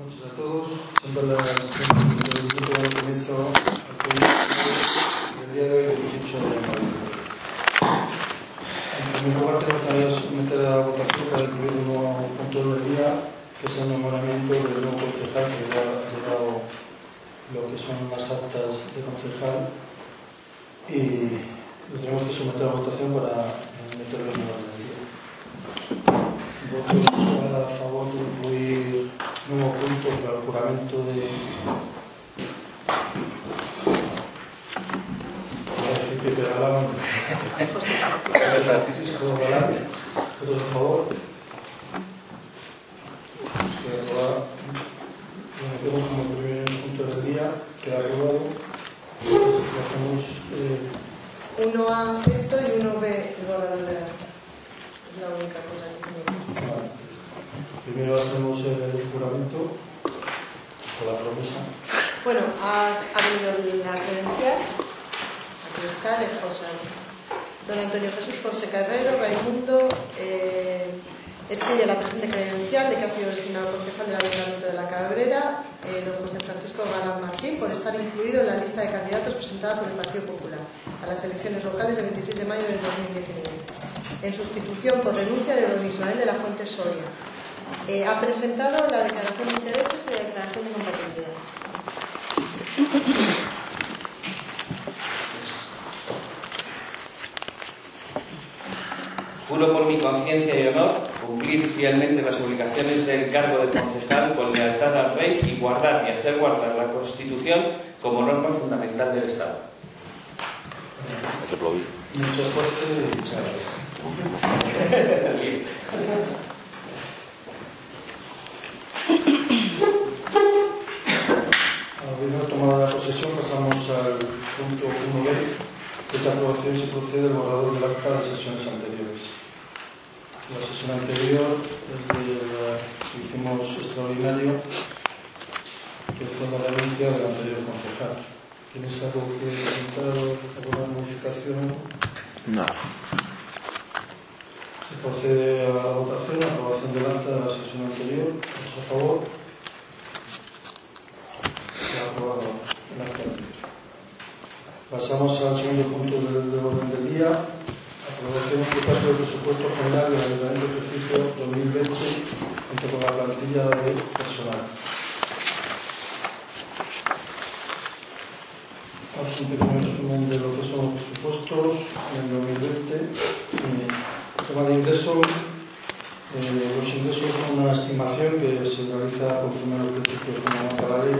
noches a todos. Siempre del grupo comienzo el día de hoy, 18 de mayo. En primer lugar, tenemos que someter a votación para incluir un nuevo punto del día, que es el nombramiento del nuevo concejal que ya ha llegado lo que son las actas de concejal y lo tenemos que someter a votación para meterlo en el orden del día a favor de incluir nuevo punto para el juramento de. Que te regalaban. Francisco. ¿Todos a favor? Se aprueba. Lo metemos como primer punto del día, queda aprobado. Hacemos. Eh, Uno A esto y uno B el borrador de la Es la única cosa que. Primero hacemos el juramento o la promesa. Bueno, has, ha venido la credencial. Aquí está el José. Don Antonio Jesús Fonseca Herrero, Raimundo, eh, la presente credencial de que ha sido designado concejal del Ayuntamiento de la Cabrera, eh, don José Francisco Galán Martín, por estar incluido en la lista de candidatos presentada por el Partido Popular a las elecciones locales del 26 de mayo del 2019, en sustitución por renuncia de don Ismael de la Fuente Soria. Eh, ha presentado la declaración de intereses y la declaración de compatibilidad. Juro por mi conciencia y honor cumplir fielmente las obligaciones del cargo de concejal con lealtad al rey y guardar y hacer guardar la Constitución como norma fundamental del Estado. Muchas gracias. Habiendo tomado la posesión, pasamos al punto 1b, que es la aprobación si procede el borrador del acta de sesiones anteriores. La sesión anterior, desde la que hicimos extraordinario, que fue la renuncia del anterior concejal. ¿Tienes algo que comentar o alguna modificación? No. Procede a la votación, aprobación del acta de la sesión anterior. ¿Todos a favor? Ha aprobado. Pasamos al segundo punto del, del orden del día. Aprobación este caso del presupuesto general del Ayuntamiento de ejercicio 2020 junto con la plantilla de personal. Hace un pequeño resumen de lo que son los presupuestos en el 2020. Tema de ingresos, eh, los ingresos son una estimación que se realiza conforme a los principios que la ley.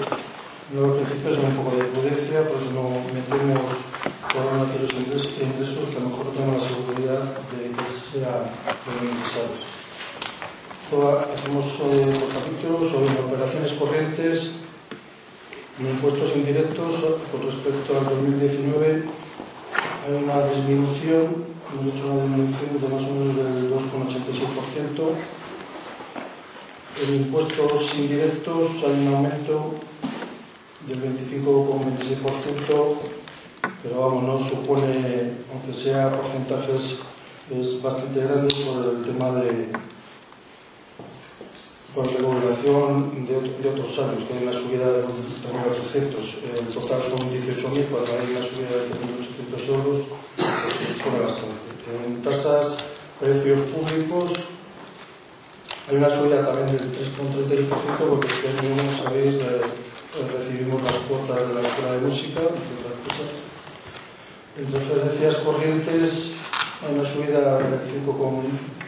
Los principios son un poco de prudencia, por eso no metemos cada uno de los ingresos, ingresos que a lo mejor tenemos la seguridad de que sean ingresados. Hacemos eh, por capítulos sobre operaciones corrientes y impuestos indirectos con respecto al 2019 hay una disminución, hemos hecho una disminución de más o menos del 2,86%. En impuestos indirectos hay un aumento del 25,26%, pero vamos, no supone, aunque sea porcentajes, es bastante grande por el tema de con regulación de, de outros anos, que na subida de 3.800, eh, en total son 18.000, cuando hai unha subida de 3.800 euros, pues, cobra bastante. En tasas, precios públicos, hai unha subida tamén del 3,32%, porque este año, como sabéis, eh, eh, recibimos las cuotas de la Escuela de Música, entre otras cosas. En transferencias corrientes, hai unha subida del 5,1%,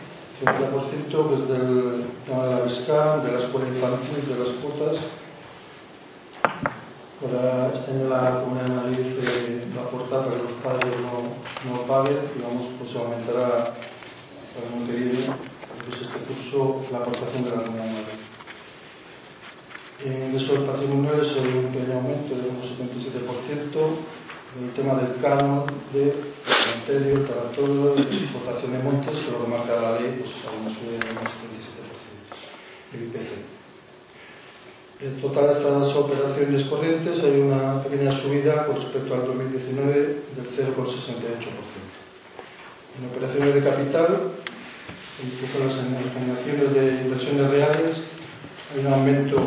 50%, que es del tema de la BESCAM, de la escuela infantil, de las cuotas. Ahora, este año la Comunidad de Madrid eh, va a para que los padres no, no paguen, y vamos, pues se aumentará para el pues este curso, la aportación de la Comunidad de Madrid. En ingresos patrimoniales hay un pequeño aumento de un 77%, el tema del canon de cementerio, para todo explotación de montes que lo que marca la ley, pues, pois, hay una subida de un 77% el IPC en total estas operaciones corrientes hay una pequeña subida con respecto al 2019 del 0,68% en operaciones de capital en las recomendaciones de inversiones reales hay un aumento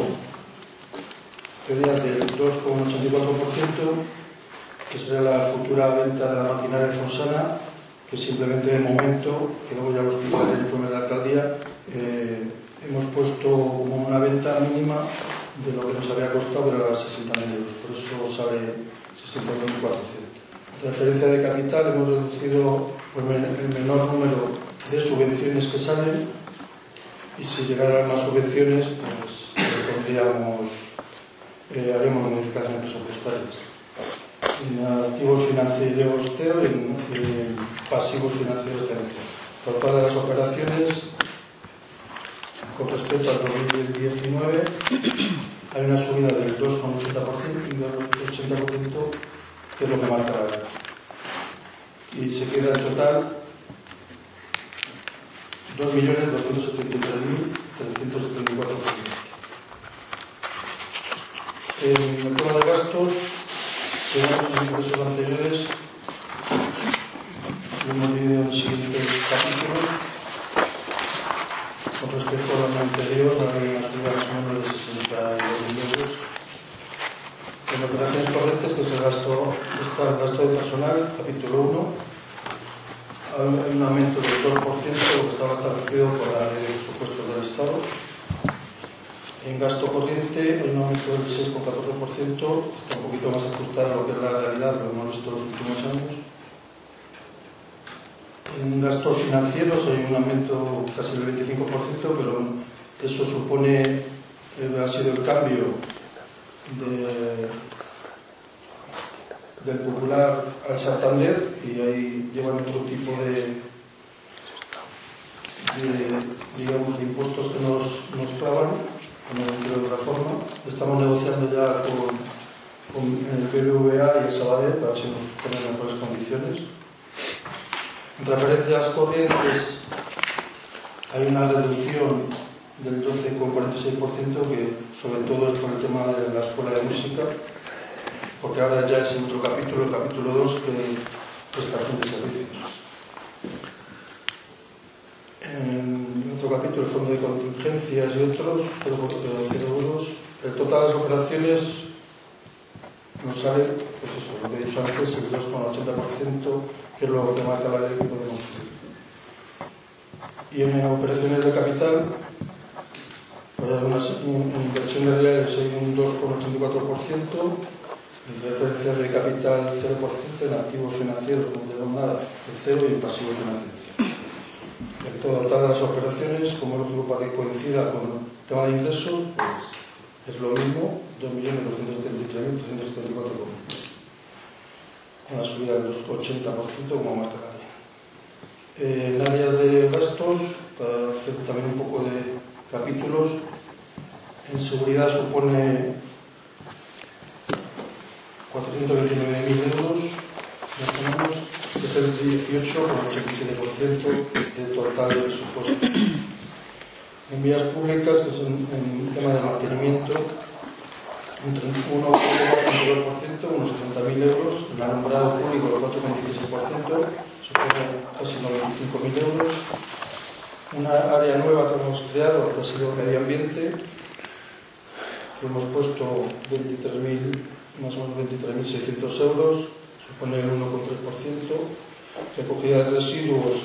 sería del 2,84% que será la futura venta de la maquinaria fonsana, que simplemente de momento, que luego ya lo explicaré en el informe de la alcaldía, eh, hemos puesto como una venta mínima de lo que nos había costado, era 60.000 euros, por eso sale 60.400. Transferencia de capital, hemos reducido pues, el menor número de subvenciones que salen y si llegaran más subvenciones, pues eh, pondríamos, eh, haríamos modificaciones presupuestarias. En activos financieros cero y en, pasivos financieros cero. Por todas las operaciones, con respecto al 2019, hay una subida del 2,80% y del 80%, que es lo que marca la Y se queda en total 2.273.374 En el tema de gastos, Según los ingresos anteriores, hemos leído el siguiente capítulo. Con respecto al año anterior, la ley antigua es un número de 62.000 euros. En operaciones correctas, que es el gasto, está el gasto de personal, capítulo 1, hay un aumento del 2%, lo que estaba establecido por la ley de presupuestos del Estado. En gasto corriente hay un aumento del 6,14%, está un poquito más ajustado a lo que es la realidad, lo hemos visto en los últimos años. En gastos financieros hay un aumento casi del 25%, pero eso supone, eh, ha sido el cambio de del Popular al Santander y ahí llevan otro tipo de, de digamos, de impuestos que nos, nos clavan, dentro de forma Estamos negociando ya con, con eh, el BBVA y el Sabadell para ver si nos tenemos mejores condiciones. En referencias corrientes hay una reducción del 12,46% que sobre todo es por el tema de la escuela de música, porque ahora ya es en otro capítulo, el capítulo 2, que prestación de servicios en otro capítulo, el Fondo de Contingencias y otros, euros, eh, el total de las operaciones nos sale, pues eso, lo que he dicho antes, el 2,80%, que es lo que marca la ley que podemos hacer. Y en operaciones de capital, pues algunas inversiones reales hay un 2,84%, en referencia de capital 0%, en activos financieros, no tenemos nada, el 0 y en pasivos financieros. En todas las operaciones, como el grupo que coincida con el tema de ingresos, pues es lo mismo, 2.273.374 con la subida del 80% como marca la ley. En áreas de gastos, para hacer también un poco de capítulos, en seguridad supone 429.000 euros, más o es el 18,87% del total del presupuesto. En vías públicas, que es un, tema de mantenimiento, un 1,92%, unos 70.000 euros, el alumbrado público el 4,16%, supone casi 95.000 euros. Una área nueva que hemos creado, que ha sido medio ambiente, que hemos puesto 23.000 más o menos 23.600 euros, supone el 1,3%. recogida de residuos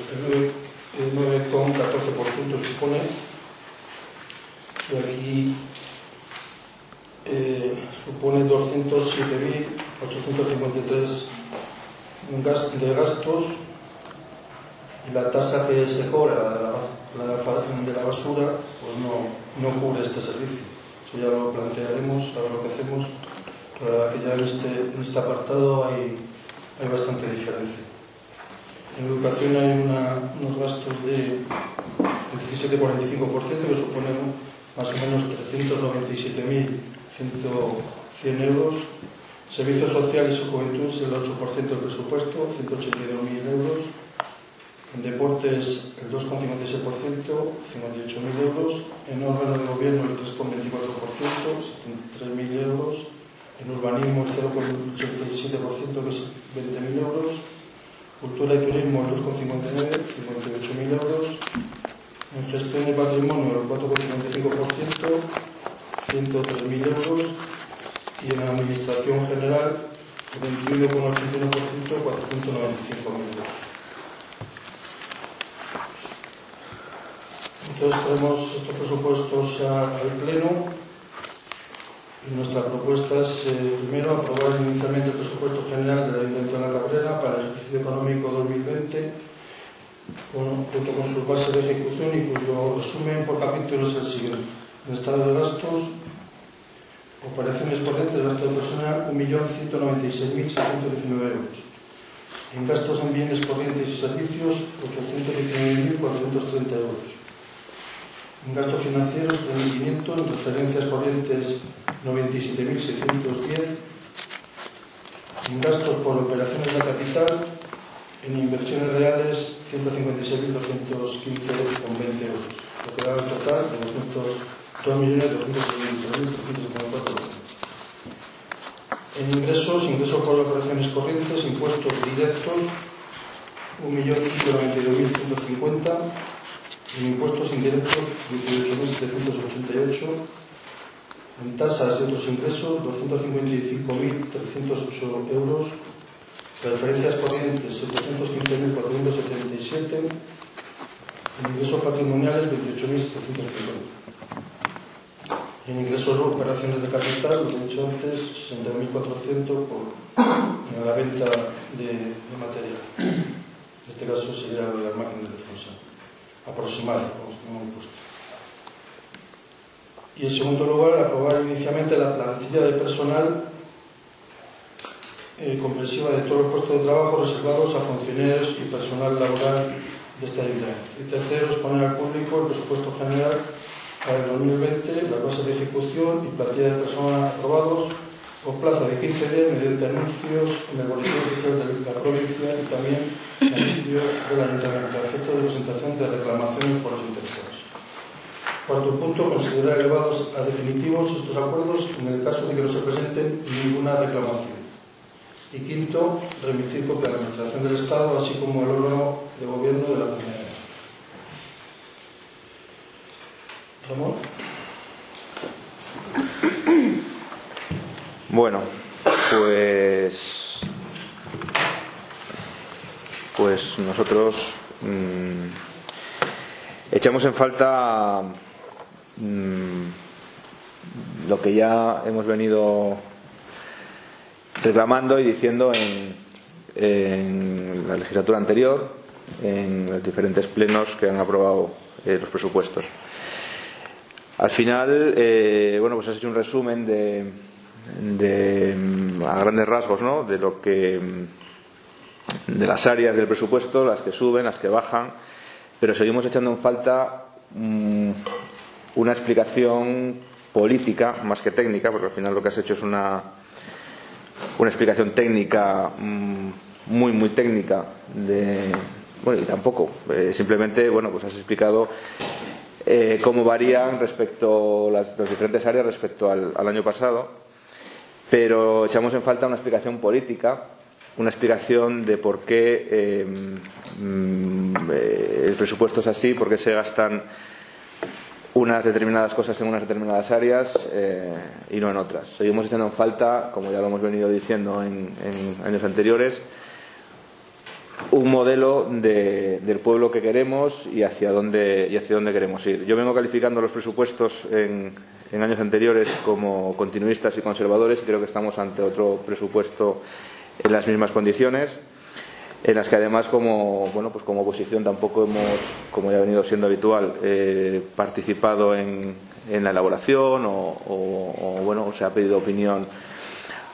el 9,14% supone. Y aquí eh, supone 207.853 de gastos. Y la tasa que se cobra la, la, de la basura pues no, no cubre este servicio. Eso ya lo plantearemos a ver lo que hacemos. Pero que ya en este, en este apartado hay, hay bastante diferencia. En educación hai una, unos gastos de 17,45% que suponen más o menos 397.100 euros. Servicios sociales y juventud el 8% del presupuesto, 182.000 euros. En deportes el 2,56%, 58.000 euros. En órgano de gobierno el 3,24%, 73.000 euros. En urbanismo el 0,87%, que es 20.000 euros. Cultura y turismo el 2,59, 58.000 euros, en gestión de patrimonio el 4,55%, 103.000 euros, y en Administración General 21,81%, 495.000 euros. Entonces traemos estos presupuestos al Pleno. y Nuestra propuesta es, eh, primero, aprobar inicialmente el presupuesto general de la Intención Cabrera para el ejercicio económico 2020, con, junto con sus bases de ejecución y cuyo resumen por capítulo es el siguiente. En estado de gastos, operaciones corrientes, gasto de personal, 1.196.619 euros. En gastos en bienes corrientes y servicios, 819.430 euros. En gastos financieros, 3.500, en referencias corrientes 97.610, en gastos por operaciones da capital, en inversiones reales 156.215,20 euros, lo que da un total de 2.270.274 euros. En ingresos, ingresos por operaciones corrientes, impuestos directos, 1.192.150, en impuestos indirectos, 18.788 en tasas e otros ingresos 255.308 euros. Referencias corrientes 715.477 en ingresos patrimoniales 28.750 en ingresos de operaciones de capital lo que he dicho antes 60.400 por la venta de, de material. En este caso sería la máquina de defensa. Aproximada vamos, no impuesto Y en segundo lugar, aprobar inicialmente la plantilla de personal eh, comprensiva de todos los puestos de trabajo reservados a funcionarios y personal laboral de esta ayuntamiento. Y tercero, exponer al público el presupuesto general para el 2020, las bases de ejecución y plantilla de personal aprobados por plazo de 15 días mediante anuncios en el boletín oficial de la provincia y también anuncios del ayuntamiento a efecto de presentación de reclamaciones por los interesados. Cuarto punto, considerar elevados a definitivos estos acuerdos en el caso de que no se presenten ninguna reclamación. Y quinto, remitir copia a la Administración del Estado, así como el órgano de gobierno de la Comunidad. ¿Ramón? Bueno, pues. Pues nosotros mmm, echamos en falta mmm, lo que ya hemos venido reclamando y diciendo en, la legislatura anterior, en los diferentes plenos que han aprobado eh, los presupuestos. Al final, eh, bueno, pues has hecho un resumen de, de, a grandes rasgos, ¿no? De lo que de las áreas del presupuesto, las que suben, las que bajan, pero seguimos echando en falta una explicación política más que técnica, porque al final lo que has hecho es una una explicación técnica mm, muy muy técnica de bueno y tampoco eh, simplemente bueno pues has explicado eh, cómo varían respecto las, las diferentes áreas respecto al, año pasado pero echamos en falta una explicación política una explicación de por qué eh, mm, el presupuesto es así por qué se gastan unas determinadas cosas en unas determinadas áreas eh, y no en otras. Seguimos echando en falta, como ya lo hemos venido diciendo en, años anteriores, un modelo de, del pueblo que queremos y hacia dónde y hacia dónde queremos ir. Yo vengo calificando los presupuestos en, en años anteriores como continuistas y conservadores y creo que estamos ante otro presupuesto en las mismas condiciones en las que además como bueno pues como oposición tampoco hemos como ya ha venido siendo habitual eh, participado en, en, la elaboración o, o, o, bueno se ha pedido opinión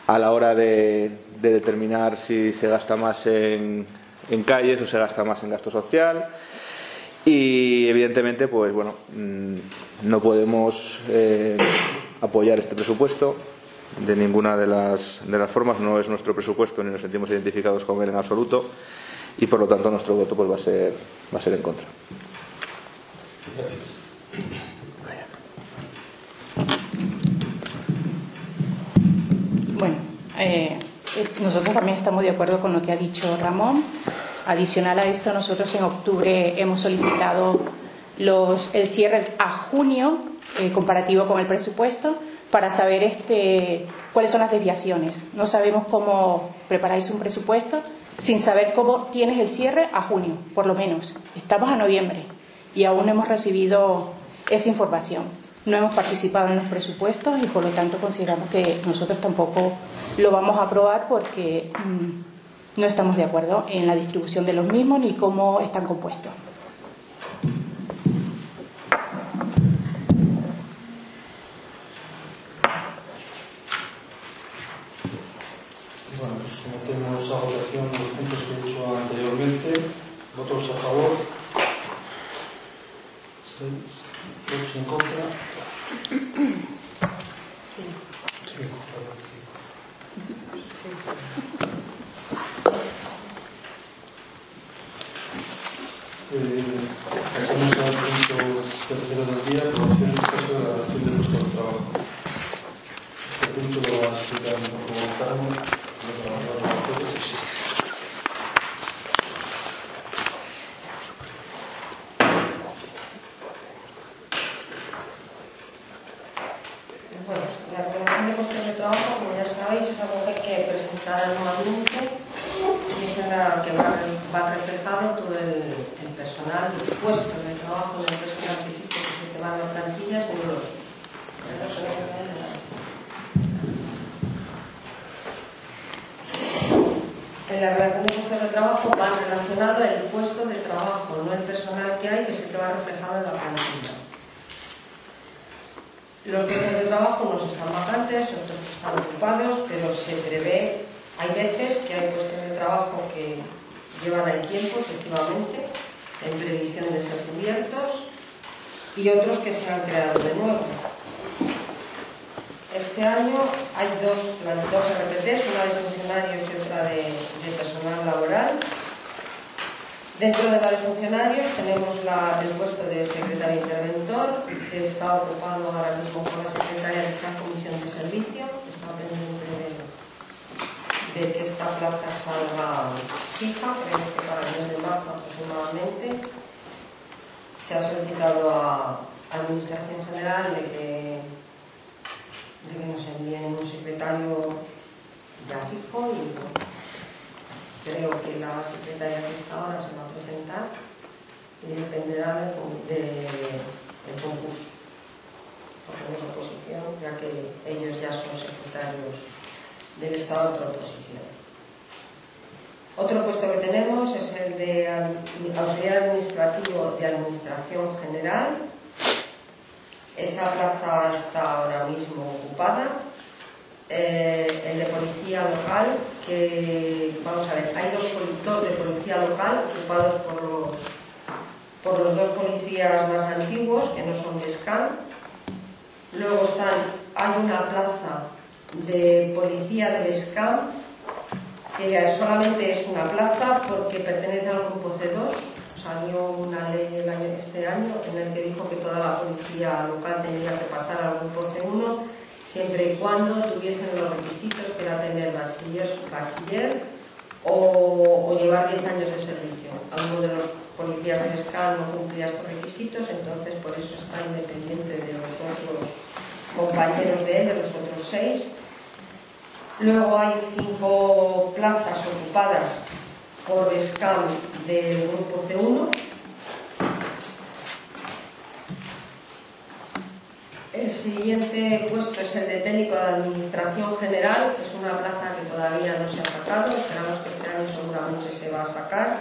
a la hora de, de determinar si se gasta más en, en, calles o se gasta más en gasto social. Y evidentemente pues bueno mmm, no podemos eh, apoyar este presupuesto de ninguna de las, de las formas, no es nuestro presupuesto ni nos sentimos identificados con él en absoluto y por lo tanto nuestro voto pues, va, a ser, va a ser en contra. Gracias. Bueno, eh, nosotros también estamos de acuerdo con lo que ha dicho Ramón. Adicional a esto, nosotros en octubre hemos solicitado los, el cierre a junio eh, comparativo con el presupuesto para saber este, cuáles son las desviaciones. No sabemos cómo preparáis un presupuesto sin saber cómo tienes el cierre a junio, por lo menos. Estamos a noviembre y aún no hemos recibido esa información. No hemos participado en los presupuestos y por lo tanto consideramos que nosotros tampoco lo vamos a aprobar porque mm, no estamos de acuerdo en la distribución de los mismos ni cómo están compuestos. Bueno, pues sometemos a votación los puntos que he dicho anteriormente. ¿Votos a favor? ¿Seis? ¿Votos en contra? Cinco, perdón, cinco. Eh, pasamos al punto tercero del día, aprobación en caso de la relación de puesto de trabajo. Este punto lo va a explicar mejor como Carmen, lo trabajador de las cosas, sí. Bueno, la relación de puestos de trabajo, como ya sabéis, es algo que hay que presentar anualmente y es en la que va, va reflejado todo el, el personal, los puestos de trabajo del personal que existe, que se te van las plantillas en los. En la relación de puestos de trabajo va relacionado el puesto de trabajo, no el personal que hay, que se te va reflejado en la plantilla. Los puestos de trabajo unos están vacantes, otros están ocupados, pero se prevé, hay veces que hay puestos de trabajo que llevan ahí tiempo, efectivamente, en previsión de ser cubiertos, y otros que se han creado de nuevo. Este año hay dos, dos RPTs, una de funcionarios y otra de, personal laboral. Dentro de la de funcionarios tenemos la- el puesto de secretario interventor, que está ocupado ahora mismo por la secretaria de esta comisión de servicio, está pendiente de, que esta plaza salga fija, creo que para el mes de marzo aproximadamente. Se ha solicitado a a Administración General de que, de que nos envíen un secretario ya fijo y creo que la secretaria que está ahora se va a presentar y dependerá del, de- del concurso. Porque no es oposición, ya que ellos ya son secretarios del Estado de proposición. Otro puesto que tenemos es el de auxiliar administrativo de Administración General. Esa plaza está ahora mismo ocupada eh, el de policía local, que vamos a ver, hay dos policías de policía local ocupados por los, por los dos policías más antiguos, que no son de SCAN. Luego están, hay una plaza de policía de Bescam, que solamente es una plaza porque pertenece al grupo C2. Salió una ley el año, este año en el que dijo que toda la policía local tenía que pasar al grupo C1 siempre y cuando tuviesen los requisitos que era tener bachiller, bachiller o, llevar 10 años de servicio. Alguno de los policías de SCAN no cumplía estos requisitos, entonces por eso está independiente de los otros compañeros de él, de los otros seis. Luego hay cinco plazas ocupadas por SCAM del grupo C1. El siguiente puesto es el de técnico de administración general, que es una plaza que todavía no se ha sacado, esperamos que este año seguramente se va a sacar.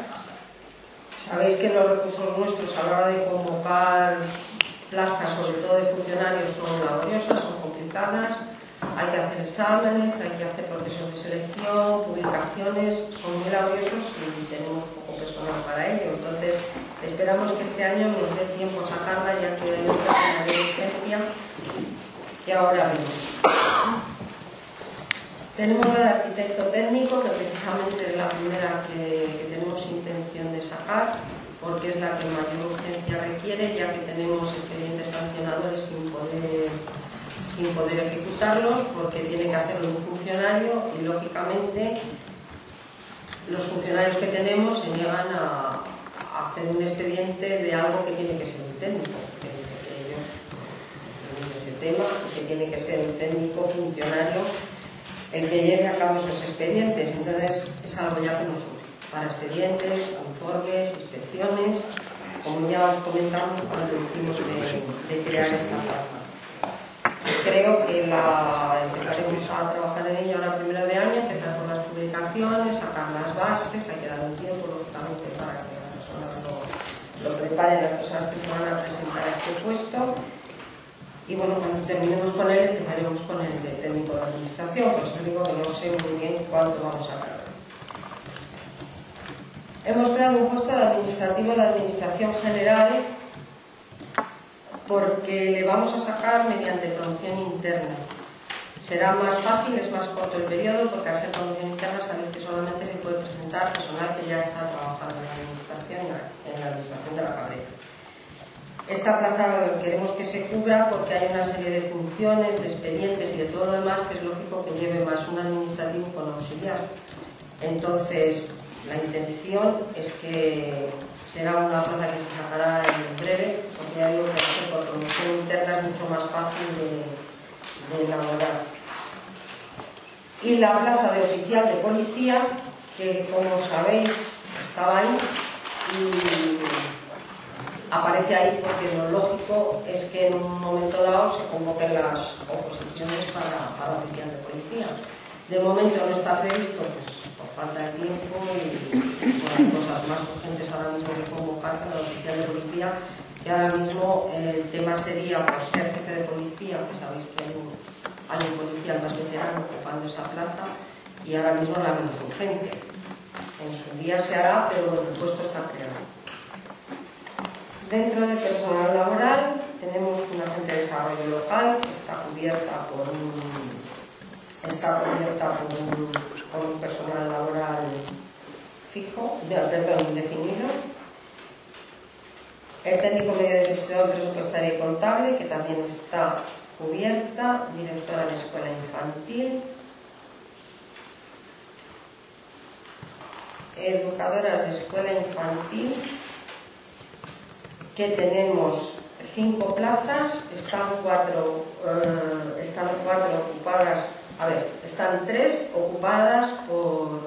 Sabéis que los recursos nuestros a la hora de convocar plazas, sobre todo de funcionarios, son laboriosas, son complicadas, hay que hacer exámenes, hay que hacer procesos de selección, publicaciones, son muy laboriosos y tenemos poco personal para ello. Entonces, esperamos que este año nos dé tiempo a sacarla, ya que hay mayor urgencia que ahora vemos. Tenemos la de arquitecto técnico, que precisamente es la primera que tenemos intención de sacar, porque es la que mayor urgencia requiere, ya que tenemos expedientes sancionadores sin poder, sin poder ejecutarlos, porque tiene que hacerlo un funcionario y, lógicamente, los funcionarios que tenemos se niegan a, hacer un expediente de algo que tiene que ser un técnico, que que ser tema que tiene que ser el técnico funcionario el que lleve a cabo esos expedientes. Entonces es algo ya que nos para expedientes, informes, inspecciones, como ya os comentamos cuando hicimos de, crear esta plaza. Creo que la, empezaremos a trabajar en ello ahora primero de año, empezar con las publicaciones, sacar las bases, hay que dar un tiempo lógicamente para que las personas lo, preparen, las personas que se van a presentar a este puesto. Y bueno, cuando terminemos con él, empezaremos con el de técnico de administración, por eso digo que no sé muy bien cuánto vamos a cargar. Hemos creado un puesto de administrativo de administración general porque le vamos a sacar mediante promoción interna. Será más fácil, es más corto el periodo, porque al ser promoción interna sabéis que solamente se puede presentar personal que ya está trabajando en la administración, en la administración de la cabrera. Esta plaza queremos que se cubra porque hay una serie de funciones, de expedientes y de todo lo demás que es lógico que lleve más un administrativo con auxiliar. Entonces, la intención es que será una plaza que se sacará en breve, porque ya digo que por promoción interna es mucho más fácil de, de elaborar. Y la plaza de oficial de policía, que como sabéis estaba ahí y aparece ahí porque lo lógico es que en un momento dado se convoquen las oposiciones para, para oficial de policía. De momento no está previsto, pues falta de tiempo y bueno, hay cosas más urgentes ahora mismo que convocar para la oficial de policía, que ahora mismo el tema sería por ser jefe de policía, que sabéis que hay un, hay un policía más veterano ocupando esa plaza y ahora mismo la menos urgente. En su día se hará, pero el puesto está creado. Dentro de personal laboral tenemos una agente de desarrollo local que está cubierta por un, está cubierta por un personal laboral fijo, de, perdón, indefinido. El técnico medio de gestión presupuestaria y contable, que también está cubierta, directora de escuela infantil, educadoras de escuela infantil, que tenemos cinco plazas, están cuatro, eh, están cuatro ocupadas a ver, están tres ocupadas por,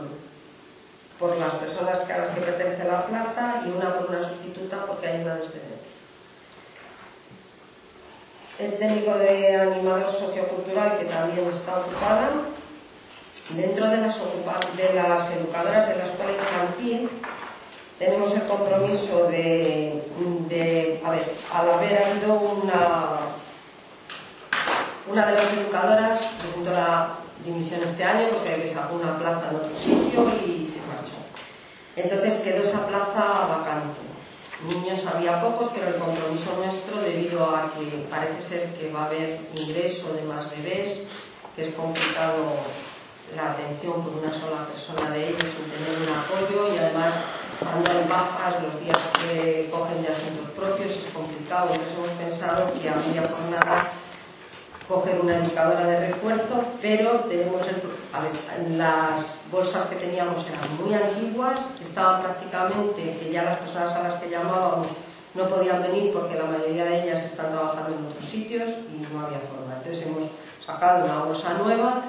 por las personas a las que pertenece la plaza y una por una sustituta porque hay una descendencia. El técnico de animador sociocultural que también está ocupada. Dentro de las, educadoras de la escuela infantil tenemos el compromiso de, de a ver, al haber habido una una de las educadoras presentó la dimisión este año porque sacó una plaza en otro sitio y se marchó. Entonces quedó esa plaza vacante. Niños había pocos, pero el compromiso nuestro, debido a que parece ser que va a haber ingreso de más bebés, que es complicado la atención por una sola persona de ellos sin tener un apoyo y además cuando hay bajas los días que cogen de asuntos propios es complicado. Entonces hemos pensado que había jornada coger una educadora de refuerzo, pero tenemos el, a ver, las bolsas que teníamos eran muy antiguas, estaban prácticamente, que ya las personas a las que llamábamos no podían venir porque la mayoría de ellas están trabajando en otros sitios y no había forma. Entonces hemos sacado una bolsa nueva.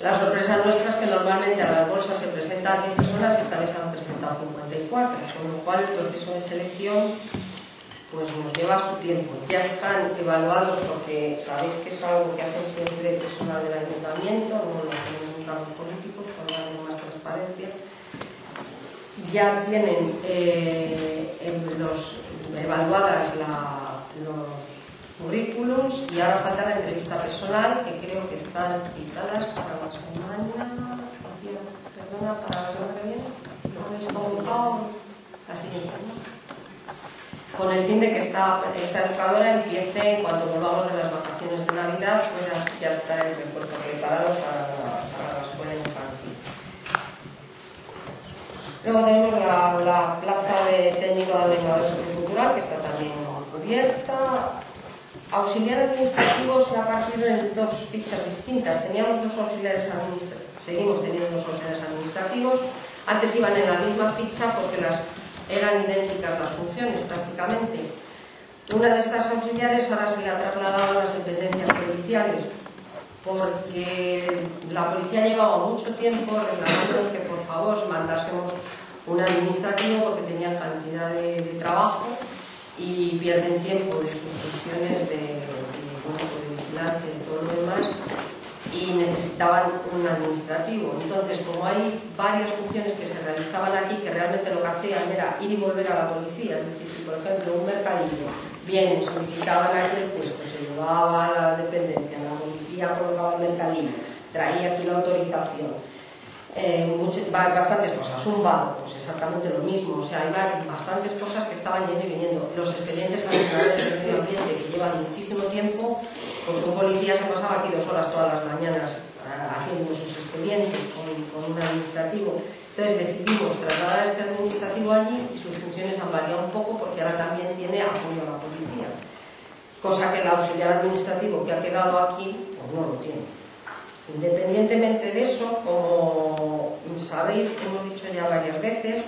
La sorpresa nuestra es que normalmente a las bolsas se presentan 10 personas y esta vez han presentado 54, con lo cual el proceso de selección pues nos lleva su tiempo. Ya están evaluados porque sabéis que es algo que hace siempre el personal del ayuntamiento, no lo hacen los políticos, por darle más transparencia. Ya tienen eh, los, evaluadas la, los currículos y ahora falta la entrevista personal que creo que están citadas para la semana, perdona, para la semana que viene. ¿No la siguiente? Con el fin de que esta, esta educadora empiece, en cuanto volvamos de las vacaciones de Navidad, pues ya, estar en refuerzo preparado para la, escuela infantil. Luego tenemos la, plaza de técnico de animador sociocultural, que está también cubierta. Auxiliar administrativo se ha partido en dos fichas distintas. Teníamos dos auxiliares administrativos, seguimos teniendo dos auxiliares administrativos. Antes iban en la misma ficha porque las eran idénticas las funciones prácticamente, Una de estas auxiliares ahora se le ha trasladado a las dependencias policiales porque la policía llevaba mucho tiempo reclamándonos que por favor mandásemos un administrativo porque tenían cantidad de, trabajo y pierden tiempo de sus funciones de, de, de vigilancia y todo lo demás y necesitaban un administrativo. Entonces, como hay varias funciones que se realizaban aquí que realmente lo que hacían era ir y volver a la policía, es decir, si por ejemplo un mercadillo, bien, solicitaban aquí el puesto, se llevaba a la dependencia, la policía colocaba el mercadillo, traía aquí la autorización, eh, bastantes cosas. Un banco, pues exactamente lo mismo. O sea, hay bastantes cosas que estaban yendo y viniendo. Los expedientes administradores del medio ambiente que llevan muchísimo tiempo, pues un policía se pasaba aquí dos horas todas las mañanas eh, haciendo sus expedientes con, un administrativo. Entonces decidimos trasladar este administrativo allí y sus funciones han variado un poco porque ahora también tiene apoyo a la policía. Cosa que el auxiliar administrativo que ha quedado aquí, pues no lo tiene. Independientemente de eso, como sabéis, hemos dicho ya varias veces,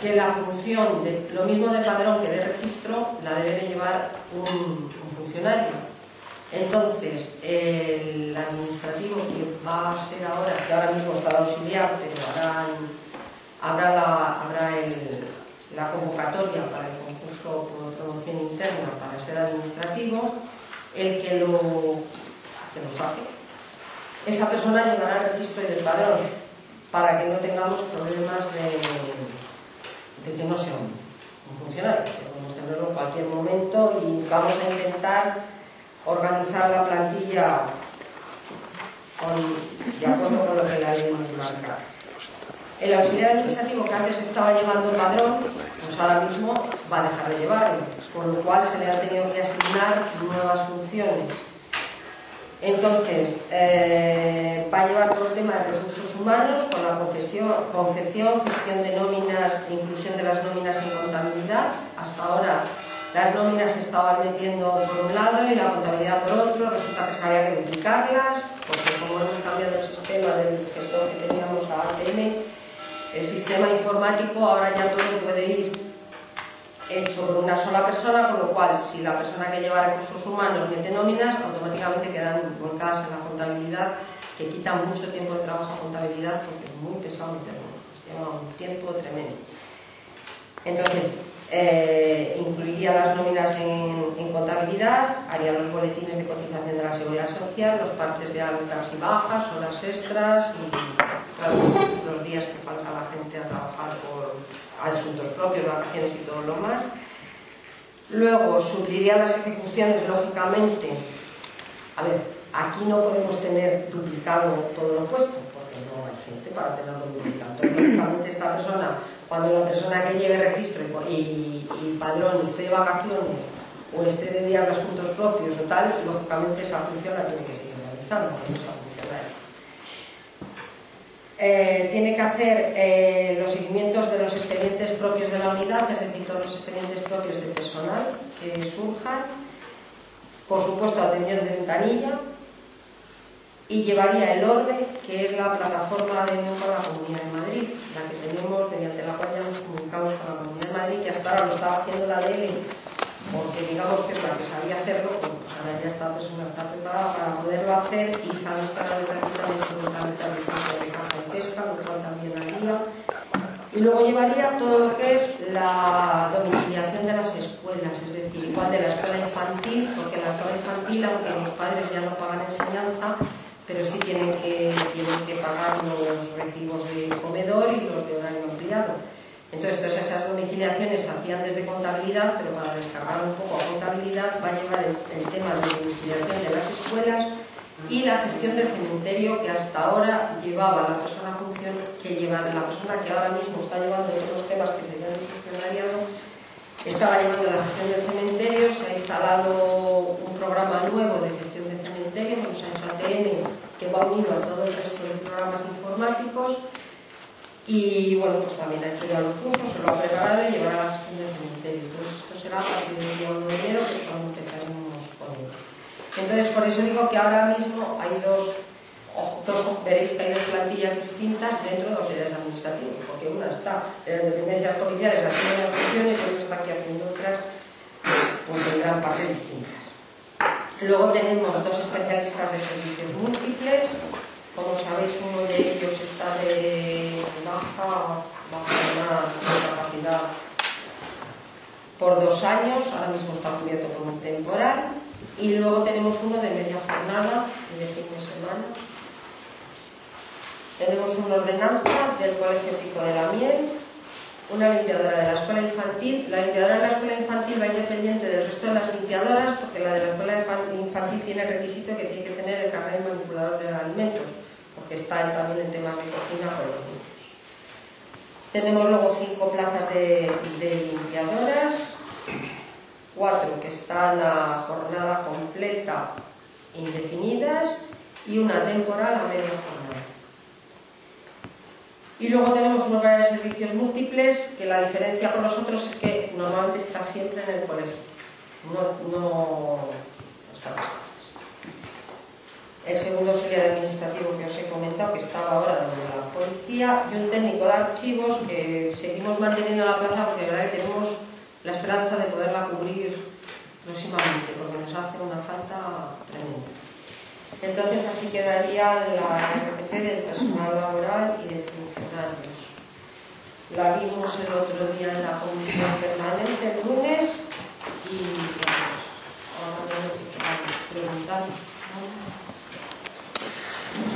que la función, de, lo mismo de padrón que de registro, la debe de llevar un Entonces, el administrativo que va a ser ahora, que ahora mismo está auxiliar, pero habrá, la, habrá la convocatoria para el concurso por promoción interna para ser administrativo, el que lo que nos hace. Esa persona llevará el registro del padrón para que no tengamos problemas de, de que no sea un, un funcionario. Podemos tenerlo en cualquier momento y vamos a intentar organizar la plantilla con, de acuerdo con lo que la ley nos marca. El auxiliar administrativo que antes estaba llevando el padrón, pues ahora mismo va a dejar de llevarlo, con lo cual se le han tenido que asignar nuevas funciones entonces, eh, va a llevar todo el tema de recursos humanos con la confesión, confección, gestión de nóminas, inclusión de las nóminas en contabilidad. Hasta ahora las nóminas se estaban metiendo por un lado y la contabilidad por otro. Resulta que se había que duplicarlas, porque como hemos cambiado el sistema del gestor que teníamos a ATM, el sistema informático ahora ya todo puede ir hecho por una sola persona, con lo cual si la persona que lleva recursos humanos mete nóminas, automáticamente quedan volcadas en la contabilidad, que quita mucho tiempo de trabajo a contabilidad porque es muy pesado meterlo, lleva un tiempo tremendo. Entonces, eh, incluiría las nóminas en, contabilidad, haría los boletines de cotización de la seguridad social, los partes de altas y bajas, horas extras y los días que falta la gente a trabajar por asuntos propios, vacaciones y todo lo más. Luego, supliría las ejecuciones, lógicamente. A ver, aquí no podemos tener duplicado todo lo puesto, porque no hay gente para tenerlo duplicado. Entonces, lógicamente, esta persona, cuando la persona que lleve registro y, y, y padrón esté de vacaciones o esté de días de asuntos propios o tal, lógicamente esa función la tiene que seguir realizando. Eh, tiene que hacer eh, los seguimientos de los expedientes propios de la unidad, es decir, todos los expedientes propios de personal que surjan, por supuesto atención de ventanilla, y llevaría el ORBE, que es la plataforma de unión con la Comunidad de Madrid, la que tenemos, mediante la cual ya nos comunicamos con la Comunidad de Madrid, que hasta ahora lo estaba haciendo la DL, porque digamos que es la que sabía hacerlo, pues ahora ya esta persona está preparada para poderlo hacer y sabe para desde aquí también absolutamente al pesca, lo cual también haría. Y luego llevaría todo lo que es la domiciliación de las escuelas, es decir, igual de la escuela infantil, porque en la escuela infantil, aunque los padres ya no pagan enseñanza, pero sí tienen que, tienen que pagar los recibos de comedor y los de horario ampliado. Entonces, todas esas domiciliaciones se hacían desde contabilidad, pero para descargar un poco a contabilidad va a llevar el, el tema de domiciliación de las escuelas y la gestión del cementerio que hasta ahora llevaba la persona función que lleva la persona que ahora mismo está llevando todos los temas que serían el funcionariado estaba llevando la gestión del cementerio se ha instalado un programa nuevo de gestión de cementerio un Sancho ATM que va unido a todo el resto de programas informáticos y bueno, pues también ha hecho ya los cursos, se lo ha preparado y llevará la gestión del cementerio. Entonces esto será a partir del día 1 de enero, que es cuando. Entonces por eso digo que ahora mismo hay dos, dos, veréis que hay dos plantillas distintas dentro de los áreas administrativos, porque una está en las dependencias policiales haciendo unas funciones y otra está aquí haciendo otras pues en gran parte distintas. Luego tenemos dos especialistas de servicios múltiples. Como sabéis, uno de ellos está de baja, baja de capacidad por dos años, ahora mismo está cubierto con un temporal. Y luego tenemos uno de media jornada y de fin de semana. Tenemos una ordenanza del Colegio Pico de la Miel, una limpiadora de la escuela infantil. La limpiadora de la escuela infantil va independiente del resto de las limpiadoras porque la de la escuela infantil tiene el requisito que tiene que tener el carnet manipulador de alimentos, porque está también en temas de cocina con los niños. Tenemos luego cinco plazas de, de limpiadoras, cuatro que están a jornada completa indefinidas y una temporal a media jornada. Y luego tenemos un horario de servicios múltiples, que la diferencia con nosotros es que normalmente está siempre en el colegio. No, no, no está. El segundo auxiliar administrativo que os he comentado, que estaba ahora de la policía, y un técnico de archivos que seguimos manteniendo la plaza porque de verdad que tenemos la esperanza de poderla cubrir próximamente, porque nos hace una falta tremenda. Entonces así quedaría la RPC del personal laboral y de funcionarios. La vimos el otro día en la comisión permanente el lunes y pues, ahora preguntar.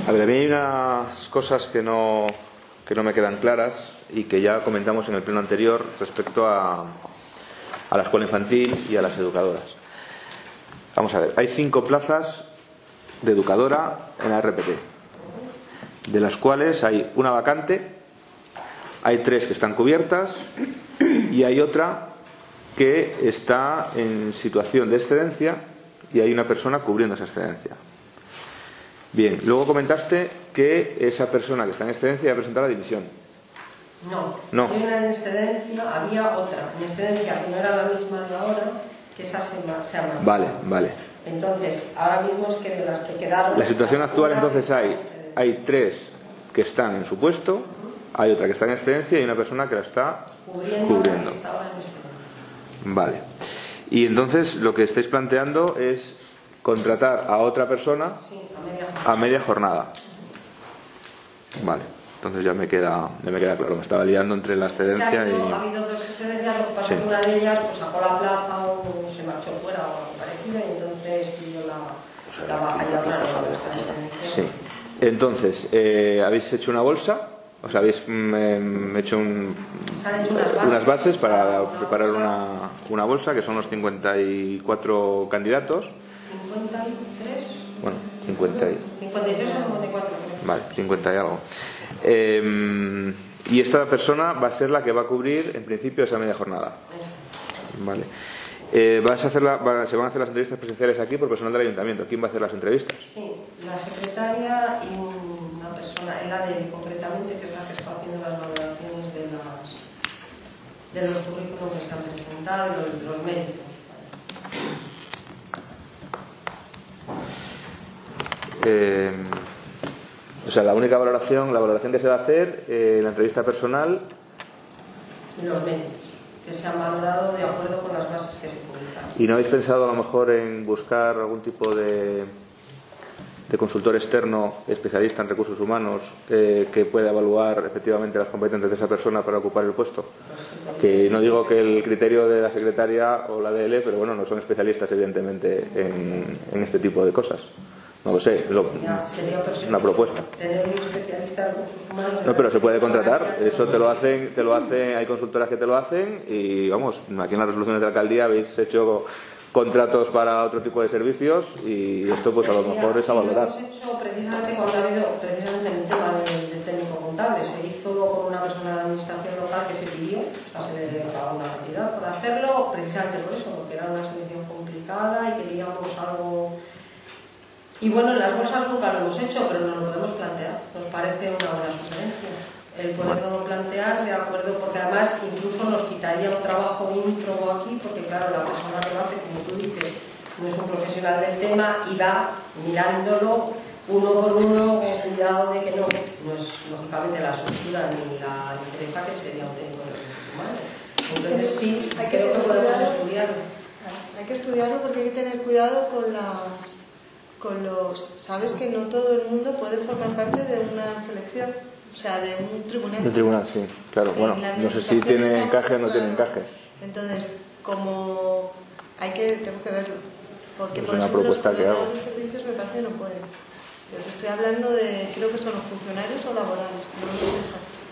A ver, a mí hay unas cosas que no, que no me quedan claras y que ya comentamos en el pleno anterior respecto a, a la escuela infantil y a las educadoras. Vamos a ver, hay cinco plazas de educadora en la RPT, de las cuales hay una vacante, hay tres que están cubiertas y hay otra que está en situación de excedencia y hay una persona cubriendo esa excedencia. Bien, luego comentaste que esa persona que está en excedencia ha presentado la dimisión. No, No. hay una en excedencia, había otra en excedencia que no era la misma de ahora, que esa se, ha marchado. Vale, vale. Entonces, ahora mismo es que de las que quedaron... La situación actual entonces hay, hay tres que están en su puesto, hay otra que está en excedencia y una persona que la está Cubriendo, cubriendo. la que estaba en excedencia. Vale. Y entonces lo que estáis planteando es contratar a otra persona Sí, a media jornada. a media jornada. Vale. Entonces ya me queda, ya me queda claro. Me estaba liando entre la Es que ha excedencia habido, ha y. habido dos excedencias, lo que pasa Sí. que una de ellas pues, sacó la plaza o se marchó fuera o algo parecido y entonces pidió la, la baja y ahora excedencia. Sí. Entonces, eh, ¿habéis hecho una bolsa? O sea, habéis mm, em, hecho un- hecho unas bases, unas bases para una preparar bolsa. una, una bolsa, que son los 54 candidatos. 53, Bueno, 50 y, 53 o 54 creo. vale, 50 y algo. Eh, y esta persona va a ser la que va a cubrir, en principio, esa media jornada. Vale. Eh, vas a hacer la- va- se van a hacer las entrevistas presenciales aquí por personal del ayuntamiento. ¿Quién va a hacer las entrevistas? Sí, la secretaria y una persona, el ADN concretamente, que es la que está haciendo las valoraciones de, las, de los currículos que se han presentado y los, los méritos. Eh, o sea, la única valoración, la valoración que se va a hacer, eh, la entrevista personal, Y los méritos, que se han valorado de acuerdo con las bases que se publican. ¿y no habéis pensado a lo mejor en buscar algún tipo de, de consultor externo, especialista en recursos humanos, eh, que pueda evaluar efectivamente las competencias de esa persona para ocupar el puesto? Que no digo que el criterio de la secretaria o la DL, pero bueno, no son especialistas evidentemente en, en este tipo de cosas. No lo sé, lo- una propuesta. No, pero se puede contratar. Eso te lo hacen, te lo hacen, hay consultoras que te lo hacen y vamos, aquí en las resoluciones de la alcaldía habéis hecho contratos para otro tipo de servicios y esto pues a lo mejor es a Sí, valorar. Lo hemos hecho precisamente cuando ha habido precisamente el tema del, del técnico contable. Se hizo con una persona de administración local que se pidió, o sea, se le pagó una cantidad por hacerlo, precisamente por eso, porque era una selección complicada y queríamos algo. Y bueno, en las bolsas nunca lo hemos hecho, pero nos lo podemos plantear. Nos parece una buena sugerencia. El poderlo plantear de acuerdo, porque además incluso nos quitaría un trabajo ímprobo aquí, porque claro, la persona que lo hace, como tú dices, no es un profesional del tema y va mirándolo uno por uno con cuidado de que no, no es lógicamente la soltura ni la ligereza que sería un técnico de recursos humanos. Entonces sí, Hay que creo que podemos estudiar. estudiarlo. Hay que estudiarlo porque hay que tener cuidado con las con los sabes que no todo el mundo puede formar parte de una selección o sea de un tribunal De tribunal, sí, claro. En Bueno, no sé si tiene encaje o no tiene encaje. entonces como hay que tengo que verlo porque Es por una ejemplo, propuesta los que hago. de servicios me parece que no pueden pero te estoy hablando de creo que son los funcionarios o laborales no lo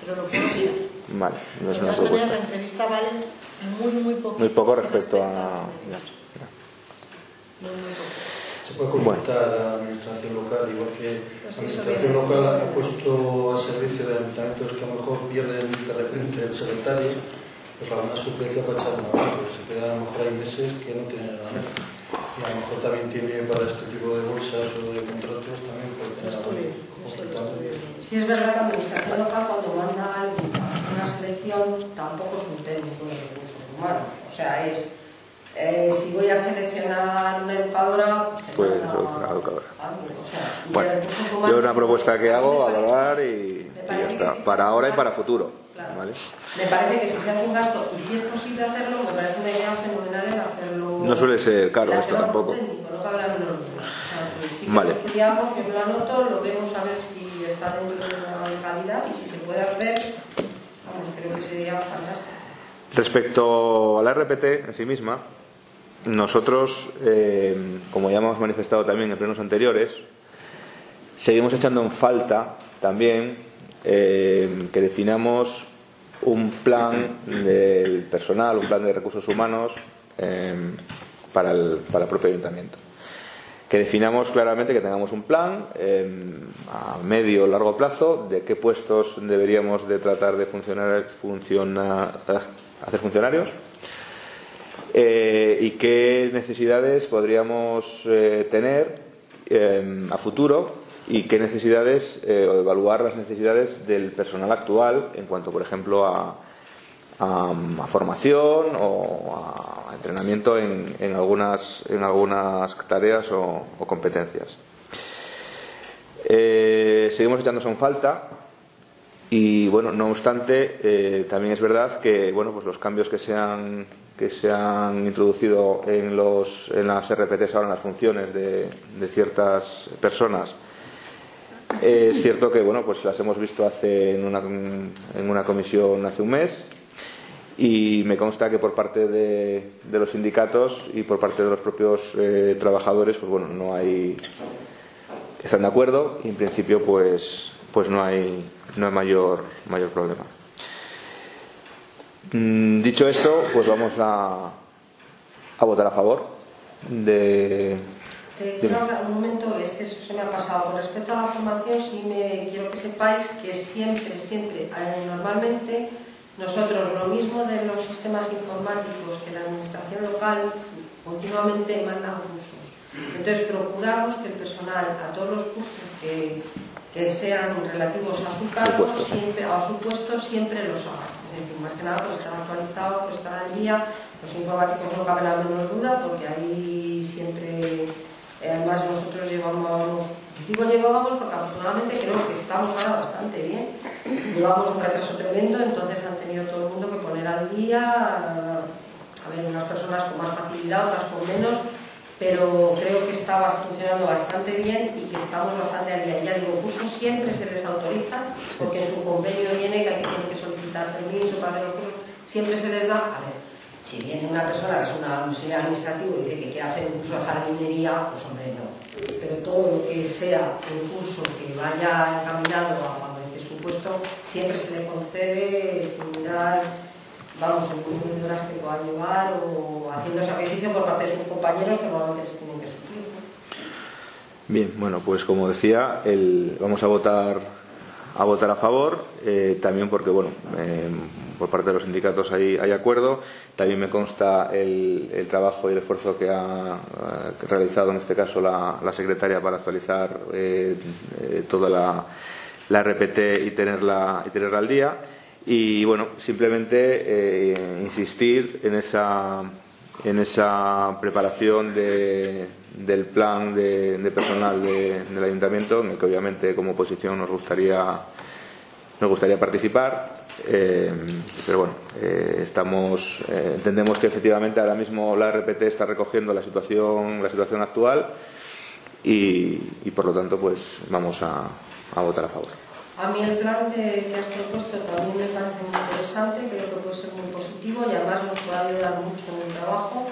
pero lo puedo mirar Vale, no de es una todas maneras, la propuesta. entrevista vale muy, muy poco. Muy poco respecto a. Muy, muy poco. Se puede consultar a la administración local, igual que Pues la eso administración local ha puesto a servicio de ayuntamientos que a lo mejor pierden de repente el secretario, pues alguna suplencia para echar una mano, pues se quedan a lo mejor hay meses que no tienen nada. Y a lo mejor también tiene para este tipo de bolsas o de contratos también puede tener algo es verdad que la administración local cuando manda a alguien a una selección tampoco es un técnico de recursos humanos. O sea, es eh, si voy a seleccionar una educadora, pues, Pues manda otra educadora. a. O sea, Bueno, yo una propuesta que a hago, parece- valorar y, y ya está. se Para ahora y para futuro. Claro. ¿vale? Me parece que si se hace un gasto y si es posible hacerlo, me parece una idea fenomenal el hacerlo. No suele ser caro esto tampoco. técnico, no cabe la menor duda. O sea, que sí que Vale. lo estudiamos, yo me lo anoto, lo vemos a ver si está dentro de la legalidad y si se puede hacer, vamos, creo que sería fantástico. Respecto a la RPT en sí misma, nosotros, eh, como ya hemos manifestado también en plenos anteriores, seguimos echando en falta también eh, que definamos un plan del personal, un plan de recursos humanos eh, para, el, propio ayuntamiento. Que definamos claramente que tengamos un plan eh, a medio o largo plazo de qué puestos deberíamos de tratar de funcionar, hacer funcionarios eh, y qué necesidades podríamos eh, tener eh, a futuro y qué necesidades, eh, o evaluar las necesidades del personal actual en cuanto, por ejemplo, a, formación o a entrenamiento en, algunas, en algunas tareas o, competencias. Seguimos echándose en falta y bueno, no obstante, también es verdad que bueno, pues los cambios que se han que se han introducido en los en las RPTs ahora en las funciones de, ciertas personas es cierto que bueno, pues las hemos visto hace en una, en una comisión hace un mes y me consta que por parte de, de los sindicatos y por parte de los propios eh, trabajadores, pues bueno, no hay están de acuerdo y en principio pues pues no hay no hay mayor mayor problema. Mm, Dicho esto, pues vamos a, a votar a favor de Te quiero hablar un momento, es que eso se me ha pasado. Con respecto a la formación, sí me quiero que sepáis que siempre, siempre, eh, normalmente, nosotros lo mismo de los sistemas informáticos que la administración local continuamente manda cursos. Entonces procuramos que el personal a todos los cursos que, que sean relativos a su cargo, siempre, a su puesto, siempre los haga. Decir, más que nada por estar actualizado, por estar al día. Los informáticos no cabe la menor duda porque ahí siempre, eh, además nosotros llevamos, digo llevábamos porque afortunadamente creo que estamos ahora bastante bien. Llevamos un retraso tremendo, entonces han tenido todo el mundo que poner al día, a ver, unas personas con más facilidad, otras con menos, pero creo que estaba funcionando bastante bien y que estamos bastante al día. Ya digo, cursos siempre se les autoriza, porque en su convenio viene que aquí tienen que solicitar permiso para hacer los cursos, siempre se les da. A ver, si viene una persona que es una- un señor administrativo y dice que quiere hacer un curso de jardinería, pues hombre, no. Pero todo lo que sea un curso que vaya encaminado a favorecer su puesto, siempre se le concede sin mirar vamos, de horas que pueda llevar o haciendo sacrificio por parte de sus compañeros que normalmente les tienen que suplir. ¿no? Bien, bueno, pues como decía, vamos a votar a votar a favor, eh, también porque bueno, eh, por parte de los sindicatos hay, hay acuerdo, también me consta el, trabajo y el esfuerzo que ha eh, realizado en este caso la, secretaria para actualizar eh, toda la, la RPT y tenerla y tenerla al día y bueno, simplemente eh, insistir en esa en esa preparación de- del plan de, personal de- del ayuntamiento, en el que obviamente como oposición nos gustaría nos gustaría participar, eh, pero bueno, eh, entendemos que efectivamente ahora mismo la RPT está recogiendo la situación, la situación actual y, por lo tanto pues vamos a votar a favor. A mí el plan que has propuesto también me parece muy interesante, creo que puede ser muy positivo y además nos puede ayudar mucho en el trabajo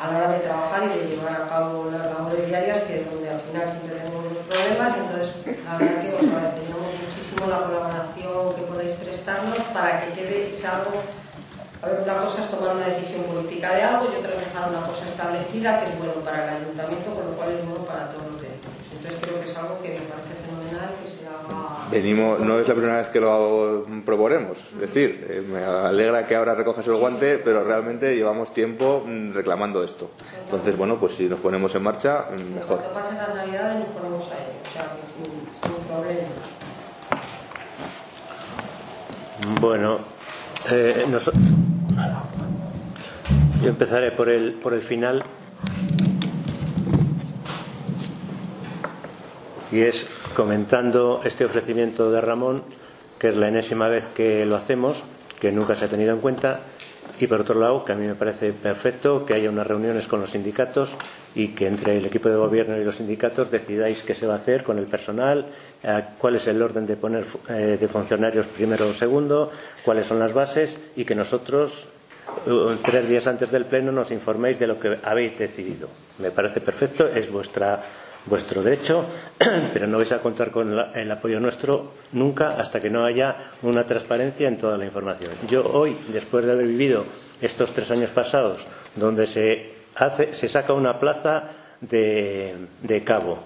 a la hora de trabajar y de llevar a cabo las labores diarias, que es donde al final siempre tenemos los problemas. Entonces, la verdad que os agradecemos muchísimo la colaboración que podéis prestarnos para que quede algo. A ver, una cosa es tomar una decisión política de algo y otra es dejar una cosa establecida que es bueno para el ayuntamiento, con lo cual es bueno para todos los vecinos. Entonces, creo que es algo que me parece fenomenal que se haga venimos, no es la primera vez que lo proponemos. Es decir, eh, me alegra que ahora recojas el guante, pero realmente llevamos tiempo mm, reclamando esto. Entonces, bueno, pues si nos ponemos en marcha, mm, mejor. Cuando pasen las navidades nos ponemos a ello, o sea, que sin, sin problema. Bueno, eh, nos- yo empezaré por el, por el final. Y es comentando este ofrecimiento de Ramón, que es la enésima vez que lo hacemos, que nunca se ha tenido en cuenta, y por otro lado, que a mí me parece perfecto que haya unas reuniones con los sindicatos y que entre el equipo de gobierno y los sindicatos decidáis qué se va a hacer con el personal, eh, cuál es el orden de poner eh, de funcionarios primero o segundo, cuáles son las bases y que nosotros eh, tres días antes del pleno nos informéis de lo que habéis decidido. Me parece perfecto, es vuestra vuestro derecho, pero no vais a contar con la- el apoyo nuestro nunca hasta que no haya una transparencia en toda la información. Yo hoy, después de haber vivido estos tres años pasados, donde se, hace, se saca una plaza de, de cabo,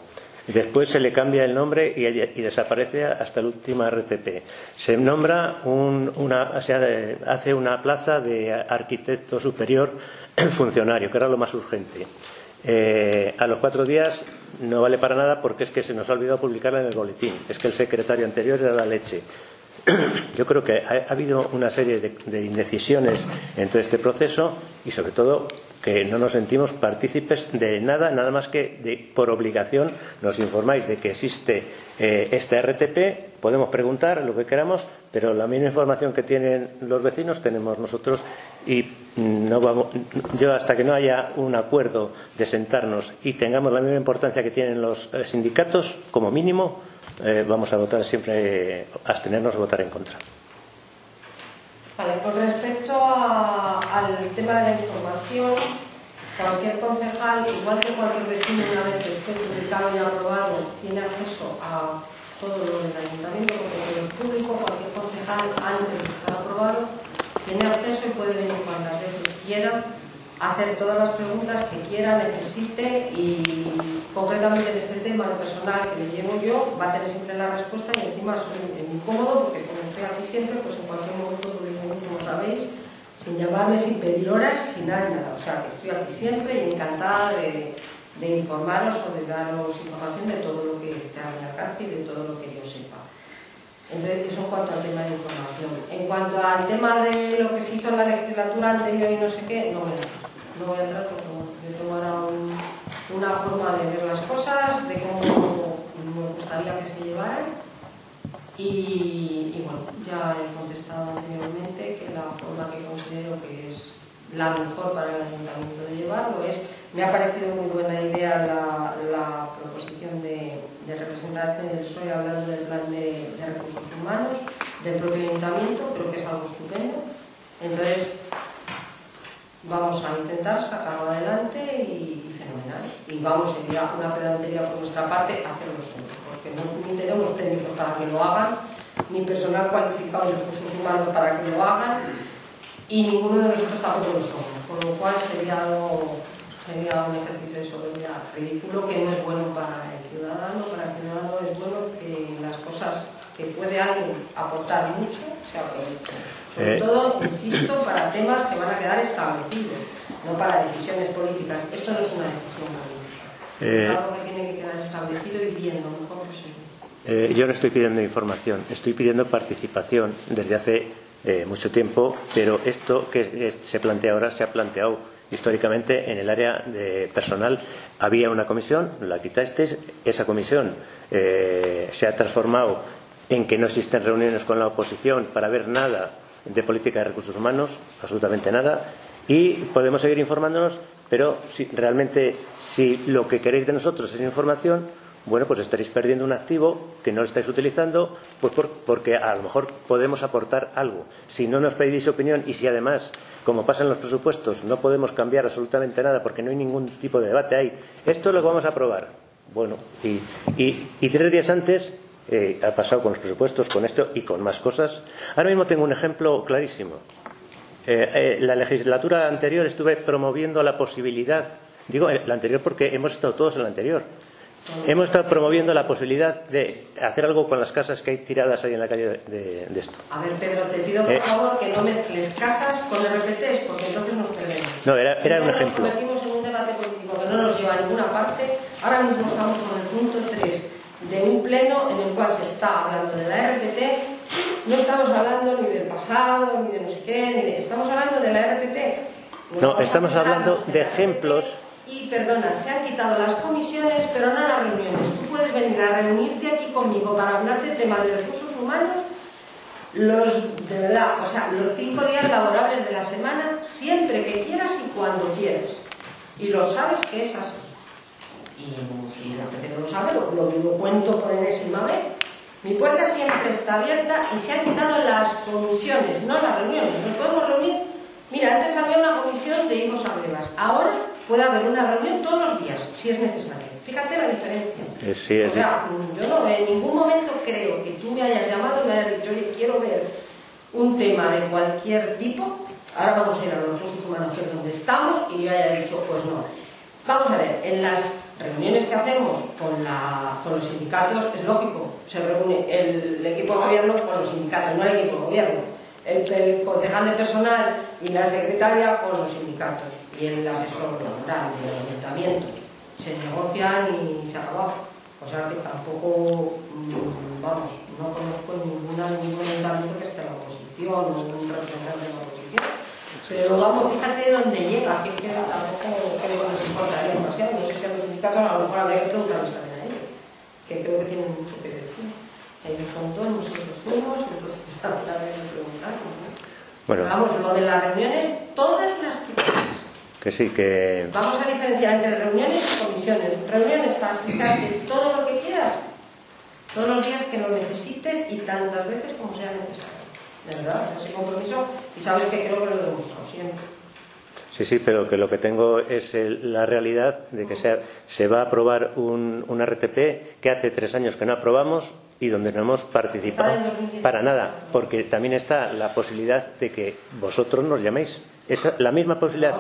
Después se le cambia el nombre y, desaparece hasta el último RTP. Se nombra un- una, se hace una plaza de arquitecto superior funcionario, que era lo más urgente. Eh, a los cuatro días no vale para nada porque es que se nos ha olvidado publicarla en el boletín. Es que el secretario anterior era la leche. Yo creo que ha, ha habido una serie de, de indecisiones en todo este proceso y, sobre todo, que no nos sentimos partícipes de nada, nada más que de, por obligación nos informáis de que existe eh, este RTP, podemos preguntar lo que queramos, pero la misma información que tienen los vecinos tenemos nosotros y no vamos, yo hasta que no haya un acuerdo de sentarnos y tengamos la misma importancia que tienen los eh, sindicatos, como mínimo, eh, vamos a votar siempre, eh, abstenernos o votar en contra. Vale, con respecto a- al tema de la información, cualquier concejal, igual que cualquier vecino, una vez que esté publicado y aprobado, tiene acceso a todo lo del ayuntamiento, porque es público, cualquier concejal, antes de estar aprobado, tiene acceso y puede venir cuantas veces quiera, hacer todas las preguntas que quiera, necesite y concretamente en este tema de personal que le llevo yo, va a tener siempre la respuesta y encima soy muy cómodo porque como estoy aquí siempre, pues en cualquier momento lo digo, como sabéis, sin llamarme, sin pedir horas, sin nada. O sea, que estoy aquí siempre y encantada de, de informaros o de daros información de todo lo que esté a mi alcance y de todo lo que yo sepa. Entonces, eso en cuanto al tema de información. En cuanto al tema de lo que se hizo en la legislatura anterior y no sé qué, no voy a. No voy a entrar porque yo tengo ahora un- una forma de ver las cosas, de cómo me gustaría que se llevaran. Y, y bueno, ya he contestado anteriormente que la forma que considero que es la mejor para el ayuntamiento de llevarlo es, me ha parecido muy buena idea la, proposición de, de representante del PSOE hablando del plan de, de recursos humanos del propio ayuntamiento, creo que es algo estupendo. Entonces, vamos a intentar sacarlo adelante y, y fenomenal. Y vamos, sería una pedantería por nuestra parte hacerlo solo, porque no, ni tenemos técnicos para que lo hagan, ni personal cualificado de recursos humanos para que lo hagan, y ninguno de nosotros tampoco lo somos, con lo cual sería, algo, sería un ejercicio de soberbia ridículo que no es bueno para el ciudadano, para el ciudadano es bueno que las cosas que puede alguien aportar mucho se aprovechen. Sobre Eh. todo, insisto, para temas que van a quedar establecidos, no para decisiones políticas. Esto no es una decisión política. Eh. Es algo que tiene que quedar establecido y bien, lo mejor posible. Eh, yo no estoy pidiendo información, estoy pidiendo participación desde hace eh, mucho tiempo, pero esto que se plantea ahora se ha planteado históricamente en el área de personal. Había una comisión, la quitasteis, esa comisión eh, se ha transformado en que no existen reuniones con la oposición para ver nada de política de recursos humanos, absolutamente nada, y podemos seguir informándonos, pero si realmente si lo que queréis de nosotros es información, bueno, pues estaréis perdiendo un activo que no lo estáis utilizando, pues porque a lo mejor podemos aportar algo. Si no nos pedís opinión y si además, como pasa en los presupuestos, no podemos cambiar absolutamente nada porque no hay ningún tipo de debate ahí, esto es lo vamos a aprobar. Bueno, y, y tres días antes eh, ha pasado con los presupuestos, con esto y con más cosas. Ahora mismo tengo un ejemplo clarísimo. Eh, eh, la legislatura anterior estuve promoviendo la posibilidad, digo la anterior porque hemos estado todos en la anterior, hemos estado promoviendo la posibilidad de hacer algo con las casas que hay tiradas ahí en la calle de, esto. A ver, Pedro, te pido por favor que no mezcles casas con RPTs porque entonces nos perdemos. No, era, era un ejemplo. Nos convertimos en un debate político que no nos lleva a ninguna parte. Ahora mismo estamos con el punto 3 de un pleno en el cual se está hablando de la RPT, no estamos hablando ni del pasado, ni de no sé qué, ni de... estamos hablando de la RPT. No, estamos hablando de ejemplos. Y perdona, se han quitado las comisiones, pero no las reuniones. Tú puedes venir a reunirte aquí conmigo para hablar del tema de recursos humanos los, de verdad, o sea, los cinco días laborables de la semana, siempre que quieras y cuando quieras. Y lo sabes que es así y si la gente no lo sabe, lo, que lo cuento por enésima vez. Mi puerta siempre está abierta y se han quitado las comisiones, no las reuniones. Nos podemos reunir. Mira, antes había una comisión de hijos a bebas. Ahora puede haber una reunión todos los días, si es necesario. Fíjate la diferencia. Eh, o sea, yo no, en ningún momento creo que tú me hayas llamado y me hayas dicho, oye, quiero ver un tema de cualquier tipo. Ahora vamos a ir a los recursos humanos, que es donde estamos, y yo haya dicho, pues no. Vamos a ver, en las reuniones que hacemos con, los sindicatos es lógico, se reúne el, equipo de gobierno con los sindicatos, no el equipo de gobierno, el, concejal de personal y la secretaria con los sindicatos y el asesor laboral del ayuntamiento. Se negocian y se acabó. O sea que tampoco, mm, vamos, no conozco ninguna, ningún ayuntamiento que esté en la oposición o un representante de la oposición. Pero vamos, fíjate dónde llega, que, que tampoco creo que nos importaría demasiado. No sé si a los sindicatos a lo mejor habría que preguntarles también a ellos, que creo que tienen mucho que decir. Ellos son todos nosotros somos, entonces de preguntar. Bueno. Pero vamos, lo de las reuniones, todas las que Que sí, que... Vamos a diferenciar entre reuniones y comisiones. Reuniones para explicarte todo lo que quieras, todos los días que lo necesites y tantas veces como sea necesario de verdad, ese compromiso y sabes que creo que lo he demostrado siempre. Sí, sí, pero que lo que tengo es la realidad de que se, se va a aprobar un, un, RTP que hace tres años que no aprobamos y donde no hemos participado para nada, porque también está la posibilidad de que vosotros nos llaméis. Es la misma posibilidad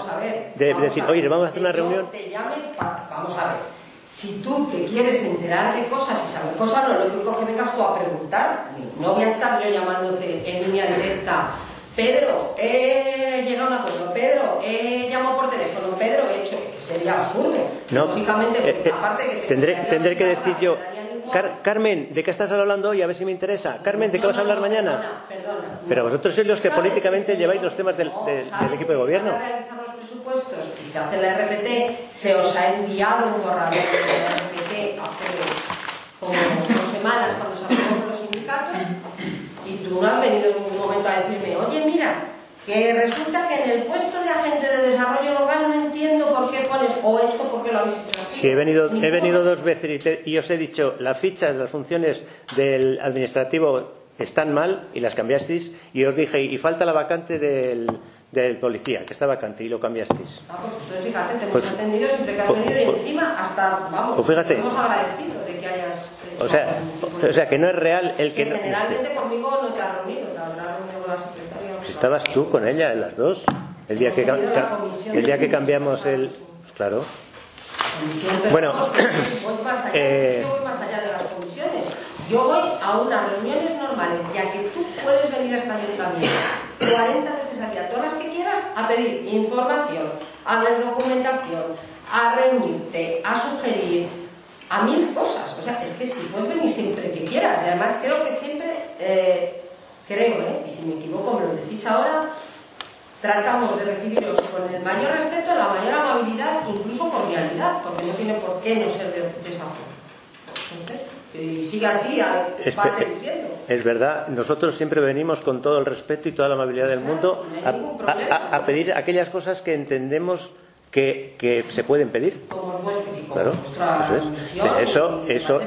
de decir, oye, vamos a hacer una reunión. Te llamen, vamos a ver si tú te quieres enterar de cosas y saber cosas, no es lógico que vengas tú a preguntar. No voy a estar yo llamándote en línea directa. Pedro, he llegado a un acuerdo. Pedro, he llamado por teléfono. Pedro, he hecho. Que sería absurdo. Lógicamente, eh, eh, aparte que tendré, tendré que decir yo. Carmen, ¿de qué estás hablando hoy? A ver si me interesa. Carmen, ¿de qué vas a hablar mañana? Perdona, Pero vosotros sois los que políticamente lleváis los temas del, del equipo de gobierno y se hace la RPT, se os ha enviado un borrador de la RPT hace como dos semanas cuando se con los sindicatos y tú no has venido en ningún momento a decirme, oye, mira, que resulta que en el puesto de agente de desarrollo local no entiendo por qué pones o esto porque lo habéis hecho así. Sí, he venido, he venido dos veces y, y os he dicho, las fichas, las funciones del administrativo están mal y las cambiasteis y os dije, y falta la vacante del del policía, que está vacante y lo cambiasteis. Ah, pues entonces fíjate, te hemos pues, atendido siempre que has pues, venido y pues, encima hasta, vamos, pues fíjate, hemos agradecido de que hayas... O sea, o sea, que no es real el que... que generalmente conmigo no te has reunido, te habrá reunido con la secretaria. Pues estabas tú con ella en las dos, el día, que, el día que cambiamos el... Pues claro. Bueno, eh, yo voy más allá de las comisiones. Yo voy a unas reuniones normales, ya que tú puedes venir a esta ayuntamiento 40 veces al día, todas las que quieras, a pedir información, a ver documentación, a reunirte, a sugerir, a mil cosas. O sea, es que si puedes venir siempre que quieras. Y además creo que siempre, eh, creo, ¿eh? y si me equivoco me lo decís ahora, tratamos de recibiros con el mayor respeto, la mayor amabilidad, incluso cordialidad, porque no tiene por qué no ser de, esa forma. Y sigue así, a- Es, va siendo. es verdad, nosotros siempre venimos con todo el respeto y toda la amabilidad del mundo no a, pedir aquellas cosas que entendemos que, que se pueden pedir. Como es vuestro y como Claro, vuestra eso es. misión, eso, eso.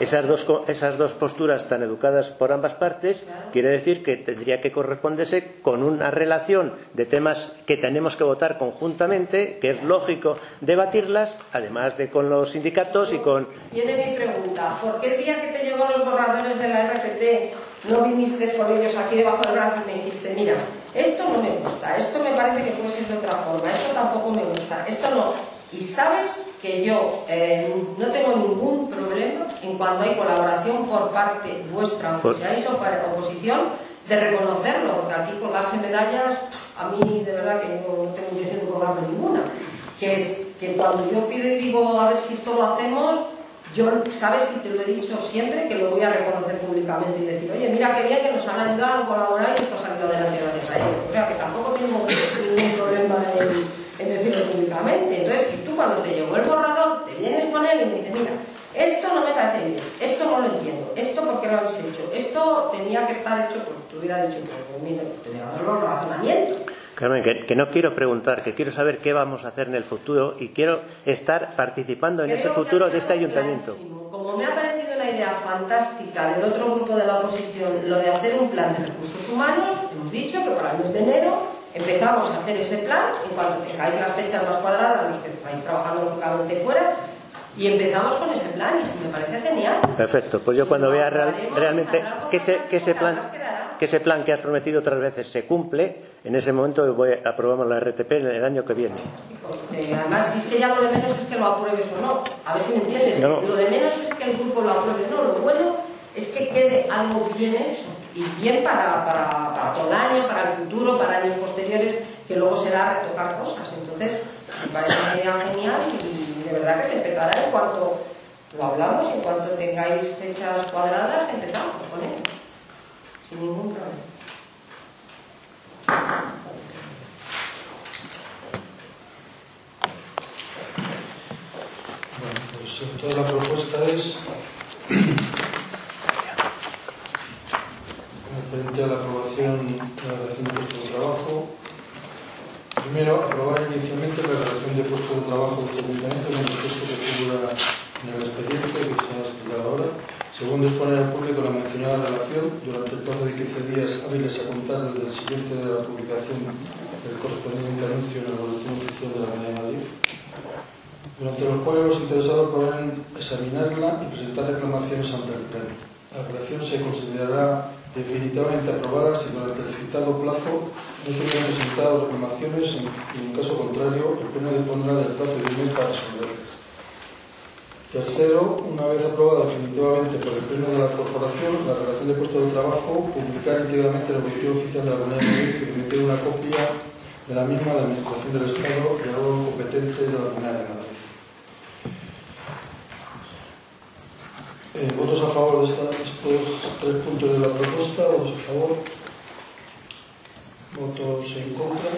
Esas dos, esas dos posturas tan educadas por ambas partes, quiere decir que tendría que corresponderse con una relación de temas que tenemos que votar conjuntamente, que es lógico debatirlas, además de con los sindicatos y con. Viene mi pregunta, ¿por qué el día que te llegó los borradores de la RPT no viniste con ellos aquí debajo del brazo y me dijiste, mira, esto no me gusta, esto me parece que puede ser de otra forma, esto tampoco me gusta, esto no. Y sabes que yo eh, no tengo ningún problema en cuanto hay colaboración por parte vuestra, aunque seáis opo- oposición, de reconocerlo, porque aquí colgarse medallas, a mí de verdad que no tengo intención de colgarme ninguna. Que es que cuando yo pido y digo a ver si esto lo hacemos, yo, sabes, y te lo he dicho siempre, que lo voy a reconocer públicamente y decir, oye, mira qué bien que nos han ayudado a colaborar y esto ha salido adelante gracias a ellos. O sea que tampoco tengo ningún problema en, en decirlo públicamente. Entonces, cuando te llegó el borrador, te vienes con él y me dices, mira, esto no me parece bien, esto no lo entiendo, esto por qué lo habéis hecho, esto tenía que estar hecho, pues te hubiera dicho, pues mira, te voy a dar los razonamientos. Carmen, que, que no quiero preguntar, que quiero saber qué vamos a hacer en el futuro y quiero estar participando en ese Creo que futuro de este ayuntamiento. clarísimo. Como me ha parecido una idea fantástica del otro grupo de la oposición, lo de hacer un plan de recursos humanos, hemos dicho que para el mes de enero empezamos a hacer ese plan, en cuanto tengáis las fechas más cuadradas, los que estáis trabajando lógicamente fuera, y empezamos con ese plan, y me parece genial. Perfecto, pues yo cuando vea real- realmente que ese, que ese plan. Que ese plan que has prometido otras veces se cumple, en ese momento voy a aprobamos la RTP en el año que viene. Eh, además, si es que ya lo de menos es que lo apruebes o no. A ver si me entiendes. No. Lo de menos es que el grupo lo apruebe. No, lo bueno es que quede algo bien hecho y bien para, para, para todo el año, para el futuro, para años posteriores, que luego será retocar cosas. Entonces, me parece una idea genial y de verdad que se empezará en cuanto lo hablamos, en cuanto tengáis fechas cuadradas, empezamos con él. Sin ningún. Bueno, pues entonces la propuesta es referente a la aprobación de la relación de puesto de trabajo. Primero, aprobar inicialmente la relación de puesto de trabajo del ayuntamiento en el texto que figura en el expediente que se ha explicado ahora. Segundo, exponer al público la mencionada relación durante el plazo de 15 días hábiles a contar desde el siguiente de la publicación del correspondiente anuncio en el Boletín Oficial de la Comunidad de Madrid durante los cuales los interesados podrán examinarla y presentar reclamaciones ante el Pleno. La relación se considerará definitivamente aprobada si durante el citado plazo no se hubieran presentado reclamaciones y, en caso contrario, el Pleno dispondrá del plazo de un mes para resolverlas. Tercero, una vez aprobada definitivamente por el Pleno de la Corporación, la relación de puesto de trabajo, publicar íntegramente el objetivo oficial de la Comunidad de Madrid y emitir una copia de la misma a la Administración del Estado y al órgano competente de la Comunidad de Madrid. Eh, ¿Votos a favor de estos tres puntos de la propuesta? ¿Votos a favor? ¿Votos en contra?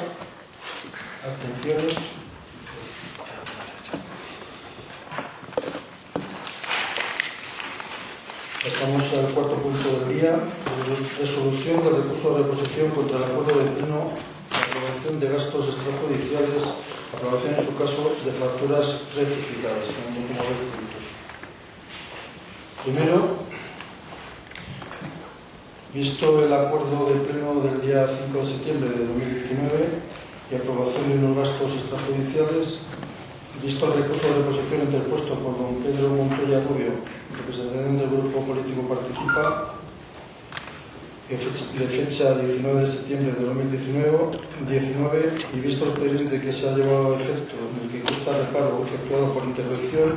¿Abstenciones? Pasamos al cuarto punto del día, resolución del recurso de reposición contra el acuerdo de pleno aprobación de gastos extrajudiciales, aprobación en su caso de facturas rectificadas. Primero, visto el acuerdo de pleno del día 5 de septiembre de 2019 y aprobación de unos gastos extrajudiciales, Visto el recurso de reposición interpuesto por don Pedro Montoya Rubio, representante del Grupo Político Participa, de fecha 19 de septiembre de 2019, 19, y visto el expediente que se ha llevado a efecto en el que consta recargo efectuado por intervención,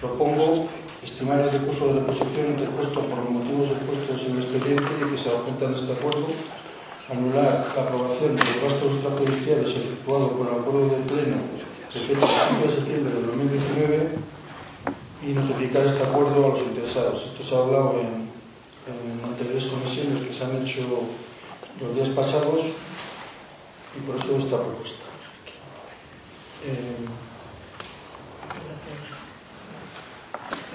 propongo estimar el recurso de reposición interpuesto por los motivos expuestos en el expediente y que se adjunta en este acuerdo, anular la aprobación de los gastos extrajudiciales efectuado por el acuerdo del Pleno de fecha 5 de septiembre de 2019 y notificar este acuerdo a los interesados. Esto se ha hablado en, en anteriores comisiones que se han hecho los días pasados y por eso esta propuesta. Eh,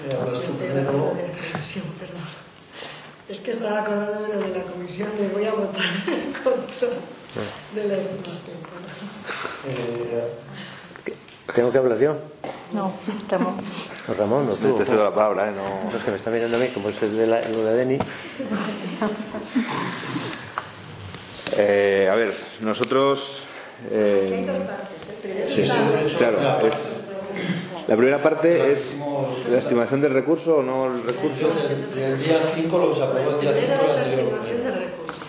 Eh, hablas tú primero. Es que estaba acordándome de la comisión de voy a votar en contra de la estimación. Eh, ¿Tengo que hablar yo? No, Ramón. O Ramón, o tú. Te cedo la palabra, ¿eh? No... No, es que me está mirando a mí, como es el de la, lo de Deni. Eh, a ver, nosotros. eh, Hay dos partes. El primero sí, sí, Claro, la es- la primera parte es la estimación del recurso o no el recurso. del, del día 5 lo se aprobó el día 5 Primero del es la estimación del recurso.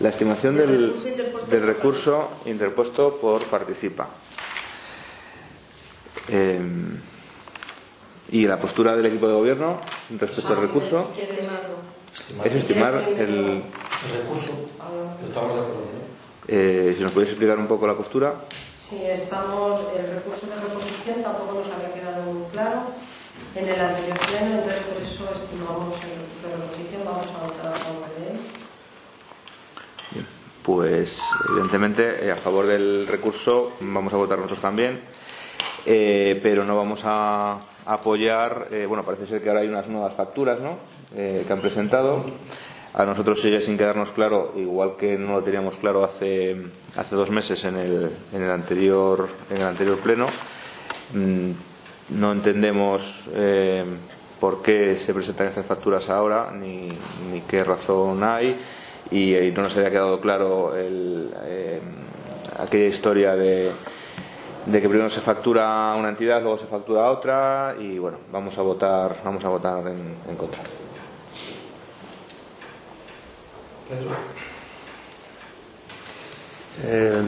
La estimación Del del, recurso interpuesto del por recurso interpuesto por Participa. Eh, y la postura del equipo de gobierno respecto al recurso Estimarlo. es estimar el. El recurso, estamos de acuerdo, eh, si nos podéis explicar un poco la postura. Sí, estamos, el recurso de reposición tampoco nos había quedado muy claro en el anterior pleno, entonces por eso estimamos el de reposición, vamos a votar a favor de él. Pues evidentemente eh, a favor del recurso vamos a votar nosotros también, eh, pero no vamos a apoyar, eh, bueno, parece ser que ahora hay unas nuevas facturas ¿no? Eh, que han presentado. A nosotros sigue sin quedarnos claro, igual que no lo teníamos claro hace, hace dos meses en el, en el, anterior, en el anterior pleno. Mm, no entendemos eh, por qué se presentan estas facturas ahora, ni, ni qué razón hay y, eh, no nos había quedado claro el, aquella historia de, de que primero se factura una entidad, luego se factura a otra y bueno, vamos a votar, vamos a votar en, en contra. Pedro. Eh,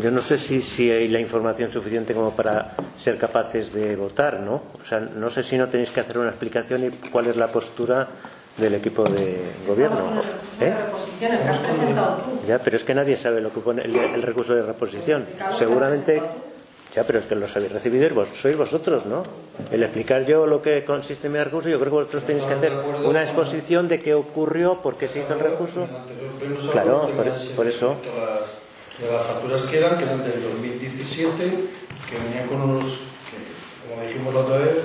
yo no sé si, si hay la información suficiente como para ser capaces de votar, ¿no? O sea, no sé si no tenéis que hacer una explicación y cuál es la postura del equipo de gobierno. ¿Eh? Ya, pero es que nadie sabe lo que pone el, el recurso de reposición. Seguramente, ya, pero es que los habéis recibido vos, sois vosotros, ¿no? El explicar yo lo que consiste en mi recurso, yo creo que vosotros tenéis que hacer una exposición de qué ocurrió, por qué se hizo el recurso. Claro, por- ese por eso. de las facturas que eran, que eran del 2017, que venían con unos, como dijimos la otra vez,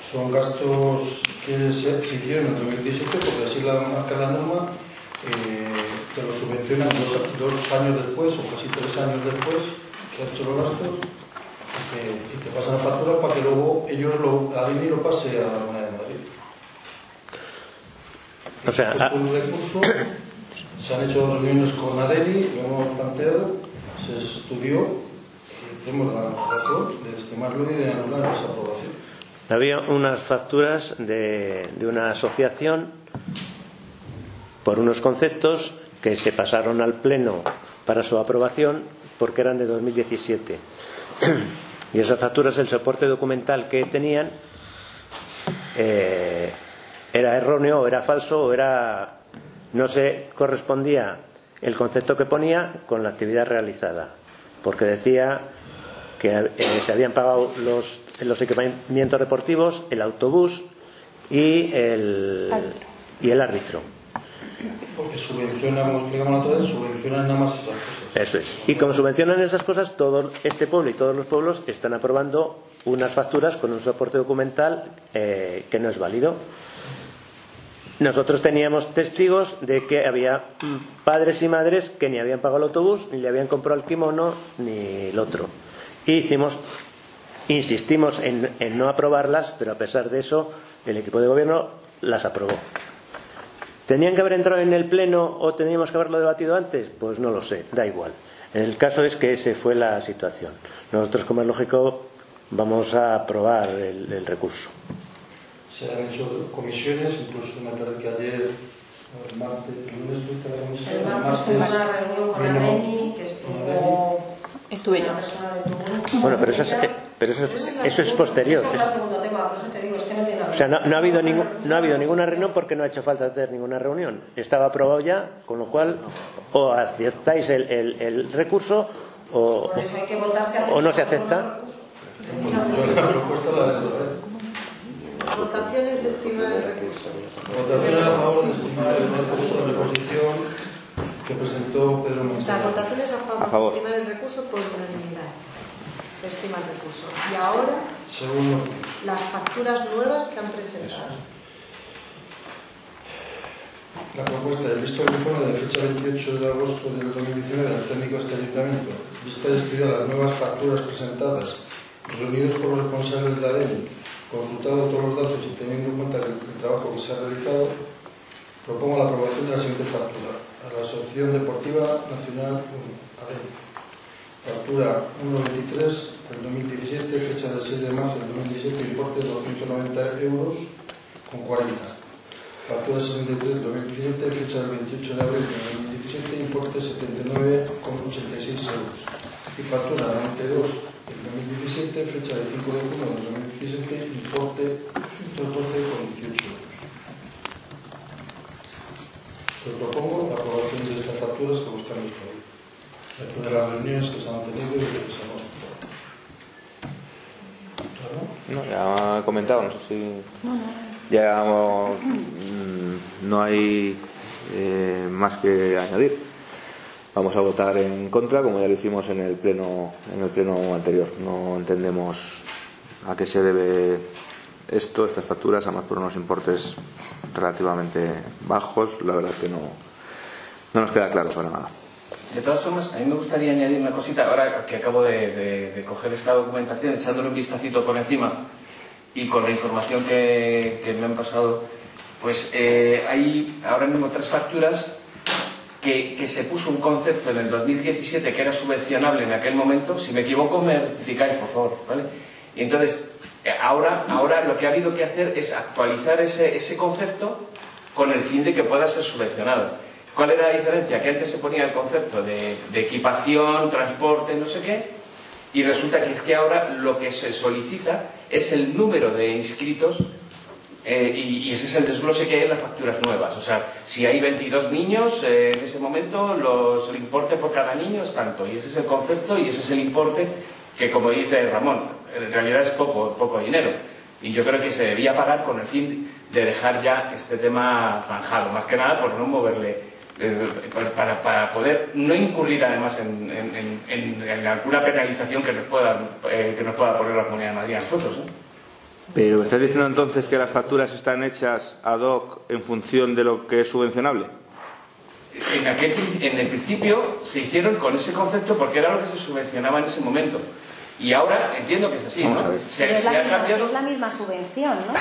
son gastos que se, hicieron en el 2017, porque así la marca la norma, eh, te lo subvencionan dos, dos años después o casi tres años después que has hecho los gastos y te, y te pasan la factura para que luego ellos lo, ADINI lo pase a la Comunidad de Madrid. O sea, Esto ah- fue un recurso, se han hecho reuniones con ADENI, lo hemos planteado, se estudió y hicimos la razón de estimarlo y de anular esa aprobación. Había unas facturas de, de una asociación por unos conceptos que se pasaron al Pleno para su aprobación porque eran de 2017. Y esas facturas, el soporte documental que tenían, eh, era erróneo o era falso o era no se correspondía el concepto que ponía con la actividad realizada porque decía que eh, se habían pagado los, los equipamientos deportivos, el autobús y el, Árbitro. y el árbitro. Porque subvencionan, como subvencionan nada más esas cosas. Eso es. Y como subvencionan esas cosas, todo este pueblo y todos los pueblos están aprobando unas facturas con un soporte documental eh, que no es válido. Nosotros teníamos testigos de que había padres y madres que ni habían pagado el autobús, ni le habían comprado el kimono, ni el otro. Y hicimos, insistimos en no aprobarlas, pero a pesar de eso, el equipo de gobierno las aprobó. ¿Tenían que haber entrado en el Pleno o teníamos que haberlo debatido antes? Pues no lo sé, da igual. El caso es que ese fue la situación. Nosotros, como es lógico, vamos a aprobar el, el recurso. Se han hecho comisiones, incluso me parece que ayer, el martes, el lunes tuviste la comisión, El martes hubo una reunión con vino- ADENI que estuvo Estuve yo. Bueno, pero eso es, eh, pero eso, es- eso es posterior. O sea, no, no ha habido ningún- no ha habido ninguna reunión porque no ha hecho falta tener ninguna reunión. Estaba aprobado ya, con lo cual o aceptáis el, el- el recurso o, o no se acepta. La propuesta la. Votaciones de estimar el recurso. Votación a favor de estimar el recurso de reposición que presentó Pedro O sea, Montero. votaciones a favor, A favor. de estimar el recurso por unanimidad. se estima el recurso. Y ahora, Segundo, las facturas nuevas que han presentado. la propuesta del visto del informe de fecha 28 de agosto del 2019 del técnico de este ayuntamiento, vista y estudiar las nuevas facturas presentadas, reunidos por los responsables de ADEMI, consultado todos los datos y teniendo en cuenta el, el trabajo que se ha realizado, propongo la aprobación de la siguiente factura. a la Asociación Deportiva Nacional ADEM. Factura 1.23 del 2017, fecha del 6 de marzo del 2017, importe de 290 euros con 40. Factura 63 del 2017, fecha del 28 de abril del 2017, importe 79,86 euros. Y factura 92 del 2017, fecha del 5 de junio del 2017, importe 112,18 euros. Te propongo la aprobación de estas facturas que buscan el código. Después de las reuniones que se han tenido y que se han ¿Claro? No, ya comentado, no sé si. Ya mm, no hay eh, más que añadir. Vamos a votar en contra, como ya lo hicimos en el pleno, en el pleno anterior. No entendemos a qué se debe esto, estas facturas, además por unos importes relativamente bajos. La verdad que no, no nos queda claro para nada. De todas formas, a mí me gustaría añadir una cosita, ahora que acabo de, de- de coger esta documentación, echándole un vistacito por encima y con la información que, que me han pasado, pues eh, hay ahora mismo tres facturas que, que se puso un concepto en el 2017 que era subvencionable en aquel momento. Si me equivoco, me rectificáis, por favor. ¿vale? Y entonces, ahora, ahora lo que ha habido que hacer es actualizar ese, ese concepto con el fin de que pueda ser subvencionado. ¿Cuál era la diferencia? Que antes se ponía el concepto de, de equipación, transporte, no sé qué, y resulta que es que ahora lo que se solicita es el número de inscritos eh, y, y ese es el desglose que hay en las facturas nuevas. O sea, si hay 22 niños, eh, en ese momento los, el importe por cada niño es tanto. Y ese es el concepto y ese es el importe que, como dice Ramón, en realidad es poco, poco dinero. Y yo creo que se debía pagar con el fin de dejar ya este tema zanjado. Más que nada por no moverle eh, para, para poder no incurrir además en, en- en- en alguna penalización que nos pueda, eh, que nos pueda poner la Comunidad de Madrid a nosotros. ¿eh? Pero ¿estás diciendo entonces que las facturas están hechas ad hoc en función de lo que es subvencionable? En, aquel en el principio se hicieron con ese concepto porque era lo que se subvencionaba en ese momento. Y ahora entiendo que es así, Vamos ¿no? a ver. Se, Pero es se la, ha misma, cambiado. es la misma subvención, ¿no?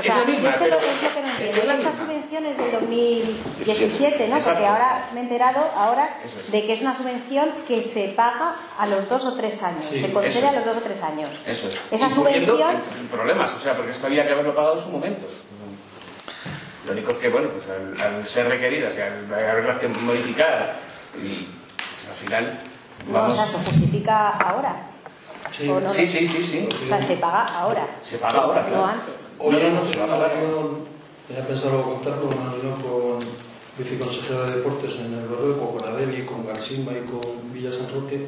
Es la misma, pero- lo, es lo que no es entiendo. la Esta misma. subvención es del 2017, ¿no? Exacto. Porque ahora me he enterado ahora es. de que es una subvención que se paga a los dos o tres años. Sí, se concede a los dos o tres años. Eso es. Esa subvención en- en problemas, o sea, porque esto había que haberlo pagado en su momento. Lo único es que, bueno, pues al, al ser requeridas y al haberlas que modificar, y pues, al final no, vamos. o sea, se justifica ahora. Sí. ¿O no? Sí, sí, sí, sí. O sea, se paga ahora, Se paga ahora, no claro. antes. Hoy No, no, no, se va a pagar. tenía pensado contarlo, una reunión con viceconsejera de Deportes en el Berrueco, con Adeli, con Garsimba y con Villa San Roque,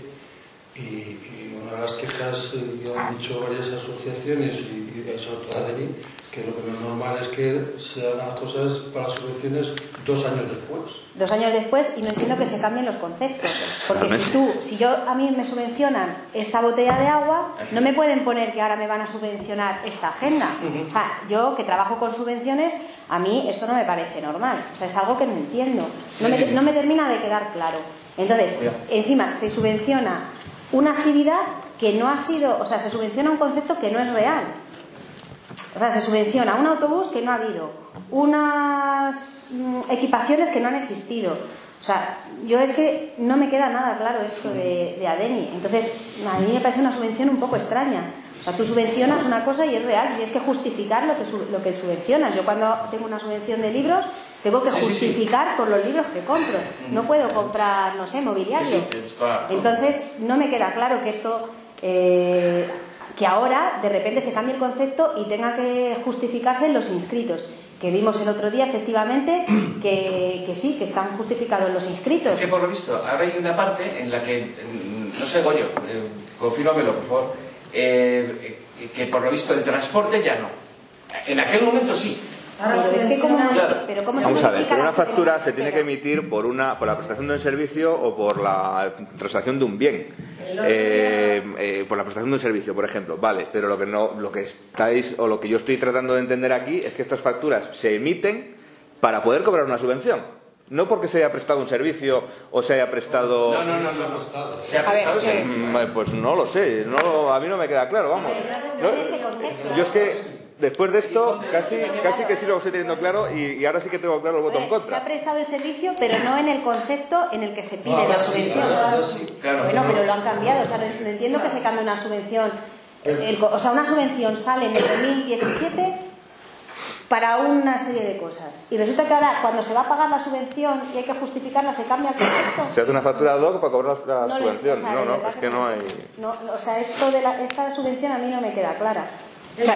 y, y una de las quejas eh, que han dicho varias asociaciones y, y sobre todo Adeli, que lo que no es normal es que se hagan las cosas para las subvenciones dos años después. dos años después y no entiendo que se cambien los conceptos. Porque si tú, si yo a mí me subvencionan esta botella de agua, no me pueden poner que ahora me van a subvencionar esta agenda. O sea, yo que trabajo con subvenciones, a mí esto no me parece normal. O sea, es algo que no entiendo. No me, no me termina de quedar claro. Entonces, encima se subvenciona una actividad que no ha sido, o sea, se subvenciona un concepto que no es real. O sea, se subvenciona un autobús que no ha habido, unas mm, equipaciones que no han existido. O sea, yo es que no me queda nada claro esto de, de ADENI. Entonces, a mí me parece una subvención un poco extraña. O sea, tú subvencionas una cosa y es real, tienes que justificar lo que, lo que subvencionas. Yo cuando tengo una subvención de libros, tengo que Sí, sí, sí. justificar por los libros que compro. No puedo comprar, no sé, mobiliario. Entonces, no me queda claro que esto, eh, que ahora de repente se cambie el concepto y tenga que justificarse en los inscritos. Que vimos el otro día, efectivamente, que, que sí, que están justificados los inscritos. Es que por lo visto, ahora hay una parte en la que, no sé, Goyo, eh, confírmamelo, por favor, eh, eh, que por lo visto el transporte ya no. En aquel momento sí, Ahora Pero lo es que como, Claro. pero ¿cómo se Vamos a ver, pero una factura se tiene que emitir por una por la prestación de un servicio o por la transacción de un bien. Eh, eh, por la prestación de un servicio, por ejemplo, vale, pero lo que no, lo que estáis o lo que yo estoy tratando de entender aquí es que estas facturas se emiten para poder cobrar una subvención, no porque se haya prestado un servicio o se haya prestado. No, no, no, no. Se ha prestado eh, servicio. Mm, Pues no lo sé, no, a mí no me queda claro, vamos. No. Yo es que después de esto casi, casi que sí lo estoy teniendo claro y, y ahora sí que tengo claro el voto en Hombre, Se ha contra. prestado el servicio, pero no en el concepto en el que se pide No, la subvención. sí. Claro. Bueno, pero lo han cambiado. O sea, no entiendo que se cambie una subvención. El co- o sea, una subvención sale en el 2017 para una serie de cosas. Y resulta que ahora, cuando se va a pagar la subvención y hay que justificarla, se cambia el concepto. Se hace una factura ad hoc para cobrar la No le- subvención. o sea, No, no, es que no hay. No, o sea, esto de la- esta subvención a mí no me queda clara. Que no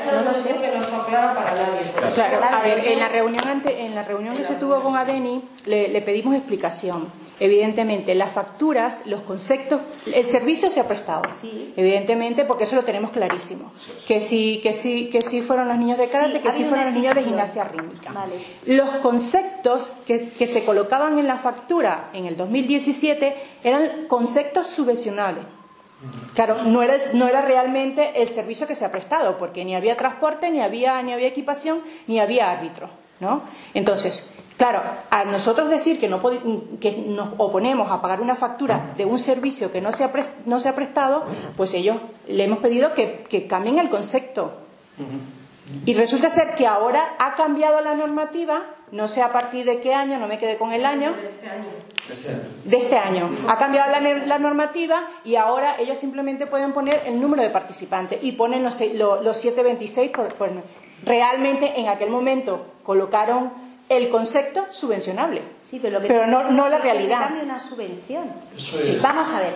está para nadie. Claro, a ver, en la reunión ante- en la reunión que se tuvo con Adeni le, le pedimos explicación. Evidentemente, las facturas, los conceptos, el servicio se ha prestado. Sí. Evidentemente, porque eso lo tenemos clarísimo. Que sí, que sí, que sí fueron los niños de karate, Sí, que sí fueron los niños de gimnasia rítmica. Vale. Los conceptos que, que se colocaban en la factura en el 2017 eran conceptos subvencionables. Claro, no era, no era realmente el servicio que se ha prestado, porque ni había transporte, ni había, ni había equipación, ni había árbitro, ¿no? Entonces, claro, a nosotros decir que, no que nos oponemos a pagar una factura de un servicio que no se ha, no se ha prestado, pues ellos le hemos pedido que, que cambien el concepto. Y resulta ser que ahora ha cambiado la normativa, no sé a partir de qué año, no me quedé con el año, Este año. Este año. de este año. Ha cambiado la, normativa y ahora ellos simplemente pueden poner el número de participantes y ponen los, se- lo- los 726. Por, por- realmente en aquel momento colocaron el concepto subvencionable. Sí, pero, lo que Pero no- no la es que realidad. Se cambie una subvención. Sí, vamos a ver.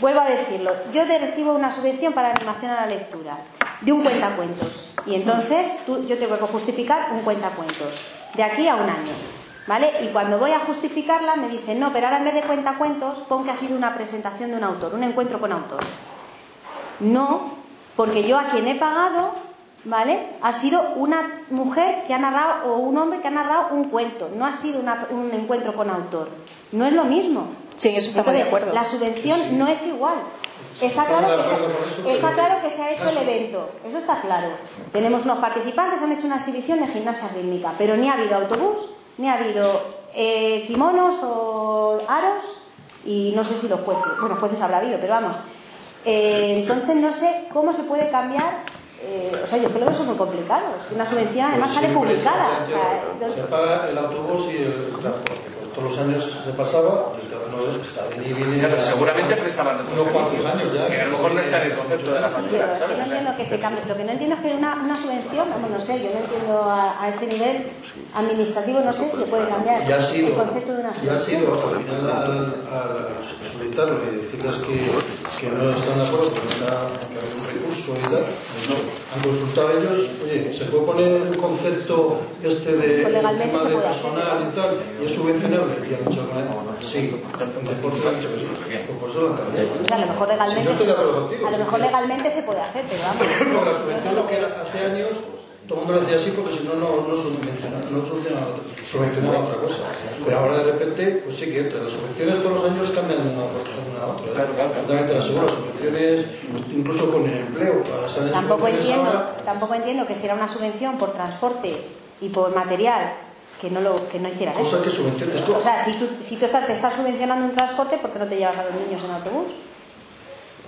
Vuelvo a decirlo. Yo te recibo una subvención para animación a la lectura de un cuentacuentos. Y entonces tú, yo tengo que justificar un cuentacuentos de aquí a un año. ¿Vale? Y cuando voy a justificarla me dicen, no, pero ahora en vez de cuentacuentos pon que ha sido una presentación de un autor, un encuentro con autor. No, porque yo a quien he pagado, ¿vale? Ha sido una mujer que ha narrado o un hombre que ha narrado un cuento, no ha sido un encuentro con autor. No es lo mismo. Sí, en eso estamos de Entonces, acuerdo. La subvención no es igual. Está claro, que se, está claro que se ha hecho el evento, eso está claro. Tenemos unos participantes, han hecho una exhibición de gimnasia rítmica, pero ni ha habido autobús, ni ha habido eh, kimonos o aros, y no sé si los jueces, bueno, jueces habrá habido, pero vamos. Eh, entonces no sé cómo se puede cambiar, eh, o sea, yo creo que eso es muy complicado, es que una subvención además Pues sale publicada. se- o sea, Se paga el autobús y el transporte. Todos los años se pasaba, no está bien y viene. Claro, seguramente prestaban otros unos cuantos años ya. Que a lo mejor no está en el concepto de la factura, no entiendo que se cambie. Lo que no entiendo es que una, una subvención, vamos, no sé, yo no entiendo a, a ese nivel administrativo, no sé si se puede cambiar Y ha sido, el concepto de una y ha subvención. sido al final al, al solicitarlo y decirles que, que no están de acuerdo porque está, que hay un recurso y tal, pues no, han consultado ellos, oye, ¿se puede poner el concepto este de Pues tema de personal y tal, y es subvencionable? Y han dicho sí, que pues por eso lo han cambiado. A lo mejor legalmente, yo estoy de acuerdo contigo. a lo mejor legalmente se puede hacer, pero vamos. no, la subvención lo que era hace años, todo el mundo lo hacía así porque si no, no, no subvencionaba, no subvencionaba, otra- subvencionaba otra cosa. Pero ahora de repente, pues sí que entra. Las subvenciones todos los años cambian de una cosa a otra. ¿eh? Claro, claro. Totalmente las seguras, subvenciones, incluso con el empleo. Tampoco entiendo, ahora. tampoco entiendo que si era una subvención por transporte y por material, que no lo que no hicieran eso. Cosas que subvenciones. O sea, si tú, si tú estás, te estás subvencionando un transporte, ¿por qué no te llevas a los niños en autobús?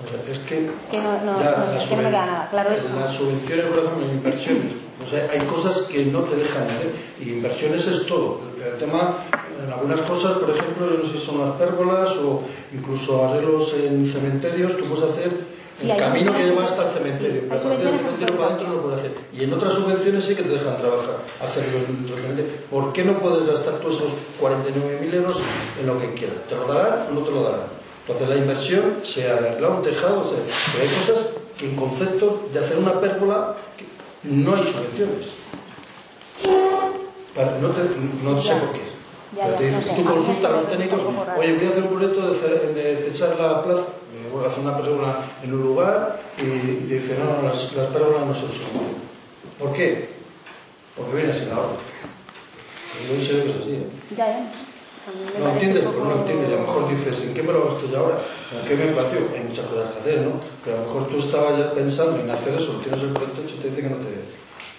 O sea, es que, Que no- no- ya, no- las es que no me queda nada claro. Las subvenciones, por ejemplo, en inversiones. O sea, hay cosas que no te dejan hacer. Y inversiones es todo. El tema, en algunas cosas, por ejemplo, no sé si son las pérgolas o incluso arreglos en cementerios, tú puedes hacer Sí, el camino que lleva hasta el cementerio. sí, Pero a partir del cementerio para adentro no lo puedes hacer. Y en otras subvenciones sí que te dejan trabajar, hacerlo dentro del cementerio. ¿Por qué no puedes gastar tú esos 49.000 euros en lo que quieras? ¿Te lo darán o no te lo darán? Entonces la inversión, sea de arreglar un tejado, sea, pero hay cosas que en concepto de hacer una pérgola no hay subvenciones. No, te- no sé por qué. Ya, Pero te no sé. tú consultas a los técnicos, oye, voy a hacer un proyecto de, de techar la plaza, hacer una pérgola en un lugar y, y te dicen, no, no, las, las pérgolas no se subvencionan. ¿Por qué? porque viene así la orden. Yo que es así. ¿eh? Ya, No entiendes, pero poco- no entiendes. Y a lo mejor dices, ¿en qué me lo gasto yo ahora? ¿En qué me pateo? Hay muchas cosas que hacer, ¿no? Pero a lo mejor tú estabas ya pensando en hacer eso, tienes el pretexto y te dice que no te...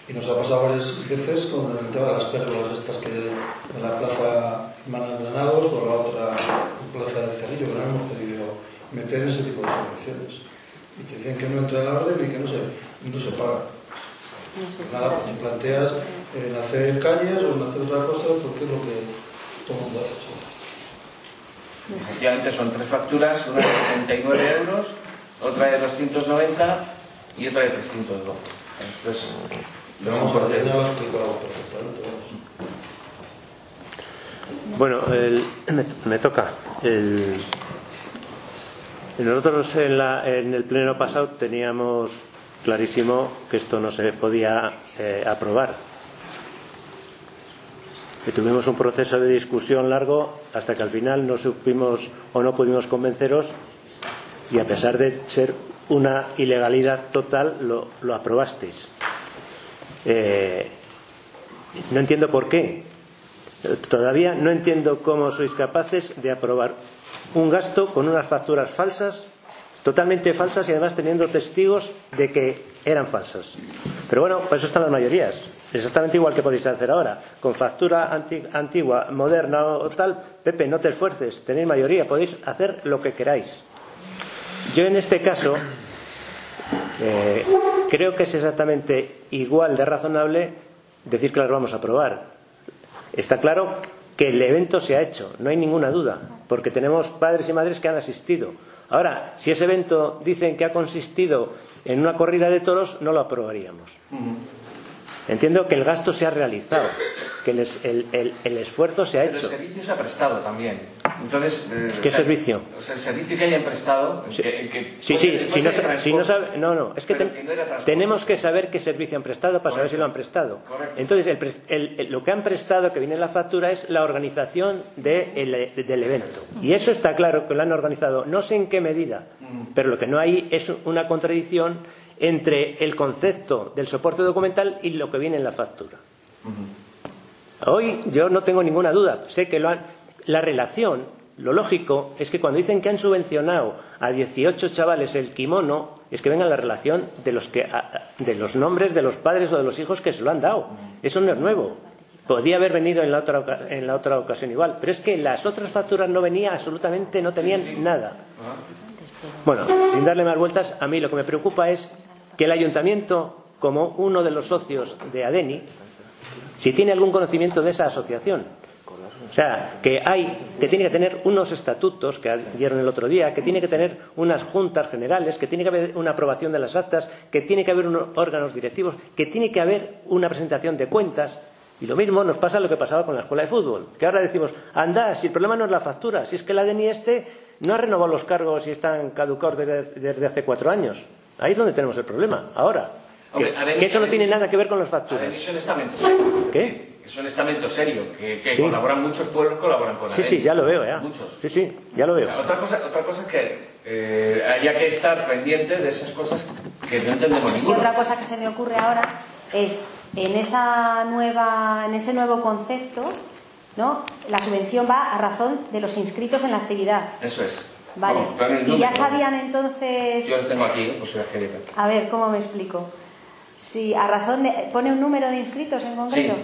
Y nos ha pasado varias veces con el tema de las pérgolas estas que de la plaza Manuel Granados o la otra plaza de Cerrillo, que no hemos podido meter ese tipo de subvenciones. Y te dicen que no entra en la orden y que no se, no se paga. Nada, pues te planteas en hacer calles o en hacer otra cosa porque es lo que todo el mundo hace. Efectivamente son tres facturas, una de 79 euros, otra de 290 y otra de 312. Entonces, Pero vamos a ver, ya lo has explicado perfectamente. vamos. Bueno, el- me, me toca. El- nosotros en, la- en el pleno pasado teníamos clarísimo que esto no se podía eh, aprobar. Y tuvimos un proceso de discusión largo hasta que al final no supimos o no pudimos convenceros y a pesar de ser una ilegalidad total lo, lo aprobasteis. Eh, no entiendo por qué. Todavía no entiendo cómo sois capaces de aprobar un gasto con unas facturas falsas, totalmente falsas y además teniendo testigos de que eran falsas. Pero bueno, para eso están las mayorías. Exactamente igual que podéis hacer ahora. Con factura anti- antigua, moderna o tal, Pepe, no te esfuerces, tenéis mayoría, podéis hacer lo que queráis. Yo en este caso eh, creo que es exactamente igual de razonable decir que las vamos a aprobar. Está claro que el evento se ha hecho, no hay ninguna duda, porque tenemos padres y madres que han asistido. Ahora, si ese evento dicen que ha consistido en una corrida de toros, no lo aprobaríamos. Entiendo que el gasto se ha realizado, que el, es- el- el- el esfuerzo se ha Pero el hecho. servicio se ha prestado también. Entonces, eh, ¿Qué o sea, servicio? O sea, el servicio que hayan prestado. Sí. que- que Sí, si no, si no sabe, no, no, es que, no tenemos que saber qué servicio han prestado para saber si lo han prestado. Correcto. Entonces, el el- el- lo que han prestado, que viene en la factura, es la organización de el- del evento. Y eso está claro que lo han organizado, no sé en qué medida, pero lo que no hay es una contradicción entre el concepto del soporte documental y lo que viene en la factura. Hoy yo no tengo ninguna duda, sé que lo han. La relación, lo lógico es que cuando dicen que han subvencionado a 18 chavales el kimono, es que venga la relación de los, que, de los nombres de los padres o de los hijos que se lo han dado. Eso no es nuevo. Podría haber venido en la otra, en la otra ocasión igual, pero es que las otras facturas no venía absolutamente, no tenían nada. Bueno, sin darle más vueltas, a mí lo que me preocupa es que el ayuntamiento, como uno de los socios de ADENI, si tiene algún conocimiento de esa asociación. O sea, que hay, que tiene que tener unos estatutos que dieron el otro día, que tiene que tener unas juntas generales, que tiene que haber una aprobación de las actas, que tiene que haber unos órganos directivos, que tiene que haber una presentación de cuentas. Y lo mismo nos pasa lo que pasaba con la escuela de fútbol, que ahora decimos, anda, si el problema no es la factura, si es que la DNI este no ha renovado los cargos y están caducados desde, desde hace cuatro años. Ahí es donde tenemos el problema, ahora. Que, Hombre, ver, que eso no tiene nada que ver con las A ver, facturas. es un estamento serio. ¿Qué? Es un estamento serio, que, que Sí. colaboran muchos pueblos, colaboran con Sí, sí, ya lo veo, ya. Muchos. Sí, sí, ya lo O veo. sea, otra cosa, otra cosa es que eh, haya que estar pendiente de esas cosas que no entendemos Y ninguno. otra cosa que se me ocurre ahora es en esa nueva, en ese nuevo concepto, ¿no? La subvención va a razón de los inscritos en la actividad. Eso es. Vale. Vamos, y ya sabían entonces. Yo lo tengo aquí, pues si las. A ver, ¿cómo me explico? Si a razón de. ¿Pone un número de inscritos en Sí. concreto?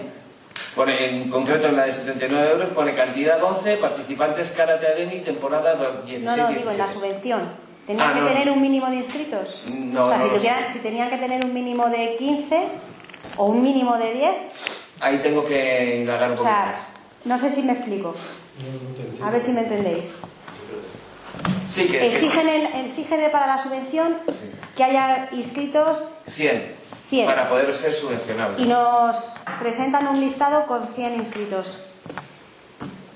Pone, en concreto en la de 79 euros pone cantidad 11, participantes Karate Adeni, temporada 16 No, no, digo en la 17. subvención. ¿Tenían Ah, que no. tener un mínimo de inscritos? No, o sea, no si, lo tuvieran- si tenían que tener un mínimo de 15 o un mínimo de 10, Ahí tengo que indagar un o poquito sea, más. no sé si me explico. A ver si me entendéis. Sí, que, Exigen, el, exigen para la subvención que haya inscritos 100, 100. para poder ser subvencionable. y nos presentan un listado con 100 inscritos.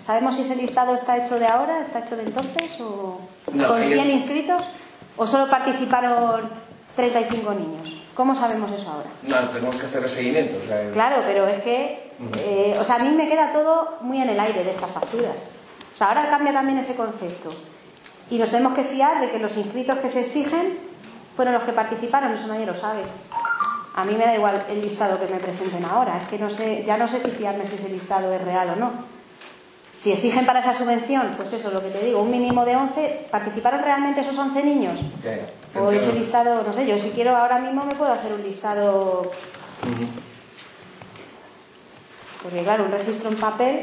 ¿Sabemos si ese listado está hecho de ahora, está hecho de entonces o No, con ahí 100 es- inscritos o solo participaron 35 niños? ¿Cómo sabemos eso ahora? No, tenemos que hacer el seguimiento. o sea, Claro, pero es que, eh, o sea, a mí me queda todo muy en el aire de estas facturas. O sea, ahora cambia también ese concepto. Y nos tenemos que fiar de que los inscritos que se exigen fueron los que participaron, eso nadie lo sabe. a mí me da igual el listado que me presenten ahora. Es que no sé, ya no sé si fiarme si ese listado es real o no. Si exigen para esa subvención, pues eso, lo que te digo, un mínimo de 11, ¿participaron realmente esos 11 niños? O ese listado, no sé, yo si quiero ahora mismo me puedo hacer un listado. Porque claro, un registro en papel.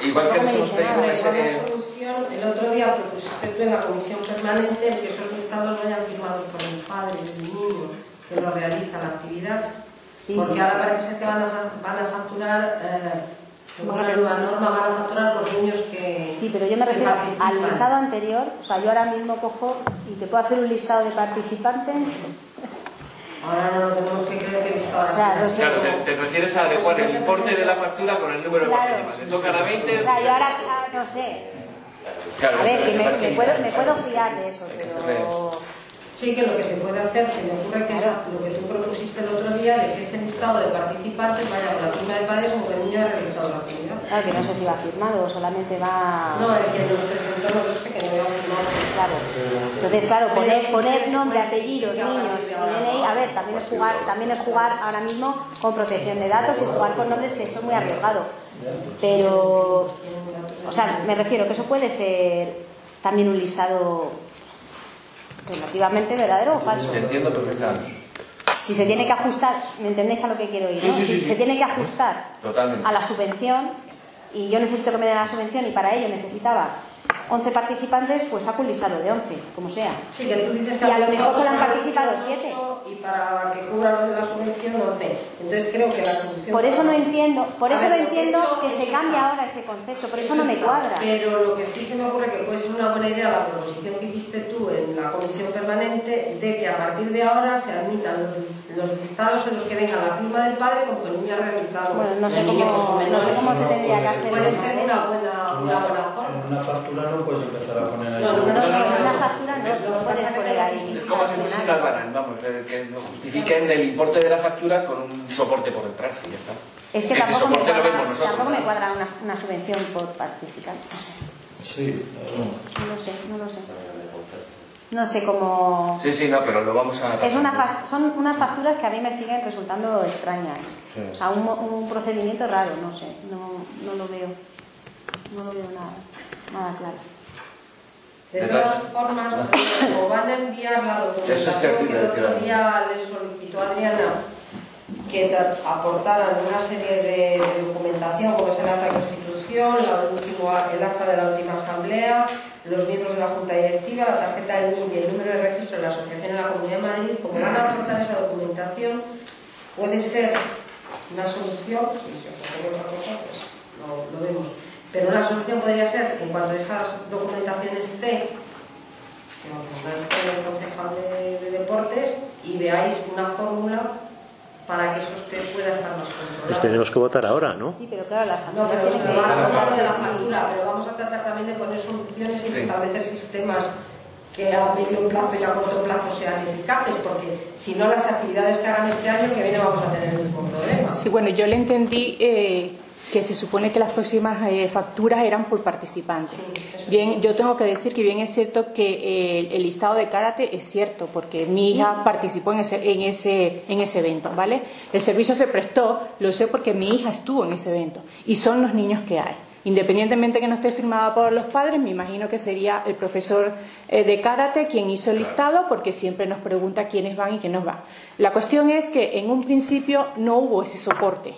Igual que les hemos pedido solución, el otro día propusiste tú en la comisión permanente el que esos listados vayan firmados por el padre del niño que lo realiza la actividad. Sí, Porque sí. ahora parece ser que van a, van a facturar, eh, la norma, van a facturar por niños que. Sí, pero yo me refiero al listado anterior, o sea, yo ahora mismo cojo y te puedo hacer un listado de participantes. Ahora no lo tenemos que creer que el listado O sea, así. no sé. Claro, te, te refieres a adecuar el importe de la factura con el número de Claro. participantes. Le tocan a 20. O sea, yo ahora, ah, no sé. Claro, A ver, que me, me puedo, me puedo fiar de eso, pero. Sí, que lo que se puede hacer, se me ocurre que es lo que tú propusiste el otro día, de que este listado de participantes vaya con la firma del padre como que el niño ha realizado la actividad. Claro, que no sé si va firmado o solamente va. No, el que nos presentó nos dice que no iba a firmar. Claro. Entonces, claro, poner, poner nombre, apellidos, niños de DNI, a ver, también es jugar, también es jugar ahora mismo con protección de datos y jugar con nombres que son muy arriesgados. Pero, o sea, me refiero que eso puede ser también un listado relativamente verdadero o falso. Te entiendo perfectamente. Si se tiene que ajustar, ¿me entendéis a lo que quiero ir? Sí, no? sí, si sí, se tiene que ajustar Totalmente. a la subvención y yo necesito que me den la subvención y para ello necesitaba 11 participantes, pues saco un listado de 11, como sea. Sí, que tú dices que Y a lo mejor solo han participado participado siete. Y para que cubra lo de la subvención, 11. Entonces creo que la solución. Por eso no entiendo, por eso ver, no entiendo hecho, que se cambie ahora ese concepto, por eso no me está. cuadra. Pero lo que sí se me ocurre que puede ser una buena idea la proposición que hiciste tú en la comisión permanente de que a partir de ahora se admitan los, listados en los que venga la firma del padre que el niño ha realizado. Bueno, no sé cómo- con no sé cómo se tendría que hacer Puede ser ¿eh? una buena, una buena forma. En una factura no puedes empezar a poner ahí. No, no, No, no, no, en no, una no. factura no, no puedes poner ahí. Es como si fuese un albarán, vamos, que justifiquen el importe de la factura con un soporte por detrás y ya está. Es que Ese tampoco me cuadra, vemos nosotros. tampoco me ¿no? cuadra una, una subvención por participante. Sí. No lo sé, no lo sé. No sé cómo... Sí, sí, no, pero lo vamos a... Es una fa- son unas facturas que a mí me siguen resultando extrañas. Sí. O sea, un, procedimiento raro, no sé, no, no lo veo. No lo veo nada, nada claro. De todas formas, como van a enviar la es documentación cierto, que el otro día le solicitó Adriana que aportaran una serie de, documentación, como es el acta de constitución, la último- el acta de la última asamblea, los miembros de la junta directiva, la tarjeta del NID y el número de registro de la asociación en la Comunidad de Madrid, como van a aportar esa documentación, puede ser una solución, si se os ocurre otra cosa, pues lo, lo vemos. Pero una solución podría ser que en cuanto esa documentación esté, que con el concejal de deportes y veáis una fórmula para que eso usted pueda estar más Pues controlado. tenemos que votar ahora, ¿no? Sí, pero claro, las No, facturas pero tienen pero que... vamos a hablar de la factura, pero vamos a tratar también de poner soluciones y de Sí. establecer sistemas que a medio plazo y a corto plazo sean eficaces, porque si no las actividades que hagan este año que viene vamos a tener el mismo problema. Sí, bueno, yo le entendí eh, que se supone que las próximas eh, facturas eran por. Sí, eso Bien, yo tengo que decir que bien es cierto que eh, el, listado de karate es cierto, porque mi hija participó en ese, en, ese, en ese evento, ¿vale? El servicio se prestó, lo sé porque mi hija estuvo en ese evento, y son los niños que hay. Independientemente que no esté firmada por los padres, me imagino que sería el profesor eh, de karate quien hizo el listado, porque siempre nos pregunta quiénes van y quiénes van. La cuestión es que en un principio no hubo ese soporte.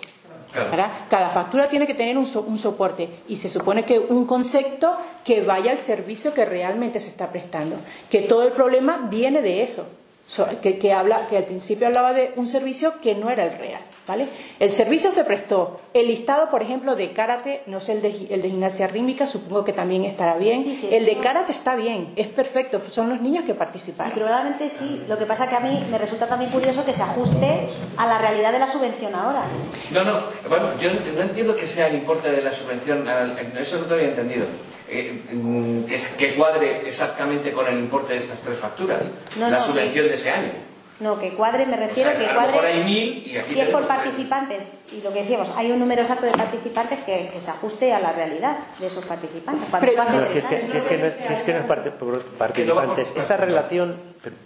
Cada factura tiene que tener un, so- un soporte y se supone que un concepto que vaya al servicio que realmente se está prestando. Que todo el problema viene de eso. So- que, que habla, que al principio hablaba de un servicio que no era el real. ¿vale? El servicio se prestó. El listado, por ejemplo, de karate, no sé el de, el de gimnasia rítmica, supongo que también estará bien. Sí, sí, el de karate está bien, es perfecto, son los niños que Sí, participaron. probablemente sí. Lo que pasa que a mí me resulta también curioso que se ajuste a la realidad de la subvención ahora. No, no, bueno, yo no entiendo que sea el importe de la subvención, al- eso no lo había entendido. Eh, mm, que, es- que cuadre exactamente con el importe de estas tres facturas, No, la no, subvención que- de ese año. No, que cuadre, me O refiero sea, que a lo mejor cuadre. hay mil y aquí si es por participantes, y lo que decíamos, hay un número exacto de participantes que, que se ajuste a la realidad de esos participantes. Cuando Pero- No, si es que, si es que no, es- si es que no es parte- por participantes, esa relación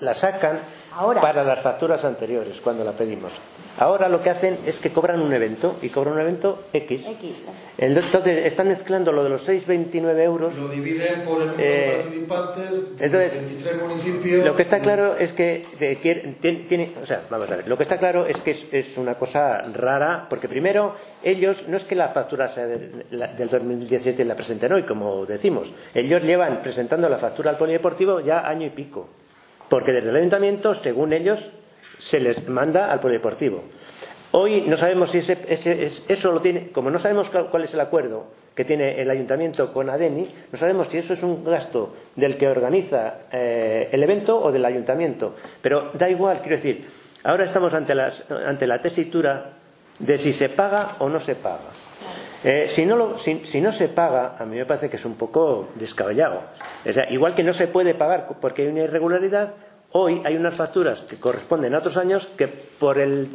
la sacan Ahora. para las facturas anteriores, cuando la pedimos. Ahora lo que hacen es que cobran un evento y cobran un evento X. X. Entonces están mezclando lo de los 6,29 euros. Lo dividen por el número Eh, de participantes, de entonces, 23 municipios. Lo que está claro es que eh, quiere- tien- tiene, o sea, vamos a ver, lo que está claro es que es, es una cosa rara, porque primero ellos no es que la factura sea del, la- del 2017 la presenten hoy, como decimos, ellos llevan presentando la factura al polideportivo ya año y pico, porque desde el ayuntamiento, según ellos, se les manda al polideportivo. Hoy no sabemos si ese, ese- es- eso lo tiene, como no sabemos cuál cuál es el acuerdo que tiene el ayuntamiento con ADENI, no sabemos si eso es un gasto del que organiza eh, el evento o del ayuntamiento. Pero da igual, quiero decir, ahora estamos ante, las- ante la tesitura de si se paga o no se paga. Eh, si, no lo- si- si no se paga, a mí me parece que es un poco descabellado. O sea, igual que no se puede pagar porque hay una irregularidad, hoy hay unas facturas que corresponden a otros años que por el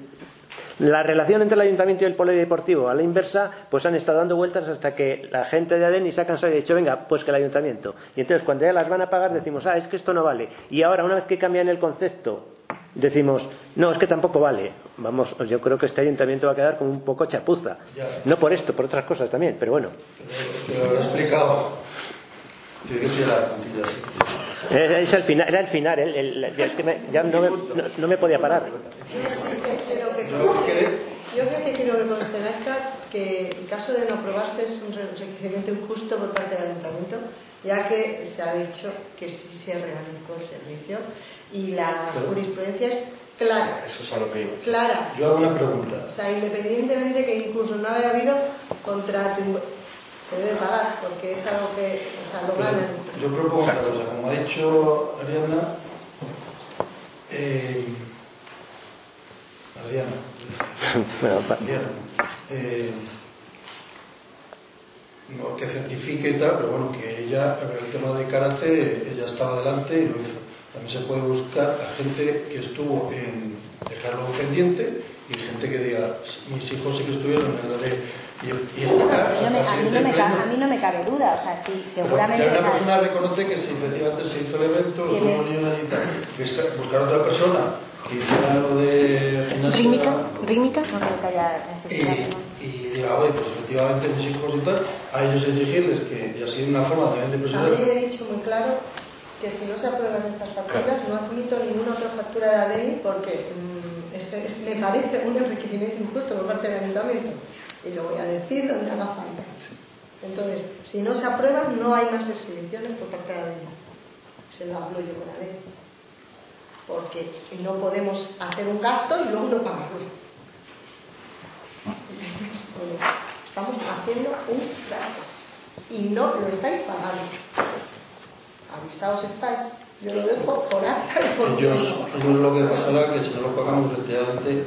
la relación entre el ayuntamiento y el polideportivo a la inversa, pues han estado dando vueltas hasta que la gente de Adeni se ha cansado y ha dicho, venga, pues que el ayuntamiento. Y entonces cuando ya las van a pagar decimos, ah, es que esto no vale. Y ahora, una vez que cambian el concepto, decimos, no, es que tampoco vale. Vamos, yo creo que este ayuntamiento va a quedar como un poco chapuza. Ya. No por esto, por otras cosas también, pero bueno. Lo he explicado. Eh, Es el final, era el final, el- el- es que me- ya no me, no- no me podía parar. Yo sí que que creo que quiero que conste en acta que en caso de no aprobarse es un requerimiento injusto por parte del ayuntamiento, ya que se ha dicho que sí se realizó el servicio y la jurisprudencia es clara, Eso es a lo que iba. clara. Yo hago una pregunta. O sea, independientemente que incluso no haya habido contrato, se debe pagar porque es algo que, o sea, lo ganan. Yo propongo otra cosa. Como ha dicho Ariana, eh, Adriana, Adriana, eh, no, que certifique y tal, pero bueno, que ella, el tema de karate, ella estaba delante y lo hizo. También se puede buscar a gente que estuvo en dejarlo pendiente y gente que diga, mis hijos sí que estuvieron en la de... Y, y A mí no me, a mí no me siguiente ca- pleno. a mí no me cabe duda, o sea, sí, Pero seguramente. ya una o sea, persona reconoce que si efectivamente se hizo el evento, Que le- ni una edita, buscar, buscar otra persona que hiciera lo de gimnasia ¿Rítmica? ¿Rítmica? no creo que haya y, ¿no? y diga, oye, pues efectivamente mis hijos y tal, a ellos exigirles que, y así una forma también de presionar. También he dicho muy claro que si no se aprueban estas facturas, no admito ninguna otra factura de ADN porque mm, es- es- me parece un enriquecimiento injusto por parte del ayuntamiento. Y lo voy a decir donde haga falta. Entonces, si no se aprueban, no hay más exhibiciones por parte de ADN. Se lo hablo yo con ADN. Porque no podemos hacer un gasto y luego no pagarlo. Estamos haciendo un gasto y no lo estáis pagando. Avisaos estáis. Yo lo dejo por acta y por Ellos, ellos lo que pasará es que si no lo pagamos, efectivamente,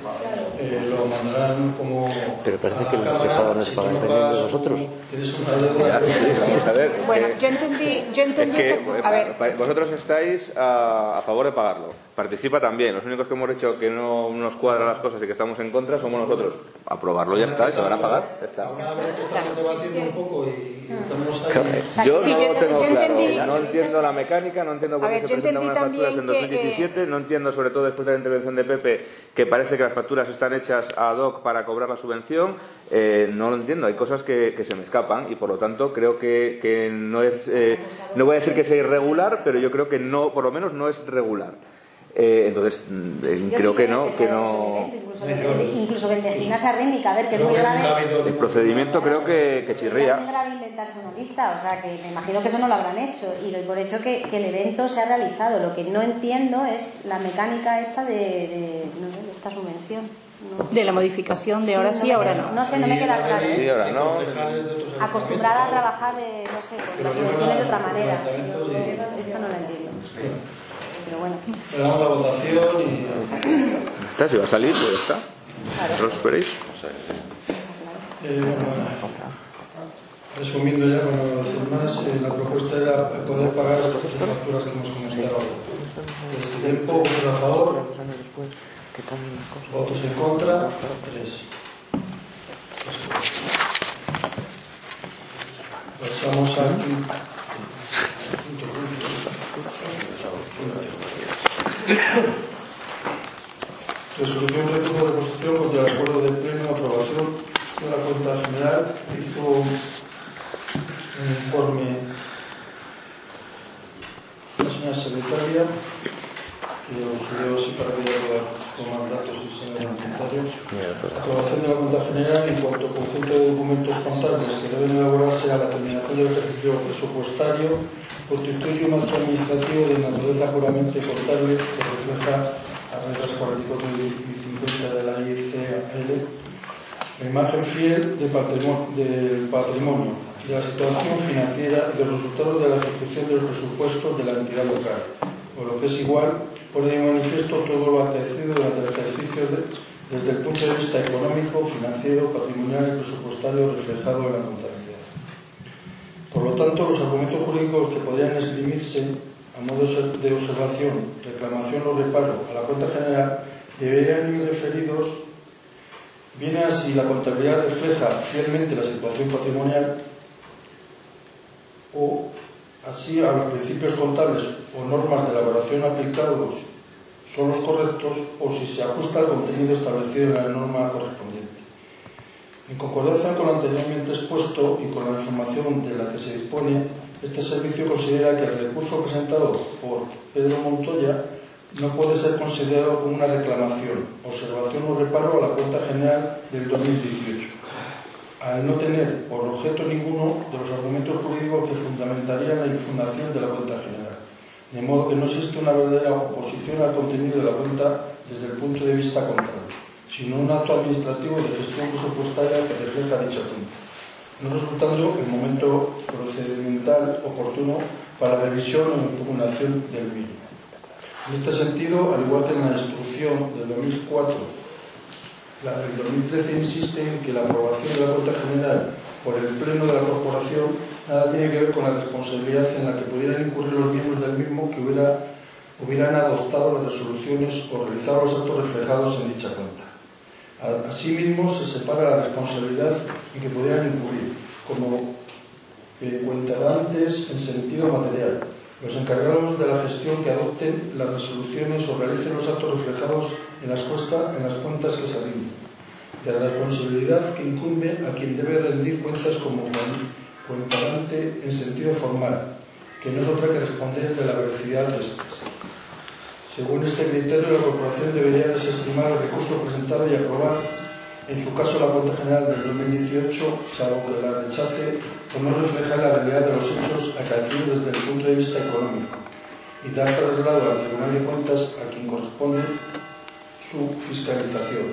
eh, lo mandarán como. Pero parece a la que lo que se cámara, paga no se si paga tú no dependiendo pagas de vosotros. un- Tienes una deuda. A ver, Bueno, eh, yo entendí, yo Es entendí que que- a ver, eh, vosotros estáis a, a favor de pagarlo. Participa también. Los únicos que hemos dicho que no nos cuadran las cosas y que estamos en contra somos nosotros. Aprobarlo ya está, y se van a pagar. Ya está. Una vez que estamos debatiendo un poco y, y estamos ahí. Yo no tengo claro, entendí- no entiendo la mecánica, no entiendo por qué se presentan unas facturas en también que, 2017, no entiendo sobre todo después de la intervención de Pepe que parece que las facturas están hechas ad hoc para cobrar la subvención, eh, no lo entiendo, hay cosas que, que se me escapan y por lo tanto creo que, que no es, eh, no voy a decir que sea irregular, pero yo creo que no, por lo menos no es regular. Eh, entonces, mm, eh, Yo creo sí que no, que no. Incluso, que el- incluso que el de gimnasia rítmica, a ver, que es muy grave. El procedimiento creo que, que chirría. muy grave inventarse una lista, o sea, que me imagino que eso no lo habrán hecho. Y doy por hecho que, que el evento se ha realizado. Lo que no entiendo es la mecánica esta de, de, no sé, de esta subvención. No. de la modificación de ahora no sí, me- ahora no. No sé, no me Y queda la claro. de- Sí, ahora no. Acostumbrada a trabajar de, no sé, con las no subvenciones de otra manera. Esto no lo entiendo. Pero bueno. Le damos a votación y. Está, si va a salir, pues está. No lo esperéis. Eh, bueno, resumiendo ya, para no decir más, eh, la propuesta era poder pagar estas tres facturas que hemos comentado. Este tiempo, votos a favor, votos en contra, tres. Pasamos al quinto. Resolución reto de reposición contra el acuerdo de pleno aprobación de la cuenta general. Hizo un informe la señora secretaria. Que os leo así para que ya con mandatos y señor secretario Aprobación de la cuenta general en cuanto al conjunto de documentos contables que deben elaborarse a la terminación del ejercicio presupuestario constituye un acto administrativo de naturaleza puramente contable que refleja las reglas 44 y 50 de la ICL la imagen fiel del patrimonio, del de la situación financiera y de los resultados de la ejecución de los presupuestos de la entidad local, o lo que es igual, pone de manifiesto todo lo acaecido durante el ejercicio de, desde el punto de vista económico, financiero, patrimonial y presupuestario reflejado en la contabilidad. Por lo tanto, los argumentos jurídicos que podrían escribirse a modo de observación, reclamación o reparo a la cuenta general deberían ir referidos Viene así, la contabilidad refleja fielmente la situación patrimonial o así a los principios contables o normas de elaboración aplicados son los correctos o si se ajusta al contenido establecido en la norma correspondiente. En concordancia con lo anteriormente expuesto y con la información de la que se dispone, este servicio considera que el recurso presentado por Pedro Montoya no puede ser considerado como una reclamación, observación o reparo a la cuenta general del 2018, al no tener por objeto ninguno de los argumentos jurídicos que fundamentarían la impugnación de la cuenta general. De modo que no existe una verdadera oposición al contenido de la cuenta desde el punto de vista contrario. Sino un acto administrativo de gestión presupuestaria que refleja dicha cuenta, no resultando el momento procedimental oportuno para revisión o impugnación del mismo. En este sentido, al igual que en la instrucción del 2004, la del 2013 insiste en que la aprobación de la cuenta general por el Pleno de la Corporación nada tiene que ver con la responsabilidad en la que pudieran incurrir los miembros del mismo que hubiera, hubieran adoptado las resoluciones o realizado los actos reflejados en dicha cuenta. Asimismo, se separa la responsabilidad en que pudieran incurrir como eh, cuentadantes en sentido material, los encargados de la gestión que adopten las resoluciones o realicen los actos reflejados en las, en las cuentas que se rinden, de la responsabilidad que incumbe a quien debe rendir cuentas como cuentadante en sentido formal, que no es otra que responder de la veracidad de estas. Según este criterio, la Corporación debería desestimar el recurso presentado y aprobar, en su caso, la cuenta general del 2018, salvo que la rechace o no refleja la realidad de los hechos acaecidos desde el punto de vista económico y dar traslado al Tribunal de Cuentas a quien corresponde su fiscalización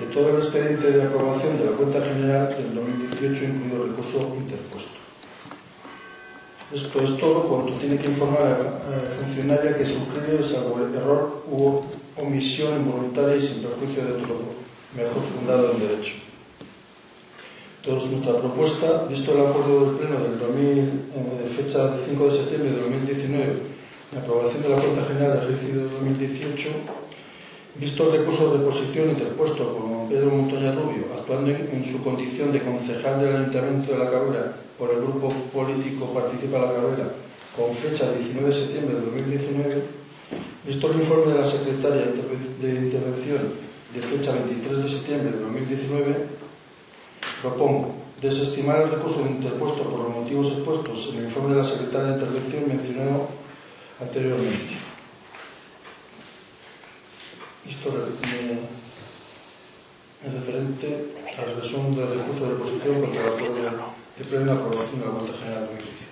de todo el expediente de aprobación de la cuenta general del 2018, incluido el recurso interpuesto. Esto es todo cuanto tiene que informar a la funcionaria que suscribe salvo el error u omisión involuntaria y sin perjuicio de todo mejor fundado en derecho. Entonces, nuestra propuesta, visto el acuerdo del Pleno del 2000, eh, fecha 5 de septiembre de 2019, la aprobación de la cuenta general del ejercicio de 2018, visto el recurso de reposición interpuesto por Pedro Montoya Rubio, actuando en, su condición de concejal del Ayuntamiento de La Cabrera por el grupo político Participa La Cabrera, con fecha 19 de septiembre de 2019, visto el informe de la secretaria de intervención de fecha 23 de septiembre de 2019, Propongo desestimar el recurso interpuesto por los motivos expuestos en el informe de la secretaria de Intervención mencionado anteriormente. Esto es referente al resumen del recurso de reposición contra la de plena aprobación de la General 2018.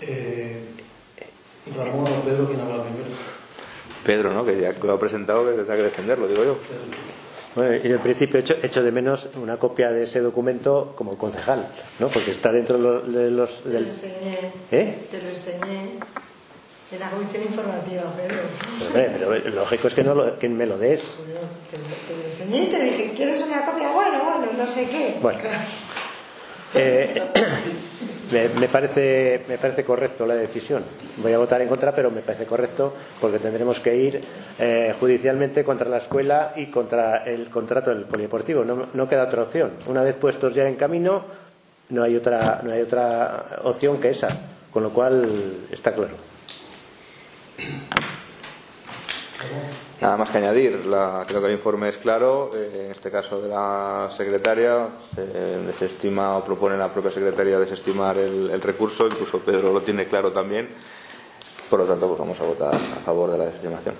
Eh, Ramón o Pedro, ¿quién habla primero? Pedro, ¿no? Que ya lo ha presentado, que tendrá que defenderlo, digo yo. Bueno, y en principio hecho, hecho de menos una copia de ese documento como concejal, ¿no? Porque está dentro de los... Te lo enseñé. ¿Eh? Te lo enseñé en la comisión informativa, Pedro. pero lógico es que, no lo, que me lo des. Te, te, lo enseñé y te dije, ¿quieres una copia? Bueno, bueno, no sé qué. Bueno. Eh, me, parece, me parece correcto la decisión. Voy a votar en contra, pero me parece correcto porque tendremos que ir eh, judicialmente contra la escuela y contra el contrato del polideportivo. No, no, queda otra opción. Una vez puestos ya en camino, no hay otra, no hay otra opción que esa. Con lo cual está claro. Nada más que añadir, la, creo que el informe es claro, eh, en este caso de la secretaria, se desestima o propone la propia secretaria desestimar el, recurso, incluso Pedro lo tiene claro también, por lo tanto pues vamos a votar a favor de la desestimación.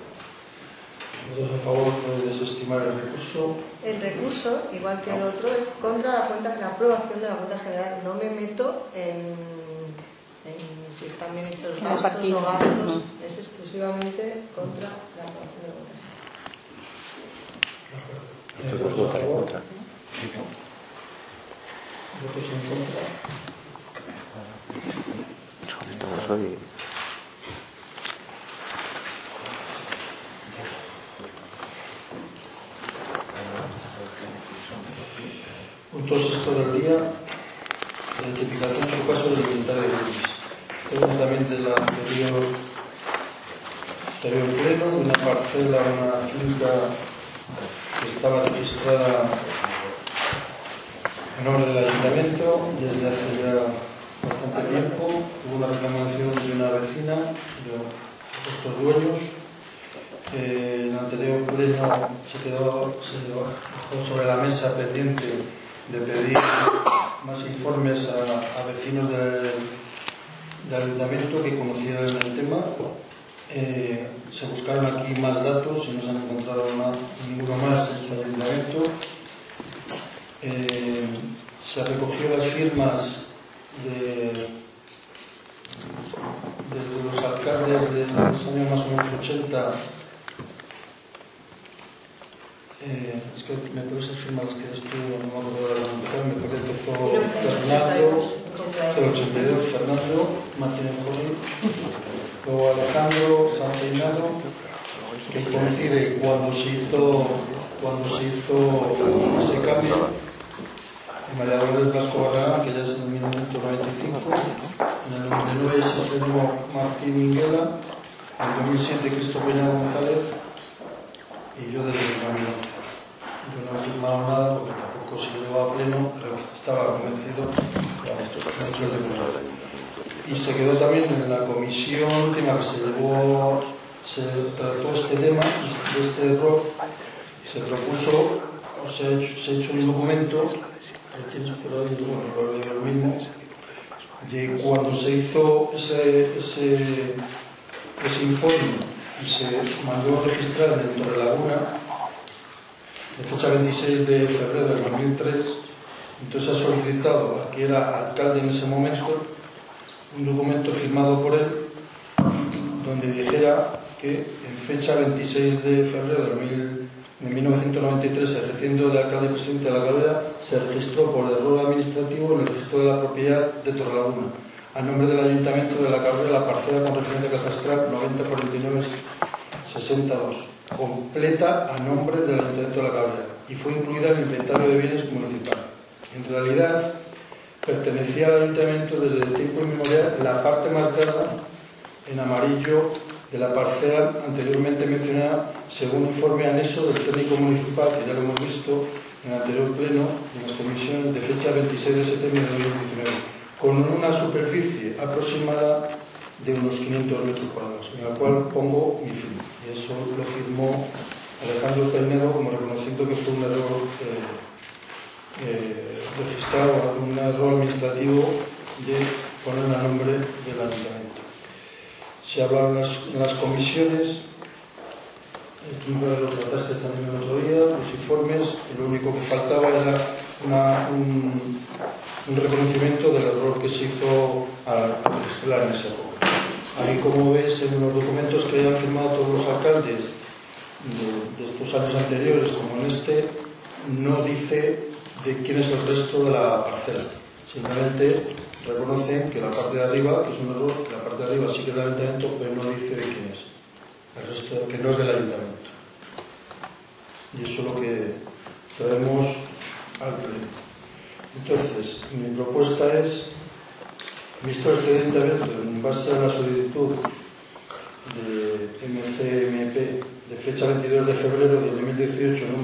Nosotros a favor de desestimar el recurso. El recurso, igual que el ah. otro, es contra la, cuenta, la aprobación de la cuenta general. No me meto en si están bien hechos los gastos, no gastos es exclusivamente contra la aprobación de la votación. Nosotros votaremos en contra. Votos en contra. Estamos hoy.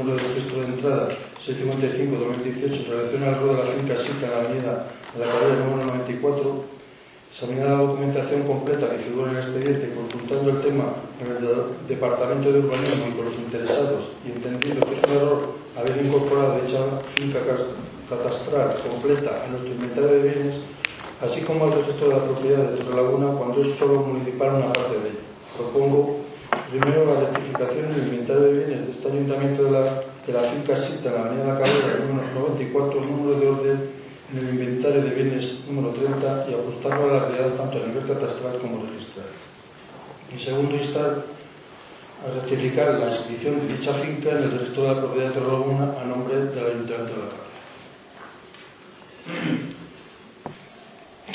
número de registro de entrada 655-2018 en relación al ruedo de la finca Sita en la avenida de la carrera número 94, examinar la documentación completa que figura en el expediente consultando el tema en el Departamento de Urbanismo y con los interesados y entendiendo que es un error haber incorporado dicha finca catastral completa a nuestro inventario de bienes, así como al registro de la propiedad de Torre Laguna cuando es solo municipal una parte de ella. Propongo Primero, la rectificación del inventario de bienes de este ayuntamiento de la, de la finca Sita, en la avenida La Cabrera, número 94, número de orden en el inventario de bienes número 30 y ajustarlo a la realidad tanto a nivel catastral como registral. En segundo, instar a rectificar la inscripción de dicha finca en el registro de la propiedad de Laguna a nombre del Ayuntamiento de la Cabrera.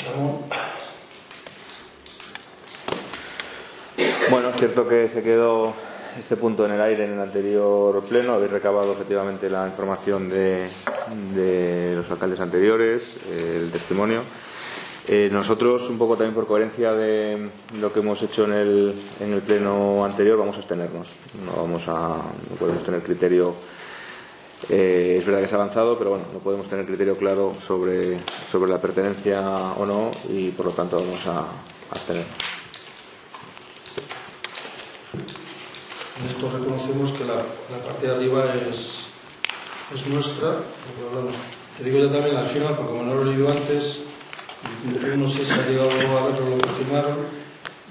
Ramón. Bueno, es cierto que se quedó este punto en el aire en el anterior pleno. Habéis recabado efectivamente la información de, de los alcaldes anteriores, el testimonio. Eh, nosotros, un poco también por coherencia de lo que hemos hecho en el, en el pleno anterior, vamos a abstenernos. No vamos a, no podemos tener criterio. eh, es verdad que es avanzado, pero bueno, no podemos tener criterio claro sobre, sobre la pertenencia o no y por lo tanto vamos a, a abstenernos. En esto reconocemos que la, la parte de arriba es, es nuestra. Te digo ya también al final, porque como no lo he leído antes, no sé si ha llegado a verlo lo que firmaron.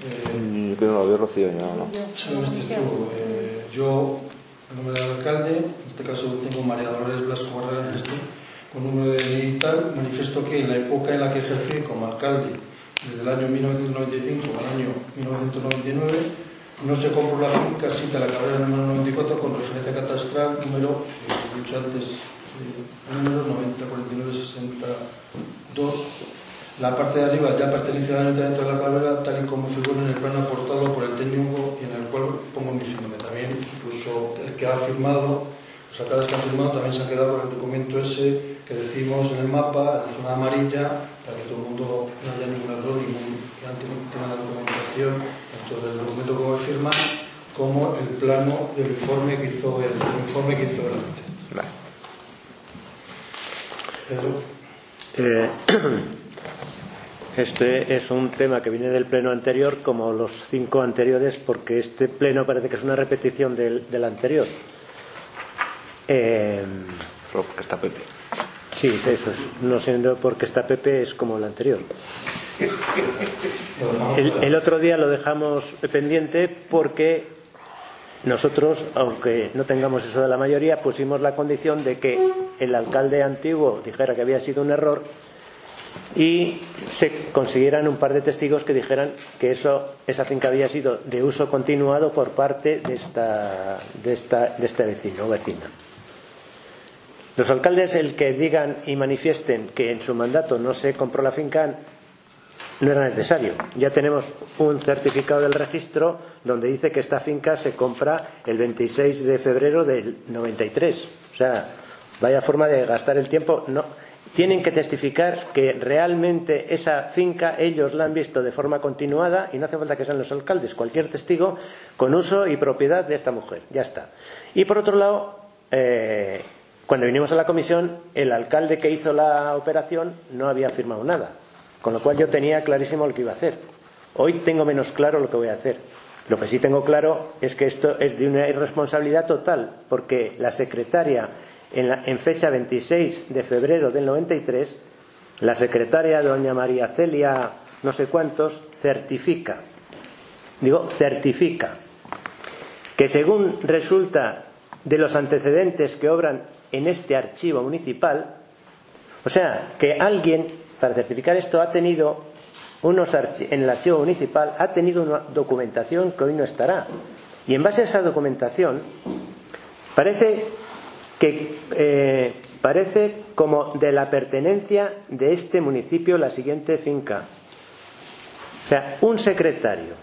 eh, Yo creo que no lo vio Rocío ya, ¿no? Sí, no seguro. Eh, yo, en nombre del alcalde, en este caso tengo María Dolores Blasco Barrera, este, con número de DNI y tal, manifiesto que en la época en la que ejercí como alcalde, desde el año 1995 al año 1999, no se compró la finca Sita la Cabrera número 94 con referencia catastral número, eh, dicho antes, eh, número 904962. La parte de arriba ya pertenece al Ayuntamiento de la Cabrera, tal y como figura en el plano aportado por el técnico y en el cual pongo mi firma. También, incluso el que ha firmado, los alcaldes que han firmado también se han quedado con el documento ese que decimos en el mapa, en zona amarilla, para que todo el mundo no haya ningún error, ningún tenga la documentación, tanto del documento como de firma, como el plano del informe que hizo el, el informe que hizo el. Vale. Pedro. Eh, Este es un tema que viene del pleno anterior, como los cinco anteriores, porque este pleno parece que es una repetición del, del anterior. Eh, Solo porque está Pepe. sí, eso es. No siendo porque está Pepe, es como el anterior. El otro día lo dejamos pendiente porque nosotros, aunque no tengamos eso de la mayoría, pusimos la condición de que el alcalde antiguo dijera que había sido un error y se consiguieran un par de testigos que dijeran que eso, esa finca había sido de uso continuado por parte de, esta, de, esta, de este vecino o vecina. Los alcaldes, el que digan y manifiesten que en su mandato no se compró la finca, no era necesario. Ya tenemos un certificado del registro donde dice que esta finca se compra el 26 de febrero del 93. O sea, vaya forma de gastar el tiempo. No, tienen que testificar que realmente esa finca ellos la han visto de forma continuada y no hace falta que sean los alcaldes, cualquier testigo con uso y propiedad de esta mujer. Ya está. Y por otro lado, eh, cuando vinimos a la comisión, el alcalde que hizo la operación no había firmado nada. Con lo cual yo tenía clarísimo lo que iba a hacer. Hoy tengo menos claro lo que voy a hacer. Lo que sí tengo claro es que esto es de una irresponsabilidad total, porque la secretaria, en, la- en fecha 26 de febrero del 93, la secretaria doña María Celia, no sé cuántos, certifica, digo, certifica, que según resulta de los antecedentes que obran en este archivo municipal, o sea, que alguien, para certificar esto, ha tenido unos en el archivo municipal, ha tenido una documentación que hoy no estará. Y en base a esa documentación, parece que eh, parece como de la pertenencia de este municipio la siguiente finca. O sea, un secretario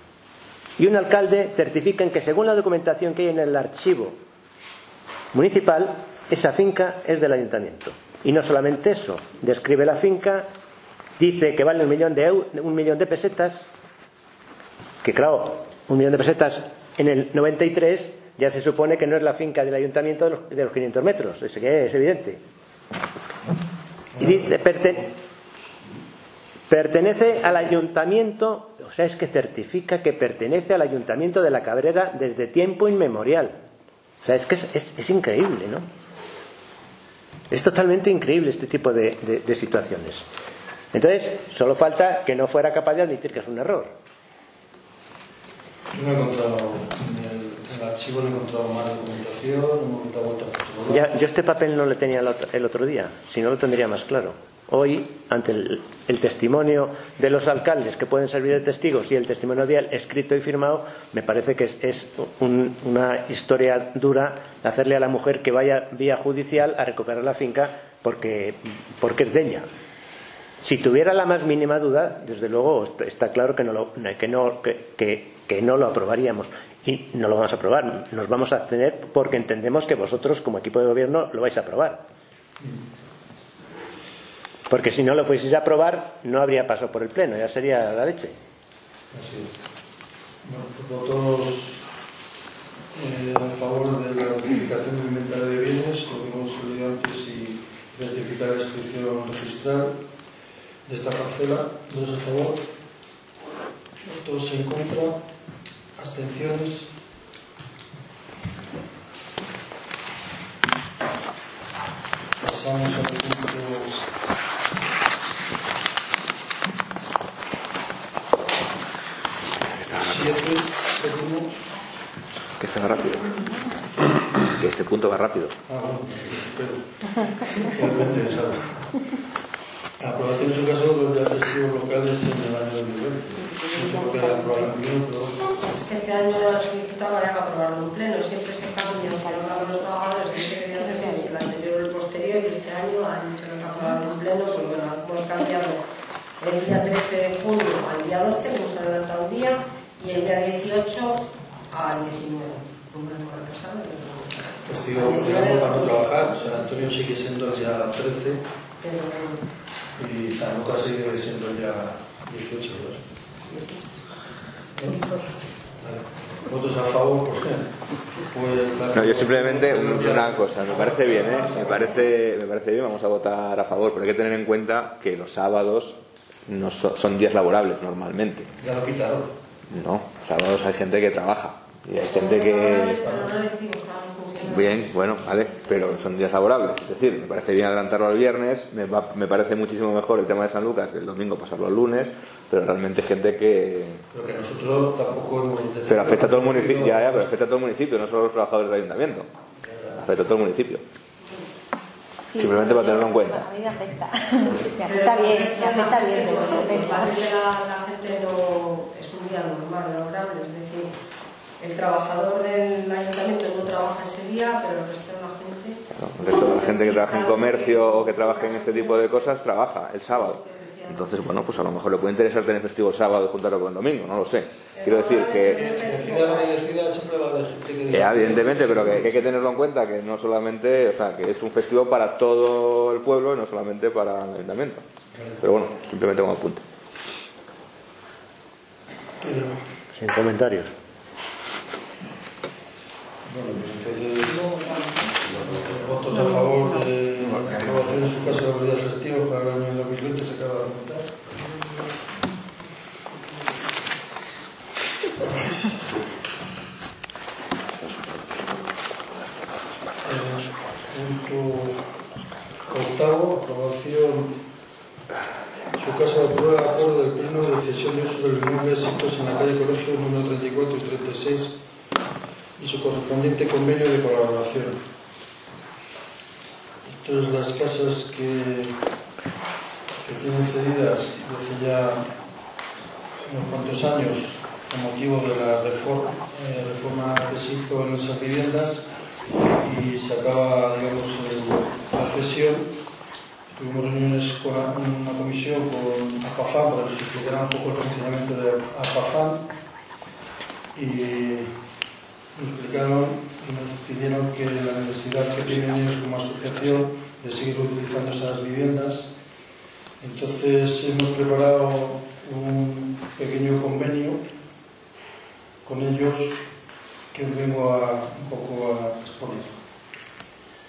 y un alcalde certifican que según la documentación que hay en el archivo municipal, esa finca es del ayuntamiento. Y no solamente eso, describe la finca, dice que vale un millón de, un millón de pesetas, que claro, un millón de pesetas en el 93 ya se supone que no es la finca del ayuntamiento de los, de los 500 metros, eso es evidente. Y dice, perten- Pertenece al ayuntamiento, o sea, es que certifica que pertenece al ayuntamiento de la Cabrera desde tiempo inmemorial. O sea, es que es, increíble, ¿no? Es totalmente increíble este tipo de situaciones. Entonces, solo falta que no fuera capaz de admitir que es un error. Yo no he encontrado, en el, en el archivo no he encontrado más documentación, no he encontrado a Ya, yo este papel no le tenía el otro, el otro día, si no lo tendría más claro. Hoy, ante el, el testimonio de los alcaldes que pueden servir de testigos y el testimonio de él escrito y firmado, me parece que es, es un- una historia dura hacerle a la mujer que vaya vía judicial a recuperar la finca porque, porque es de ella. Si tuviera la más mínima duda, desde luego est- está claro que no lo, que no, que, que- no lo aprobaríamos. Y no lo vamos a aprobar. Nos vamos a abstener porque entendemos que vosotros, como equipo de gobierno, lo vais a aprobar. Porque si no lo fueseis a aprobar, no habría paso por el Pleno, ya sería la leche. Así es. Bueno, pues votos eh, a favor de la certificación del inventario de bienes, lo que hemos antes, y certificar la inscripción registral de esta parcela. Dos a favor, votos en contra, abstenciones. Pasamos al punto siete, séptimo. Que este va rápido. Que este punto va rápido. Ah, bueno, pero ¿sabes? Aprobación en su caso de los testigos locales en el año 2020. No sé por qué aprobaron pero Es que este año la solicitaba había que aprobarlo en pleno, siempre se cambia, se hablan los trabajadores, que referencia el anterior o el posterior, y este año han hay que aprobarlo en pleno, pues bueno, hemos cambiado el día 13 de junio al día 12, hemos adelantado un día, y el día 18 al 19. No me acuerdo pasado, pero- testigo digamos, para no trabajar. San Antonio sigue siendo el día 13 pero- y San Lucas sigue siendo día 18. ¿verdad? Vale. ¿Votos a favor? ¿Por qué? Pues No, yo simplemente una cosa, me parece bien, ¿eh? me parece, me parece bien, vamos a votar a favor, pero hay que tener en cuenta que los sábados no so- son días laborables normalmente. Ya lo quitaron. No, sábados hay gente que trabaja y hay gente que... Bien, bueno, vale, pero son días laborables. Es decir, me parece bien adelantarlo al viernes, me, va- me parece muchísimo mejor el tema de San Lucas, el domingo pasarlo al lunes, pero realmente gente que... Pero que nosotros tampoco hemos Pero afecta a todo el municipio, ya, ya, pero afecta a todo el municipio, no solo a los trabajadores del ayuntamiento. Afecta a todo el municipio. Sí, Simplemente para tenerlo en cuenta. A mí me afecta. Me afecta bien, me afecta bien. que la, la gente no es un día normal, laborable, es decir, el trabajador del ayuntamiento no trabaja ese día, pero el resto de la gente. ¿no? El resto de la gente que trabaja en comercio o que trabaja en este tipo de cosas trabaja el sábado. Entonces, bueno, pues a lo mejor le puede interesar tener festivo el sábado y juntarlo con el domingo, no lo sé. Quiero decir que... Decida lo que decida, siempre va a haber gente que Que diga. evidentemente, pero que, hay que tenerlo en cuenta, que no solamente, o sea, que es un festivo para todo el pueblo y no solamente para el ayuntamiento. Pero bueno, simplemente como apunte. Sin comentarios. Bueno, entonces votos a favor de la aprobación en su caso de habilidad festiva para el año 2020 se acaba de votar. Punto octavo, aprobación en su caso de aprobar el acuerdo del pleno de decisión de uso del inmueble en la calle Colegio número 34 y 36 y su correspondiente convenio de colaboración. Entonces las casas que, que tienen cedidas desde ya unos cuantos años con motivo de la reforma, eh, reforma que se hizo en esas viviendas y se acaba, digamos, el, la cesión. Tuvimos reuniones con una comisión con APAFAN para que nos explicara un poco el funcionamiento de APAFAN y nos explicaron e nos pidieron que la necesidad que tienen ellos como asociación de seguir utilizando esas viviendas. Entonces hemos preparado un pequeño convenio con ellos que vengo a, un poco a exponer.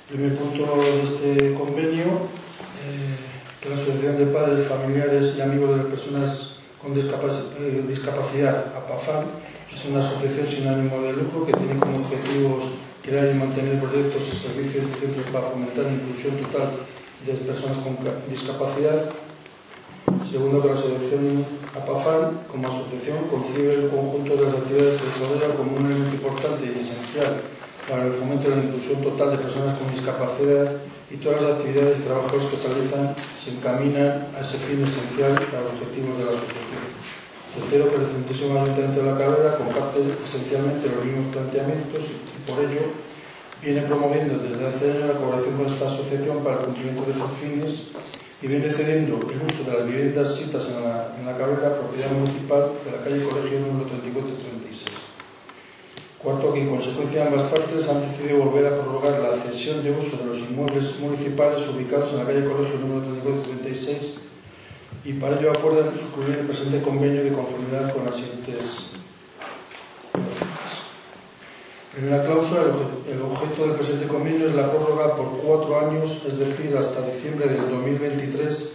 El primer punto de este convenio, eh, que la Asociación de Padres, Familiares y Amigos de Personas con Discapacidad, eh, discapacidad APAFAM, Es una asociación sin ánimo de lucro que tiene como objetivos crear y mantener proyectos y servicios y centros para fomentar la inclusión total de las personas con discapacidad. Segundo, que la asociación APAFAL, como asociación, concibe el conjunto de las actividades que desarrolla como un elemento importante y esencial para el fomento de la inclusión total de personas con discapacidad y todas las actividades y trabajos que se realizan se encaminan a ese fin esencial para los objetivos de la asociación. Tercero, que la licenciación de la carrera comparte esencialmente los mismos planteamientos y por ello viene promoviendo desde hace años la colaboración con esta asociación para el cumplimiento de sus fines y viene cediendo el uso de las viviendas citas en la, en la carrera propiedad municipal de la calle Colegio número 3436. Cuarto, que en consecuencia ambas partes han decidido volver a prorrogar la cesión de uso de los inmuebles municipales ubicados en la calle Colegio número 3436 y para ello acuerdan suscribir el presente convenio de conformidad con las siguientes. Primera cláusula, el objeto del presente convenio es la prórroga por cuatro años, es decir, hasta diciembre del 2023,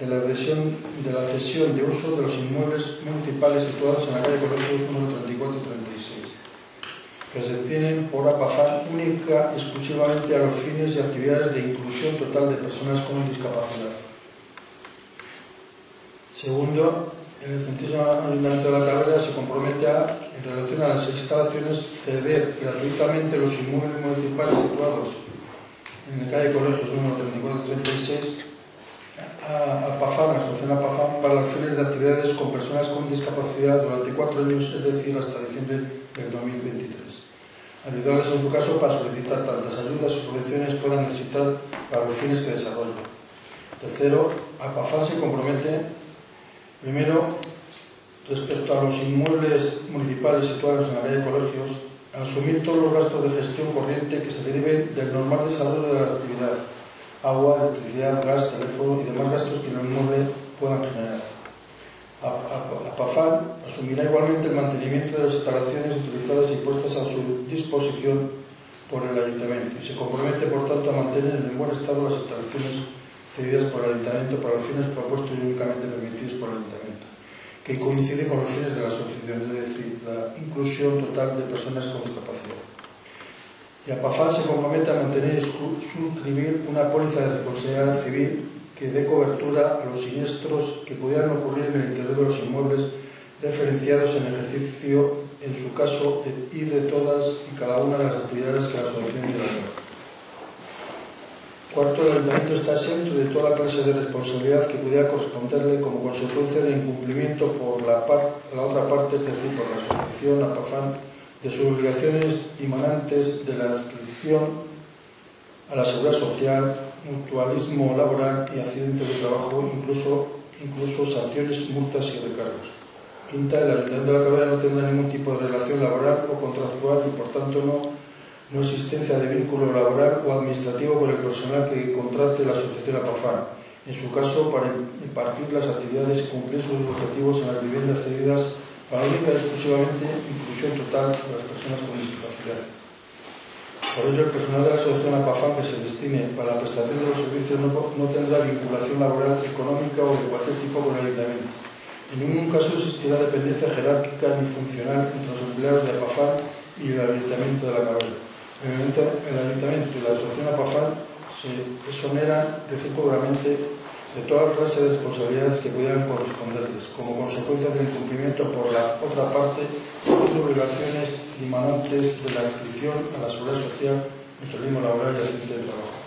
de la, adhesión, de la cesión de uso de los inmuebles municipales situados en la calle Colegio número 34 y 36 que se destinen por APAFAN única exclusivamente a los fines y actividades de inclusión total de personas con discapacidad. Segundo, el centésimo Ayuntamiento de la Talavera se compromete a, en relación a las instalaciones, ceder gratuitamente los inmuebles municipales situados en la calle Colegios número 3436 a, a PAFAN, a Asociación APAFAN, para los fines de actividades con personas con discapacidad durante cuatro años, es decir, hasta diciembre del 2023 ayudarles en su caso para solicitar tantas ayudas o subvenciones puedan necesitar para los fines que desarrollen. Tercero, APAFAN se compromete, primero, respecto a los inmuebles municipales situados en la calle colegios, asumir todos los gastos de gestión corriente que se deriven del normal desarrollo de la actividad, agua, electricidad, gas, teléfono y demás gastos que el inmueble puedan generar. APAFAN asumirá igualmente el mantenimiento de las instalaciones utilizadas y puestas a su disposición por el Ayuntamiento y se compromete, por tanto, a mantener en buen estado las instalaciones cedidas por el Ayuntamiento para los fines propuestos y únicamente permitidos por el Ayuntamiento, que coincide con los fines de la asociación, es decir, la inclusión total de personas con discapacidad. Y APAFAN se compromete a mantener y suscribir una póliza de responsabilidad civil que dé cobertura a los siniestros que pudieran ocurrir en el interior de los inmuebles referenciados en ejercicio, en su caso, y de todas y cada una de las actividades que la asociación lleva Cuarto, el ayuntamiento está exento de toda clase de responsabilidad que pudiera corresponderle como consecuencia del incumplimiento por la, la otra parte, es decir, por la asociación APAFAN, de sus obligaciones inmanentes de la inscripción a la seguridad social, mutualismo laboral y accidentes de trabajo, incluso, incluso sanciones, multas y recargos. Quinta, el Ayuntamiento de la Cabrera no tendrá ningún tipo de relación laboral o contractual y, por tanto, no, no existencia de vínculo laboral o administrativo con el personal que contrate la Asociación APAFAR, en su caso, para impartir las actividades y cumplir sus objetivos en las viviendas cedidas para única y exclusivamente inclusión total de las personas con discapacidad. Por ello, el personal de la asociación APAFAN que se destine para la prestación de los servicios no, tendrá vinculación laboral, económica o de cualquier tipo con el ayuntamiento. En ningún caso existirá dependencia jerárquica ni funcional entre los empleados de APAFAN y el ayuntamiento de la cabeza. El, el ayuntamiento y la asociación APAFAN se exoneran recíprocamente de toda clase de responsabilidades que pudieran corresponderles, como consecuencia del incumplimiento por la otra parte sus obligaciones dimanantes de la inscripción a la seguridad social, el turismo laboral y accidente de trabajo.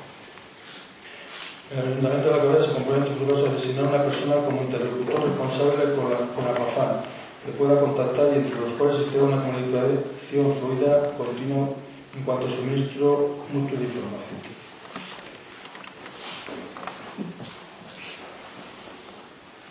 El Ayuntamiento de la Cabrera se compromete en su caso a designar una persona como interlocutor responsable con la, con que pueda contactar y entre los cuales esté una comunicación fluida, continua, en cuanto a suministro mutuo de información.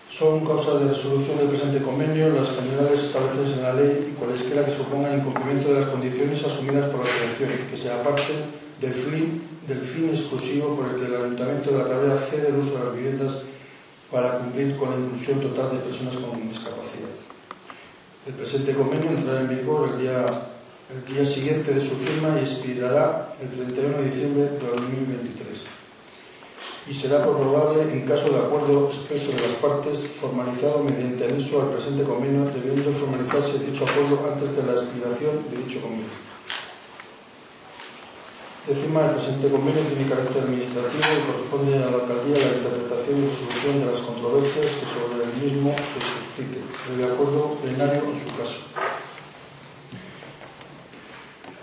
Son causa de resolución del presente convenio las generales establecidas en la ley y cualesquiera que supongan incumplimiento de las condiciones asumidas por la Federación, que sea parte del fin, del fin exclusivo por el que el Ayuntamiento de la Cabrera cede el uso de las viviendas para cumplir con la inclusión total de personas con discapacidad. El presente convenio entrará en vigor el día el día siguiente de su firma y expirará el 31 de diciembre de 2023. y será prorrogable en caso de acuerdo expreso de las partes formalizado mediante anexo al presente convenio, debiendo formalizarse dicho acuerdo antes de la expiración de dicho convenio. Décima, el presente convenio tiene carácter administrativo y corresponde a la alcaldía la interpretación y resolución de las controversias que sobre el mismo se suscite, de acuerdo plenario en su caso.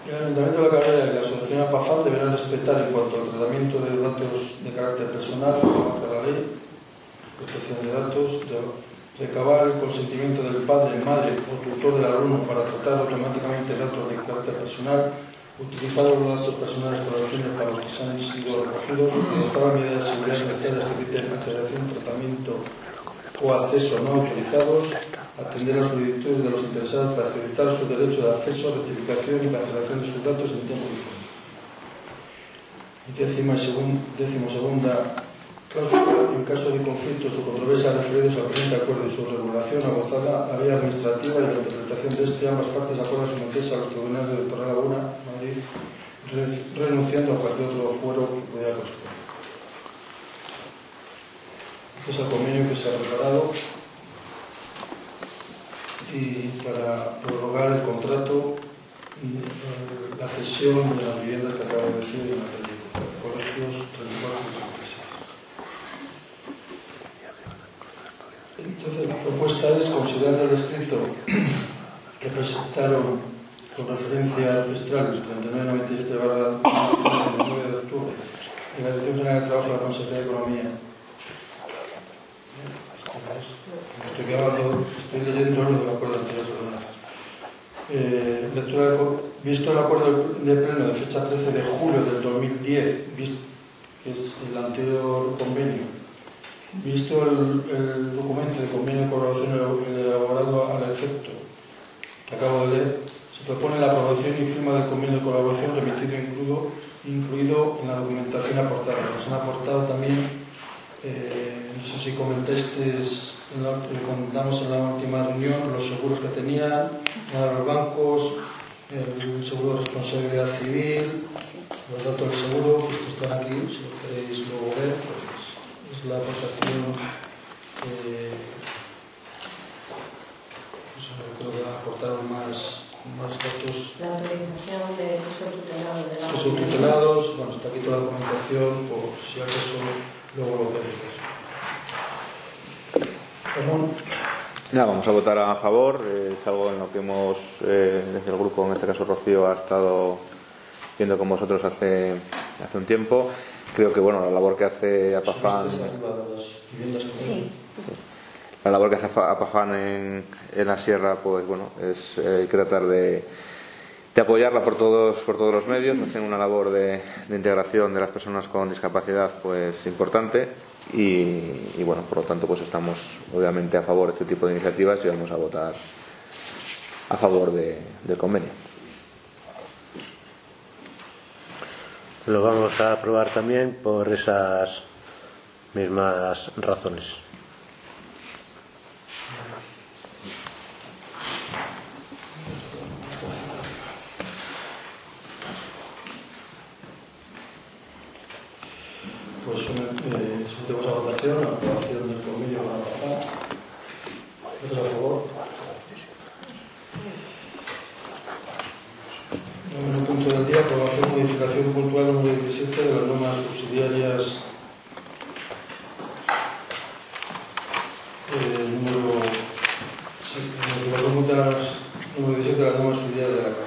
El Ayuntamiento de la Carrera y la Asociación APAFAL deberán respetar en cuanto al tratamiento de datos de carácter personal de la ley, protección de datos, de recabar el consentimiento del padre, madre o tutor del alumno para tratar automáticamente datos de carácter personal, utilizar los datos personales para los fines para los que se han sido recogidos, adoptar medidas de seguridad necesarias que eviten alteración, tratamiento o acceso no autorizados, atender as solicitudes de los interesados para acreditar su derecho de acceso, rectificación y cancelación de sus datos en tiempo difuso. Y décima y segun, décimo segunda cláusula, en caso de conflictos o controversias referidos al presente acuerdo y su regulación agotada la vía administrativa y la interpretación de este, ambas partes acuerdan someterse a los tribunales de Torre Laguna, Madrid, renunciando a cualquier otro fuero que pudiera corresponder. Este es el convenio que se ha preparado y para prorrogar el contrato eh, la cesión de las viviendas que acabo de decir en la película, colegios, tribunales y Entonces la propuesta es considerar el escrito que presentaron con referencia al registral 3997 barra 9 de octubre en la Dirección General de Trabajo de la Consejería de Economía. Estoy, hablando, estoy leyendo lo visto el acuerdo de pleno de fecha 13 de julio del 2010, visto, que es el anterior convenio, visto el, el documento de convenio de colaboración elaborado al efecto que acabo de leer, se propone la aprobación y firma del convenio de colaboración remitido incluido, incluido en la documentación aportada. Nos han aportado también eh, no sé si comentaste, comentamos en la última reunión los seguros que tenían, los bancos, el seguro de responsabilidad civil, los datos del seguro, que están aquí, si lo queréis luego ver, pues es la aportación que creo que aportaron más, más datos. La autorización de son tutelados. De tutelados, bueno, está aquí toda la documentación, por si acaso luego lo queréis ver. Nada, vamos a votar a favor. Es algo en lo que hemos, eh, desde el grupo, en este caso Rocío, ha estado viendo con vosotros hace, hace un tiempo. Creo que bueno, la labor que hace Apafan. La labor que hace Apafan en, en la sierra, pues bueno, es eh, tratar de, de, apoyarla por todos, por todos los medios. Hacen una labor de, de integración de las personas con discapacidad, pues importante y, bueno, por lo tanto, pues estamos obviamente a favor de este tipo de iniciativas y vamos a votar a favor de, del convenio. Lo vamos a aprobar también por esas mismas razones. Pois eh, sometemos a votación a aprobación do convenio para avanzar. Votos a favor. Número punto del día, aprobación e modificación puntual número 17 de las normas subsidiarias eh, número modificación puntual número 17 de las normas subsidiarias de la Cámara.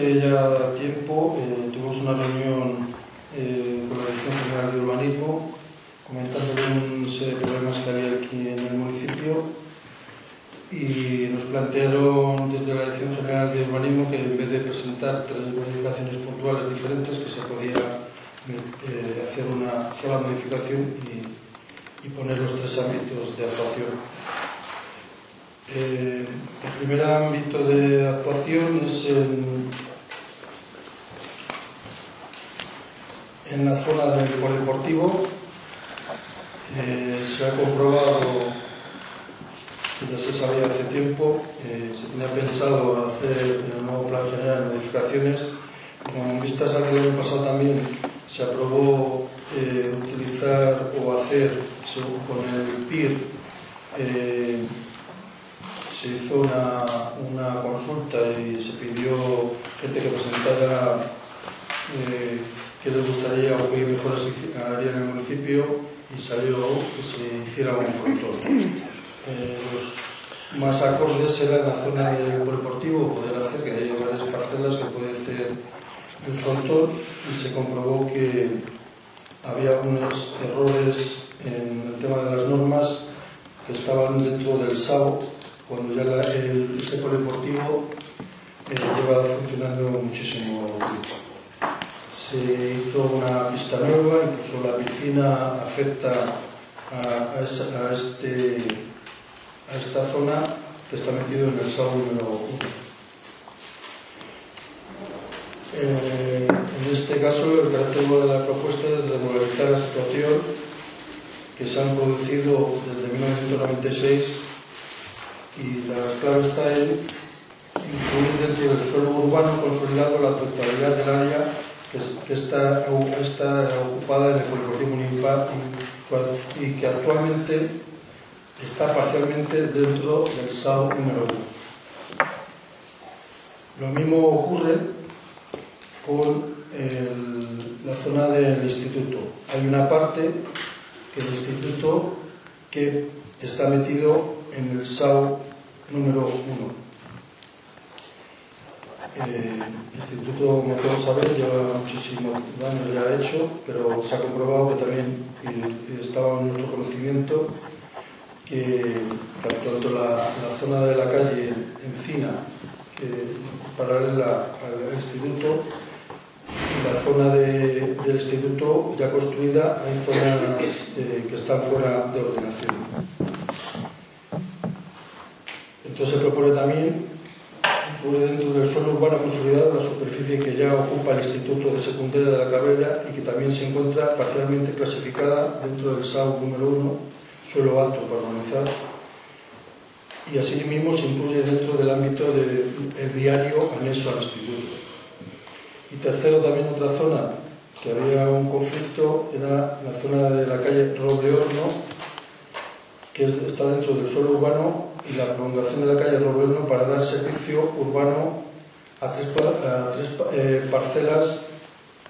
Eh, hace ya tiempo eh, tuvimos una reunión eh, con la Dirección General de Urbanismo comentando de problemas que había aquí en el municipio y nos plantearon desde la Dirección General de Urbanismo que en vez de presentar tres modificaciones puntuales diferentes que se podía eh, hacer una sola modificación y, poner los tres ámbitos de actuación. El primer ámbito de actuación es en, en la zona del polideportivo eh, se ha comprobado, ya se sabía hace tiempo, eh, se tenía pensado hacer en el nuevo plan general modificaciones. Con vistas al que el año pasado también se aprobó eh, utilizar o hacer según con el PIR, se hizo una, una consulta y se pidió gente que presentara qué les gustaría o qué mejoras haría en el municipio y salió que se hiciera un frontón. Eh, los más acordes eran la zona del deportivo, poder hacer, que hay varias parcelas que puede hacer el frontón y se comprobó que había unos errores en el tema de las normas que estaban dentro del SAO cuando ya el, este polideportivo eh, lleva funcionando muchísimo tiempo. se hizo una pista nueva, incluso la piscina afecta a, a, esa, a, este, a esta zona que está metido en el SAU número 1. Eh, en este caso, el carácter de la propuesta es regularizar la situación que se han producido desde 1996 y la clave está en incluir dentro del suelo urbano consolidado la totalidad del área que, está, ocupada en el polideportivo municipal y, que actualmente está parcialmente dentro del SAO número 1. Lo mismo ocurre con la zona del instituto. Hay una parte que el instituto que está metido en el SAO número 1. Eh, el instituto, como todos lleva muchísimos años ya hecho, pero se ha comprobado que también estaba en nuestro conocimiento que tanto la, zona de la calle Encina, que paralela al instituto, la zona de, del instituto ya construida hay zonas eh, que están fuera de ordenación. Entonces se propone también incluir dentro del suelo urbano consolidado la superficie que ya ocupa el Instituto de Secundaria de la Cabrera y que también se encuentra parcialmente clasificada dentro del SAU número 1, suelo alto para urbanizar. Y así mismo se incluye dentro del ámbito del viario anexo al instituto. Y tercero, también otra zona que había un conflicto era la zona de la calle Roble Horno, que está dentro del suelo urbano, y la prolongación de la calle Robelno para dar servicio urbano a tres, a tres eh, parcelas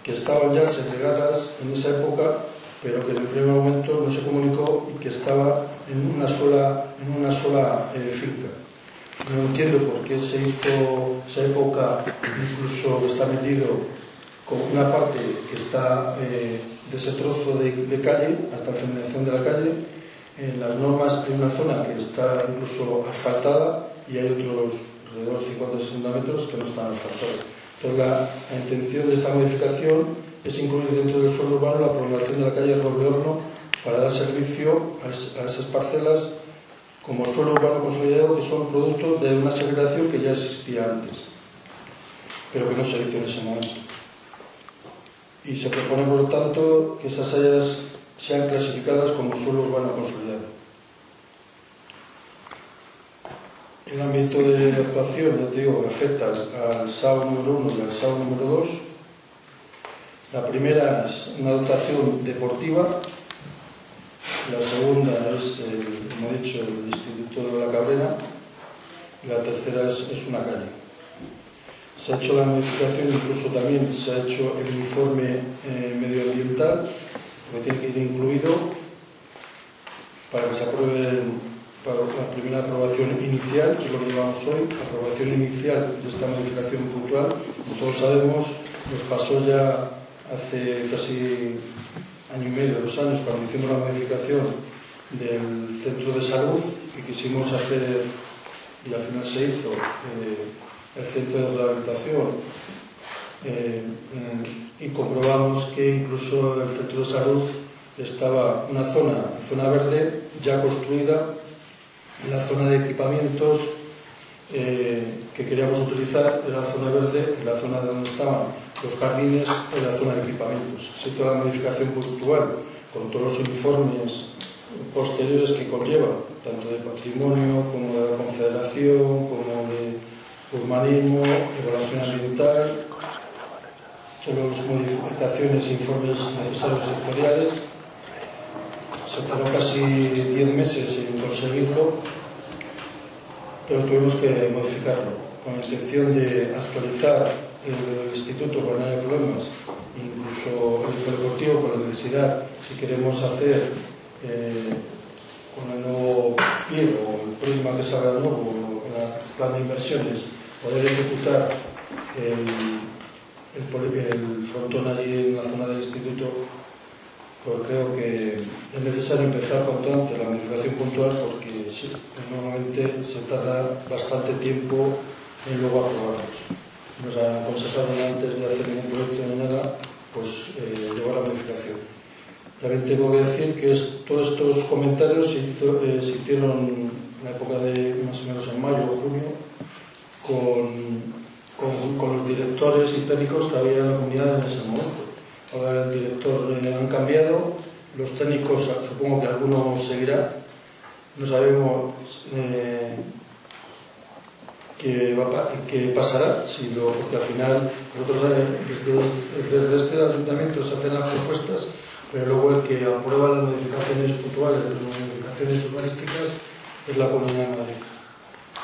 que estaban ya segregadas en esa época, pero que en el primer momento no se comunicó y que estaba en una sola, en una sola eh, finca. No entiendo por qué se hizo esa época, incluso está metido con una parte que está eh, de ese trozo de, de calle hasta la finalización de la calle, en las normas hay una zona que está incluso asfaltada y hay otros alrededor de 50-60 metros que no están asfaltados. Entonces la, la intención de esta modificación es incluir dentro del suelo urbano la prolongación de la calle Roble para dar servicio a, es, a esas parcelas como suelo urbano consolidado que son producto de una segregación que ya existía antes, pero que no se hizo en ese momento. Y se propone, por lo tanto, que esas áreas sean clasificadas como suelo urbano consolidado. El ámbito de actuación, ya te digo, afecta al SAO número 1 y al SAO número 2. La primera es una dotación deportiva, la segunda es, el, como he dicho, el Instituto de la Cabrera, y la tercera es, es una calle. Se ha hecho la modificación, incluso también se ha hecho el informe eh, medioambiental, que tiene que ir incluido para que se apruebe para la primera aprobación inicial, que es lo que llevamos hoy, aprobación inicial de esta modificación puntual. Como todos sabemos, nos pasó ya hace casi año y medio, dos años, cuando hicimos la modificación del centro de salud, que quisimos hacer, y al final se hizo, eh, el centro de rehabilitación eh, eh e comprobamos que incluso el centro de salud estaba una zona, zona verde ya construida, la zona de equipamientos eh, que queríamos utilizar era la zona verde, la zona donde estaban los jardines era la zona de equipamientos. Se hizo la modificación puntual con todos los informes posteriores que conlleva, tanto de patrimonio como de la confederación, como de urbanismo, evaluación ambiental, todas las modificaciones e informes necesarios sectoriales. Se tardó casi 10 meses en conseguirlo, pero tuvimos que modificarlo con la intención de actualizar el instituto cuando haya problemas, incluso el deportivo con la necesidad, si queremos hacer eh, con el nuevo PIR o el próximo que salga nuevo, con el plan de inversiones, poder ejecutar el, el, el frontón allí en la zona del instituto, pues creo que es necesario empezar cuanto antes la medicación puntual porque sí, normalmente se tarda bastante tiempo en luego aprobarlos. Nos han aconsejado antes de hacer ningún proyecto ni nada, pues eh, llevar la modificación. También tengo que decir que es, todos estos comentarios se, hizo, eh, se hicieron en la época de más o menos en mayo o junio con con, los directores y técnicos que había en la comunidad en ese momento. Ahora el director eh, han cambiado, los técnicos supongo que alguno seguirá, no sabemos eh, qué, qué, pasará, si lo, porque al final nosotros eh, desde, desde este ayuntamiento se hacen las propuestas, pero luego el que aprueba las modificaciones puntuales, las modificaciones urbanísticas, es la Comunidad de Madrid.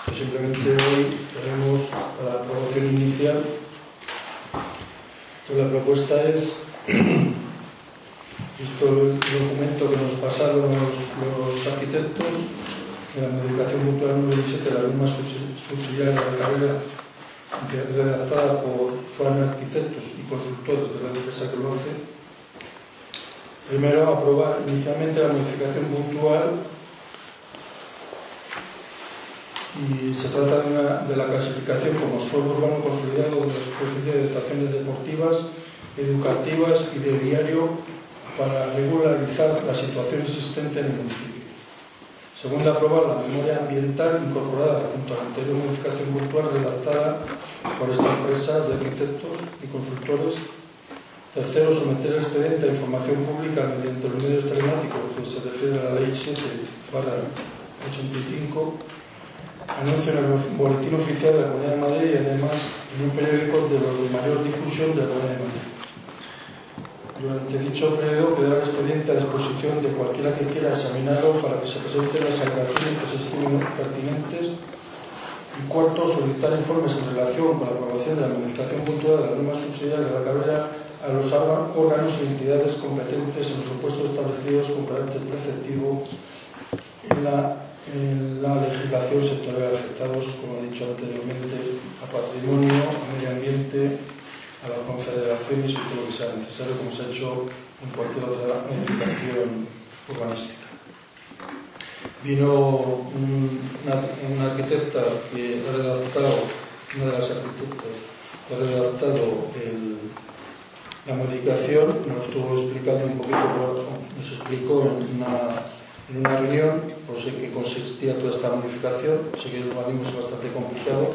Entonces, simplemente hoy tenemos la aprobación inicial. La propuesta es visto el documento que nos pasaron los, arquitectos, de la modificación puntual número 17 de la misma subsidiaria de la carrera, redactada por Suárez Arquitectos y consultores de la empresa que lo hace. Primero, aprobar inicialmente la modificación puntual y se trata de, la clasificación como suelo urbano consolidado de la superficie de dotaciones deportivas, educativas y de diario para regularizar la situación existente en el municipio. Segundo, aprobar la memoria ambiental incorporada junto a la anterior modificación puntual redactada por esta empresa de arquitectos y consultores. Tercero, someter el expediente a información pública mediante los medios telemáticos que se refiere a la Ley 7 para 85, anuncio en el Boletín Oficial de la Comunidad de Madrid y además en un periódico de de mayor difusión de la Comunidad de Madrid. Durante dicho periodo quedará el expediente a disposición de cualquiera que quiera examinarlo para que se presenten las alegaciones que se estimen pertinentes. Y cuarto, solicitar informes en relación con la aprobación de la modificación puntual de la norma subsidiaria de la carrera a los órganos y entidades competentes en los supuestos establecidos con carácter preceptivo en la, la legislación sectorial afectados, como he dicho anteriormente, a patrimonio, a medio ambiente, a las confederaciones y todo lo que sea necesario, como se ha hecho en cualquier otra modificación urbanística. Vino una, una, arquitecta que ha redactado, una de las arquitectas, que ha redactado el, la modificación, nos estuvo explicando un poquito, nos explicó en una, en una reunión, por sé que consistía toda esta modificación, sé que el urbanismo es bastante complicado,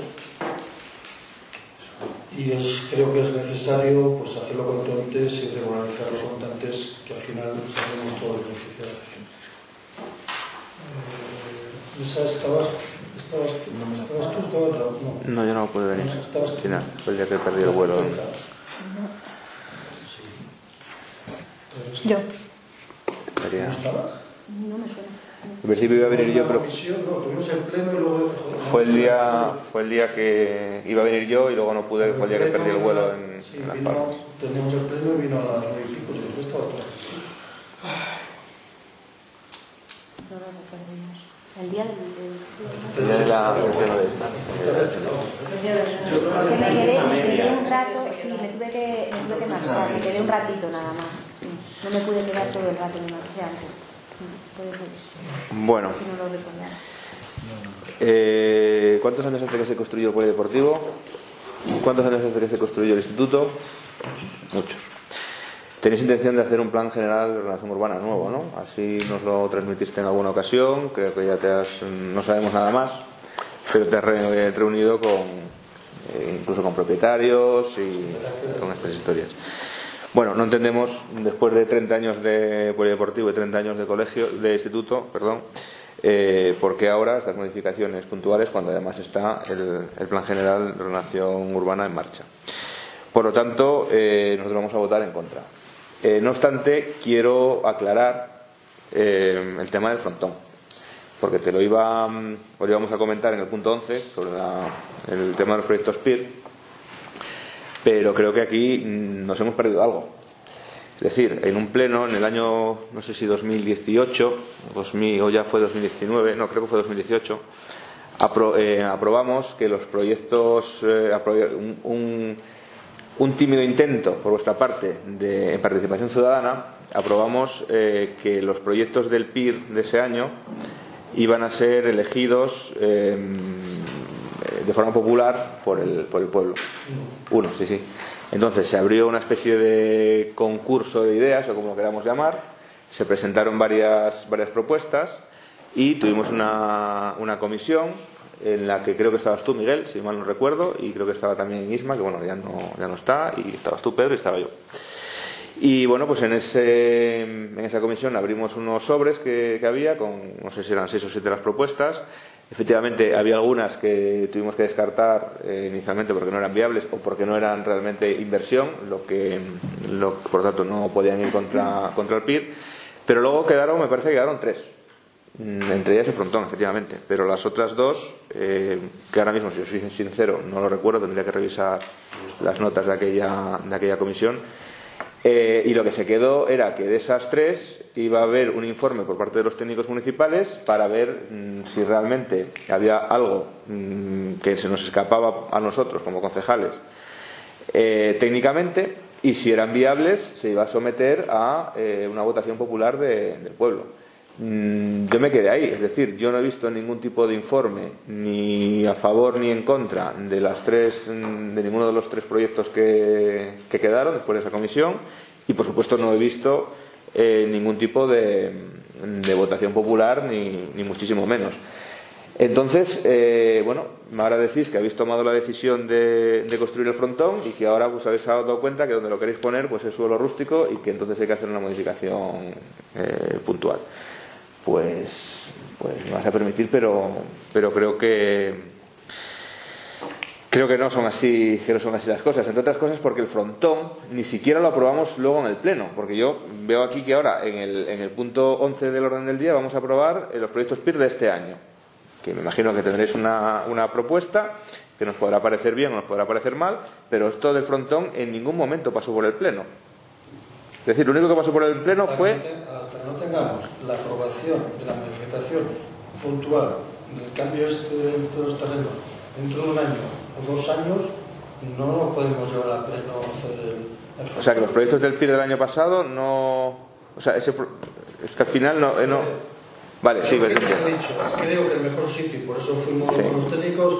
y es, creo que es necesario pues, hacerlo cuanto antes y regularizarlo cuanto antes, que al final sabemos todos los beneficiados. Eh, ¿Esa estabas, estabas, tú? No, ¿Estabas tú? ¿Estabas no. no, yo no pude venir. No, ¿Estabas tú? Final, fue el día que perdí el vuelo. Yo. Sería... ¿No estabas? No me suena. En principio iba a venir yo, pero fue el día fue el día que iba a venir yo y luego no pude, fue el día que perdí el vuelo en, Sí, en Las vino, Palmas. teníamos el pleno y vino a las nueve y pico, después estaba todo. No, no, no perdimos. El día del. El día de la del pleno de Es que me quedé, me quedé un rato, sí, me tuve que, me tuve que marchar, me quedé un ratito nada más. sí. No me pude quedar todo el rato, me marché antes. Bueno, eh, ¿cuántos años hace que se construyó el polideportivo? ¿Cuántos años hace que se construyó el instituto? Muchos. Tenéis intención de hacer un plan general de ordenación urbana nuevo, ¿no? Así nos lo transmitiste en alguna ocasión, creo que ya te has, no sabemos nada más, pero te has re- reunido con eh, incluso con propietarios y con estas historias. Bueno, no entendemos, después de 30 años de polideportivo y 30 años de colegio, de instituto, perdón, eh, por qué ahora estas modificaciones puntuales cuando además está el, Plan General de Relación Urbana en marcha. Por lo tanto, eh, nosotros vamos a votar en contra. Eh, no obstante, quiero aclarar eh, el tema del frontón, porque te lo iba, mm, os íbamos a comentar en el punto 11 sobre la- el tema de los proyectos PIR, pero creo que aquí nos hemos perdido algo. Es decir, en un pleno, en el año, no sé si 2018, 2000, o ya fue 2019, no, creo que fue 2018, apro- eh, aprobamos que los proyectos, eh, un, un- tímido intento por vuestra parte de participación ciudadana, aprobamos eh, que los proyectos del PIR de ese año iban a ser elegidos eh, de forma popular por el, por el pueblo. Uno, sí, sí. Entonces se abrió una especie de concurso de ideas, o como lo queramos llamar, se presentaron varias, varias propuestas y tuvimos una, una comisión en la que creo que estabas tú, Miguel, si mal no recuerdo, y creo que estaba también Isma, que bueno, ya no, ya no está, y estabas tú, Pedro, y estaba yo. Y bueno, pues en, ese, en esa comisión abrimos unos sobres que, había, con no sé si eran seis o siete las propuestas. Efectivamente, había algunas que tuvimos que descartar eh, inicialmente porque no eran viables o porque no eran realmente inversión, lo que, lo por tanto no podían ir contra, el PIB. Pero luego quedaron, me parece que quedaron tres. Mm, Entre ellas el frontón, efectivamente. Pero las otras dos, eh, que ahora mismo, si os soy sincero, no lo recuerdo, tendría que revisar las notas de aquella, de aquella comisión. Eh, y lo que se quedó era que de esas tres iba a haber un informe por parte de los técnicos municipales para ver mm, si realmente había algo mm, que se nos escapaba a nosotros como concejales eh, técnicamente y si eran viables se iba a someter a eh, una votación popular de- del pueblo. Mm, Yo me quedé ahí, es decir, yo no he visto ningún tipo de informe ni a favor ni en contra de las tres, mm, de ninguno de los tres proyectos que, que quedaron después de esa comisión y por supuesto no he visto eh, ningún tipo de, de votación popular ni, ni muchísimo menos. Entonces, eh, bueno, ahora decís que habéis tomado la decisión de, de construir el frontón y que ahora pues habéis dado cuenta que donde lo queréis poner pues es suelo rústico y que entonces hay que hacer una modificación eh, puntual. Pues, pues me vas a permitir, pero, pero creo que creo que no son así que no son así las cosas. Entre otras cosas porque el frontón ni siquiera lo aprobamos luego en el pleno porque yo veo aquí que ahora en el, en el punto 11 del orden del día vamos a aprobar eh, los proyectos PIR de este año que me imagino que tendréis una, una propuesta que nos podrá parecer bien o nos podrá parecer mal pero esto del frontón en ningún momento pasó por el pleno es decir lo único que pasó por el pleno fue Hasta que no tengamos la aprobación de la modificación puntual del cambio este de los terrenos dentro de un año o dos años, no lo podemos llevar al pleno a hacer el, el o sea que los proyectos del PIR del año pasado no o sea ese es que al final no, eh, no vale sí que, dicho, creo que el mejor sitio, y por eso fuimos Sí. con los técnicos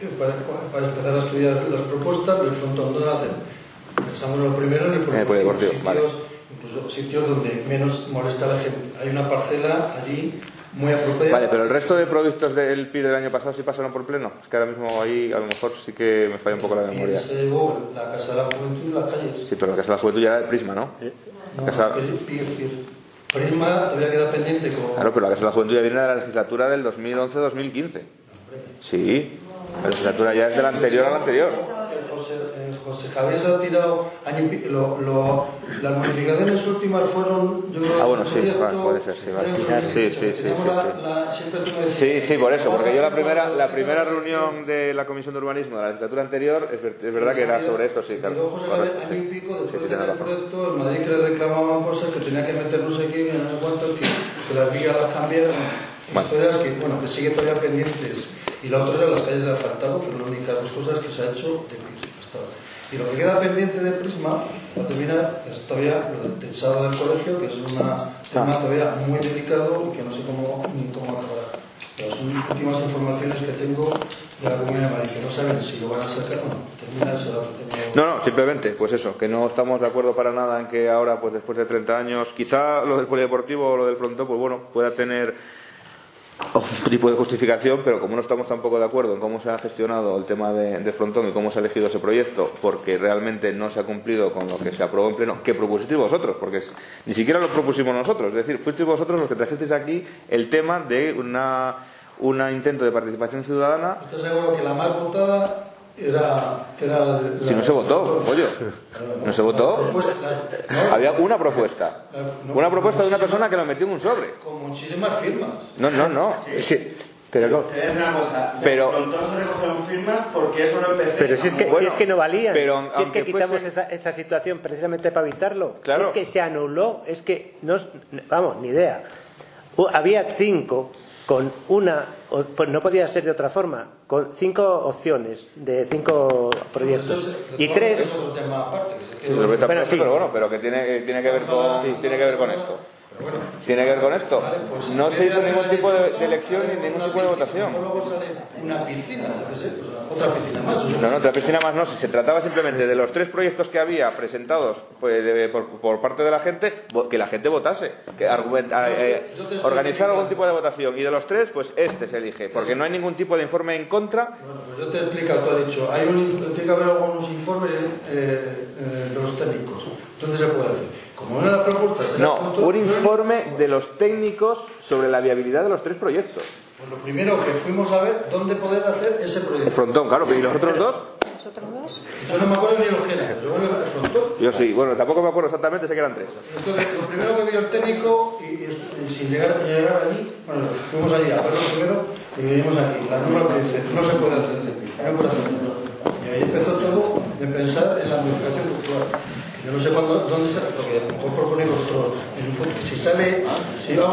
eh, para, para empezar a estudiar las propuestas del frontón. ¿Dónde lo hacen? Pensamos en lo primero en el En el polideportivo, sitios, vale. incluso sitios donde menos molesta a la gente. Hay una parcela allí muy apropiada. Vale, pero el resto de proyectos del PIR del año pasado sí pasaron por pleno. Es que ahora mismo ahí a lo mejor sí que me falla un poco la Y memoria. se llevó la Casa de la Juventud y las calles. Sí, pero la Casa de la Juventud ya era de Prisma, ¿no? No, Casa- Pir- Pir- Pir. Prima todavía queda pendiente. Claro, pero la Casa de la Juventud ya viene de la legislatura del 2011-2015. Sí, la legislatura ya es de la anterior a la anterior. José, José Javier se ha tirado lo, lo- las modificaciones últimas fueron yo creo, Ah, bueno, el sí, proyecto, vale, puede ser, sí, vale. creo que Sí, sí, sí, teníamos sí, la- sí. la- siempre tú me decías, Sí, sí, por eso, "Vamos porque yo la primera, la primera modificación". reunión de la Comisión de Urbanismo de la legislatura anterior, es, ver- es verdad que era sobre esto, sí, claro. José Javier año y pico después sí, de el proyecto, el Madrid que le reclamaban cosas que tenía que meter no sé quién, sé cuánto, que, que las vías las cambiaron. Bueno. Historias que, bueno, que sigue todavía pendientes. Y la otra era las calles de asfaltado, que son las únicas dos cosas que se ha hecho de hasta ahora. Y lo que queda pendiente de Prisma, para terminar, es todavía lo del techado del colegio, que es un tema todavía muy delicado y que no sé cómo ni cómo mejorar. Pero son últimas informaciones que tengo de la Comunidad de Madrid, que no saben si lo van a sacar o no. Termina ese tema. No, no, simplemente, pues eso, que no estamos de acuerdo para nada en que ahora, pues después de 30 años, quizá lo del polideportivo o lo del frontón, pues bueno, pueda tener un tipo de justificación, pero como no estamos tampoco de acuerdo en cómo se ha gestionado el tema de, de Frontón y cómo se ha elegido ese proyecto, porque realmente no se ha cumplido con lo que se aprobó en pleno, que propusisteis vosotros, porque ni siquiera lo propusimos nosotros, es decir, fuisteis vosotros los que trajisteis aquí el tema de una, un intento de participación ciudadana. ¿Estás seguro que la más votada era, era la de... Si no se votó, pollo, no se votó. Había una propuesta, una propuesta de una persona que lo metió en un sobre. Con muchísimas firmas. No, no, no. Sí, pero. Te voy una cosa. Pero- se recogieron firmas porque eso no empecé. Pero si es que, si es que no valían, pero si es que quitamos fuese- esa, esa situación precisamente para evitarlo, Claro. es que se anuló, es que no, vamos, ni idea. Había cinco con una, o- pues no podía ser de otra forma, con cinco opciones de cinco proyectos Eso y tres, aparte, que Sí, esta Bueno, propuesta, sí. pero bueno, pero que tiene, que tiene que ver con, tiene que ver con esto. Bueno, Tiene que ver con esto. Vale, pues, No se hizo ningún tipo de, elección ni ningún tipo de votación. Una piscina, otra piscina más. No, no, otra piscina más no. Si se trataba simplemente de los tres proyectos que había presentados pues, de- por, por parte de la gente, que la gente votase, que argumenta, eh, estoy organizar algún tipo de votación. Y de los tres, pues este se elige, porque no hay ningún tipo de informe en contra. Bueno, pues yo te explico, tú has dicho, hay un, tiene que haber algunos informes eh, eh, de los técnicos. Entonces se puede hacer. Como no era propuesta, será No, punto- un informe de los técnicos sobre la viabilidad de los tres proyectos. Pues lo primero que fuimos a ver dónde poder hacer ese El proyecto. frontón, claro, y los otros dos, ¿Nosotros dos? Yo no me acuerdo ni los que eran, yo me el frontón. yo sí, bueno, tampoco me acuerdo exactamente, sé que eran tres. Entonces, lo primero que vio el técnico, y, y- y sin llegar, llegar allí, bueno, fuimos allí a verlo primero y venimos aquí. La norma que dice, no se puede hacer, no puede hacer. Y ahí empezó todo de pensar en la modificación cultural. Yo no sé cuándo, dónde se, porque a lo mejor proponéis vosotros, en un futuro, si sale, si vamos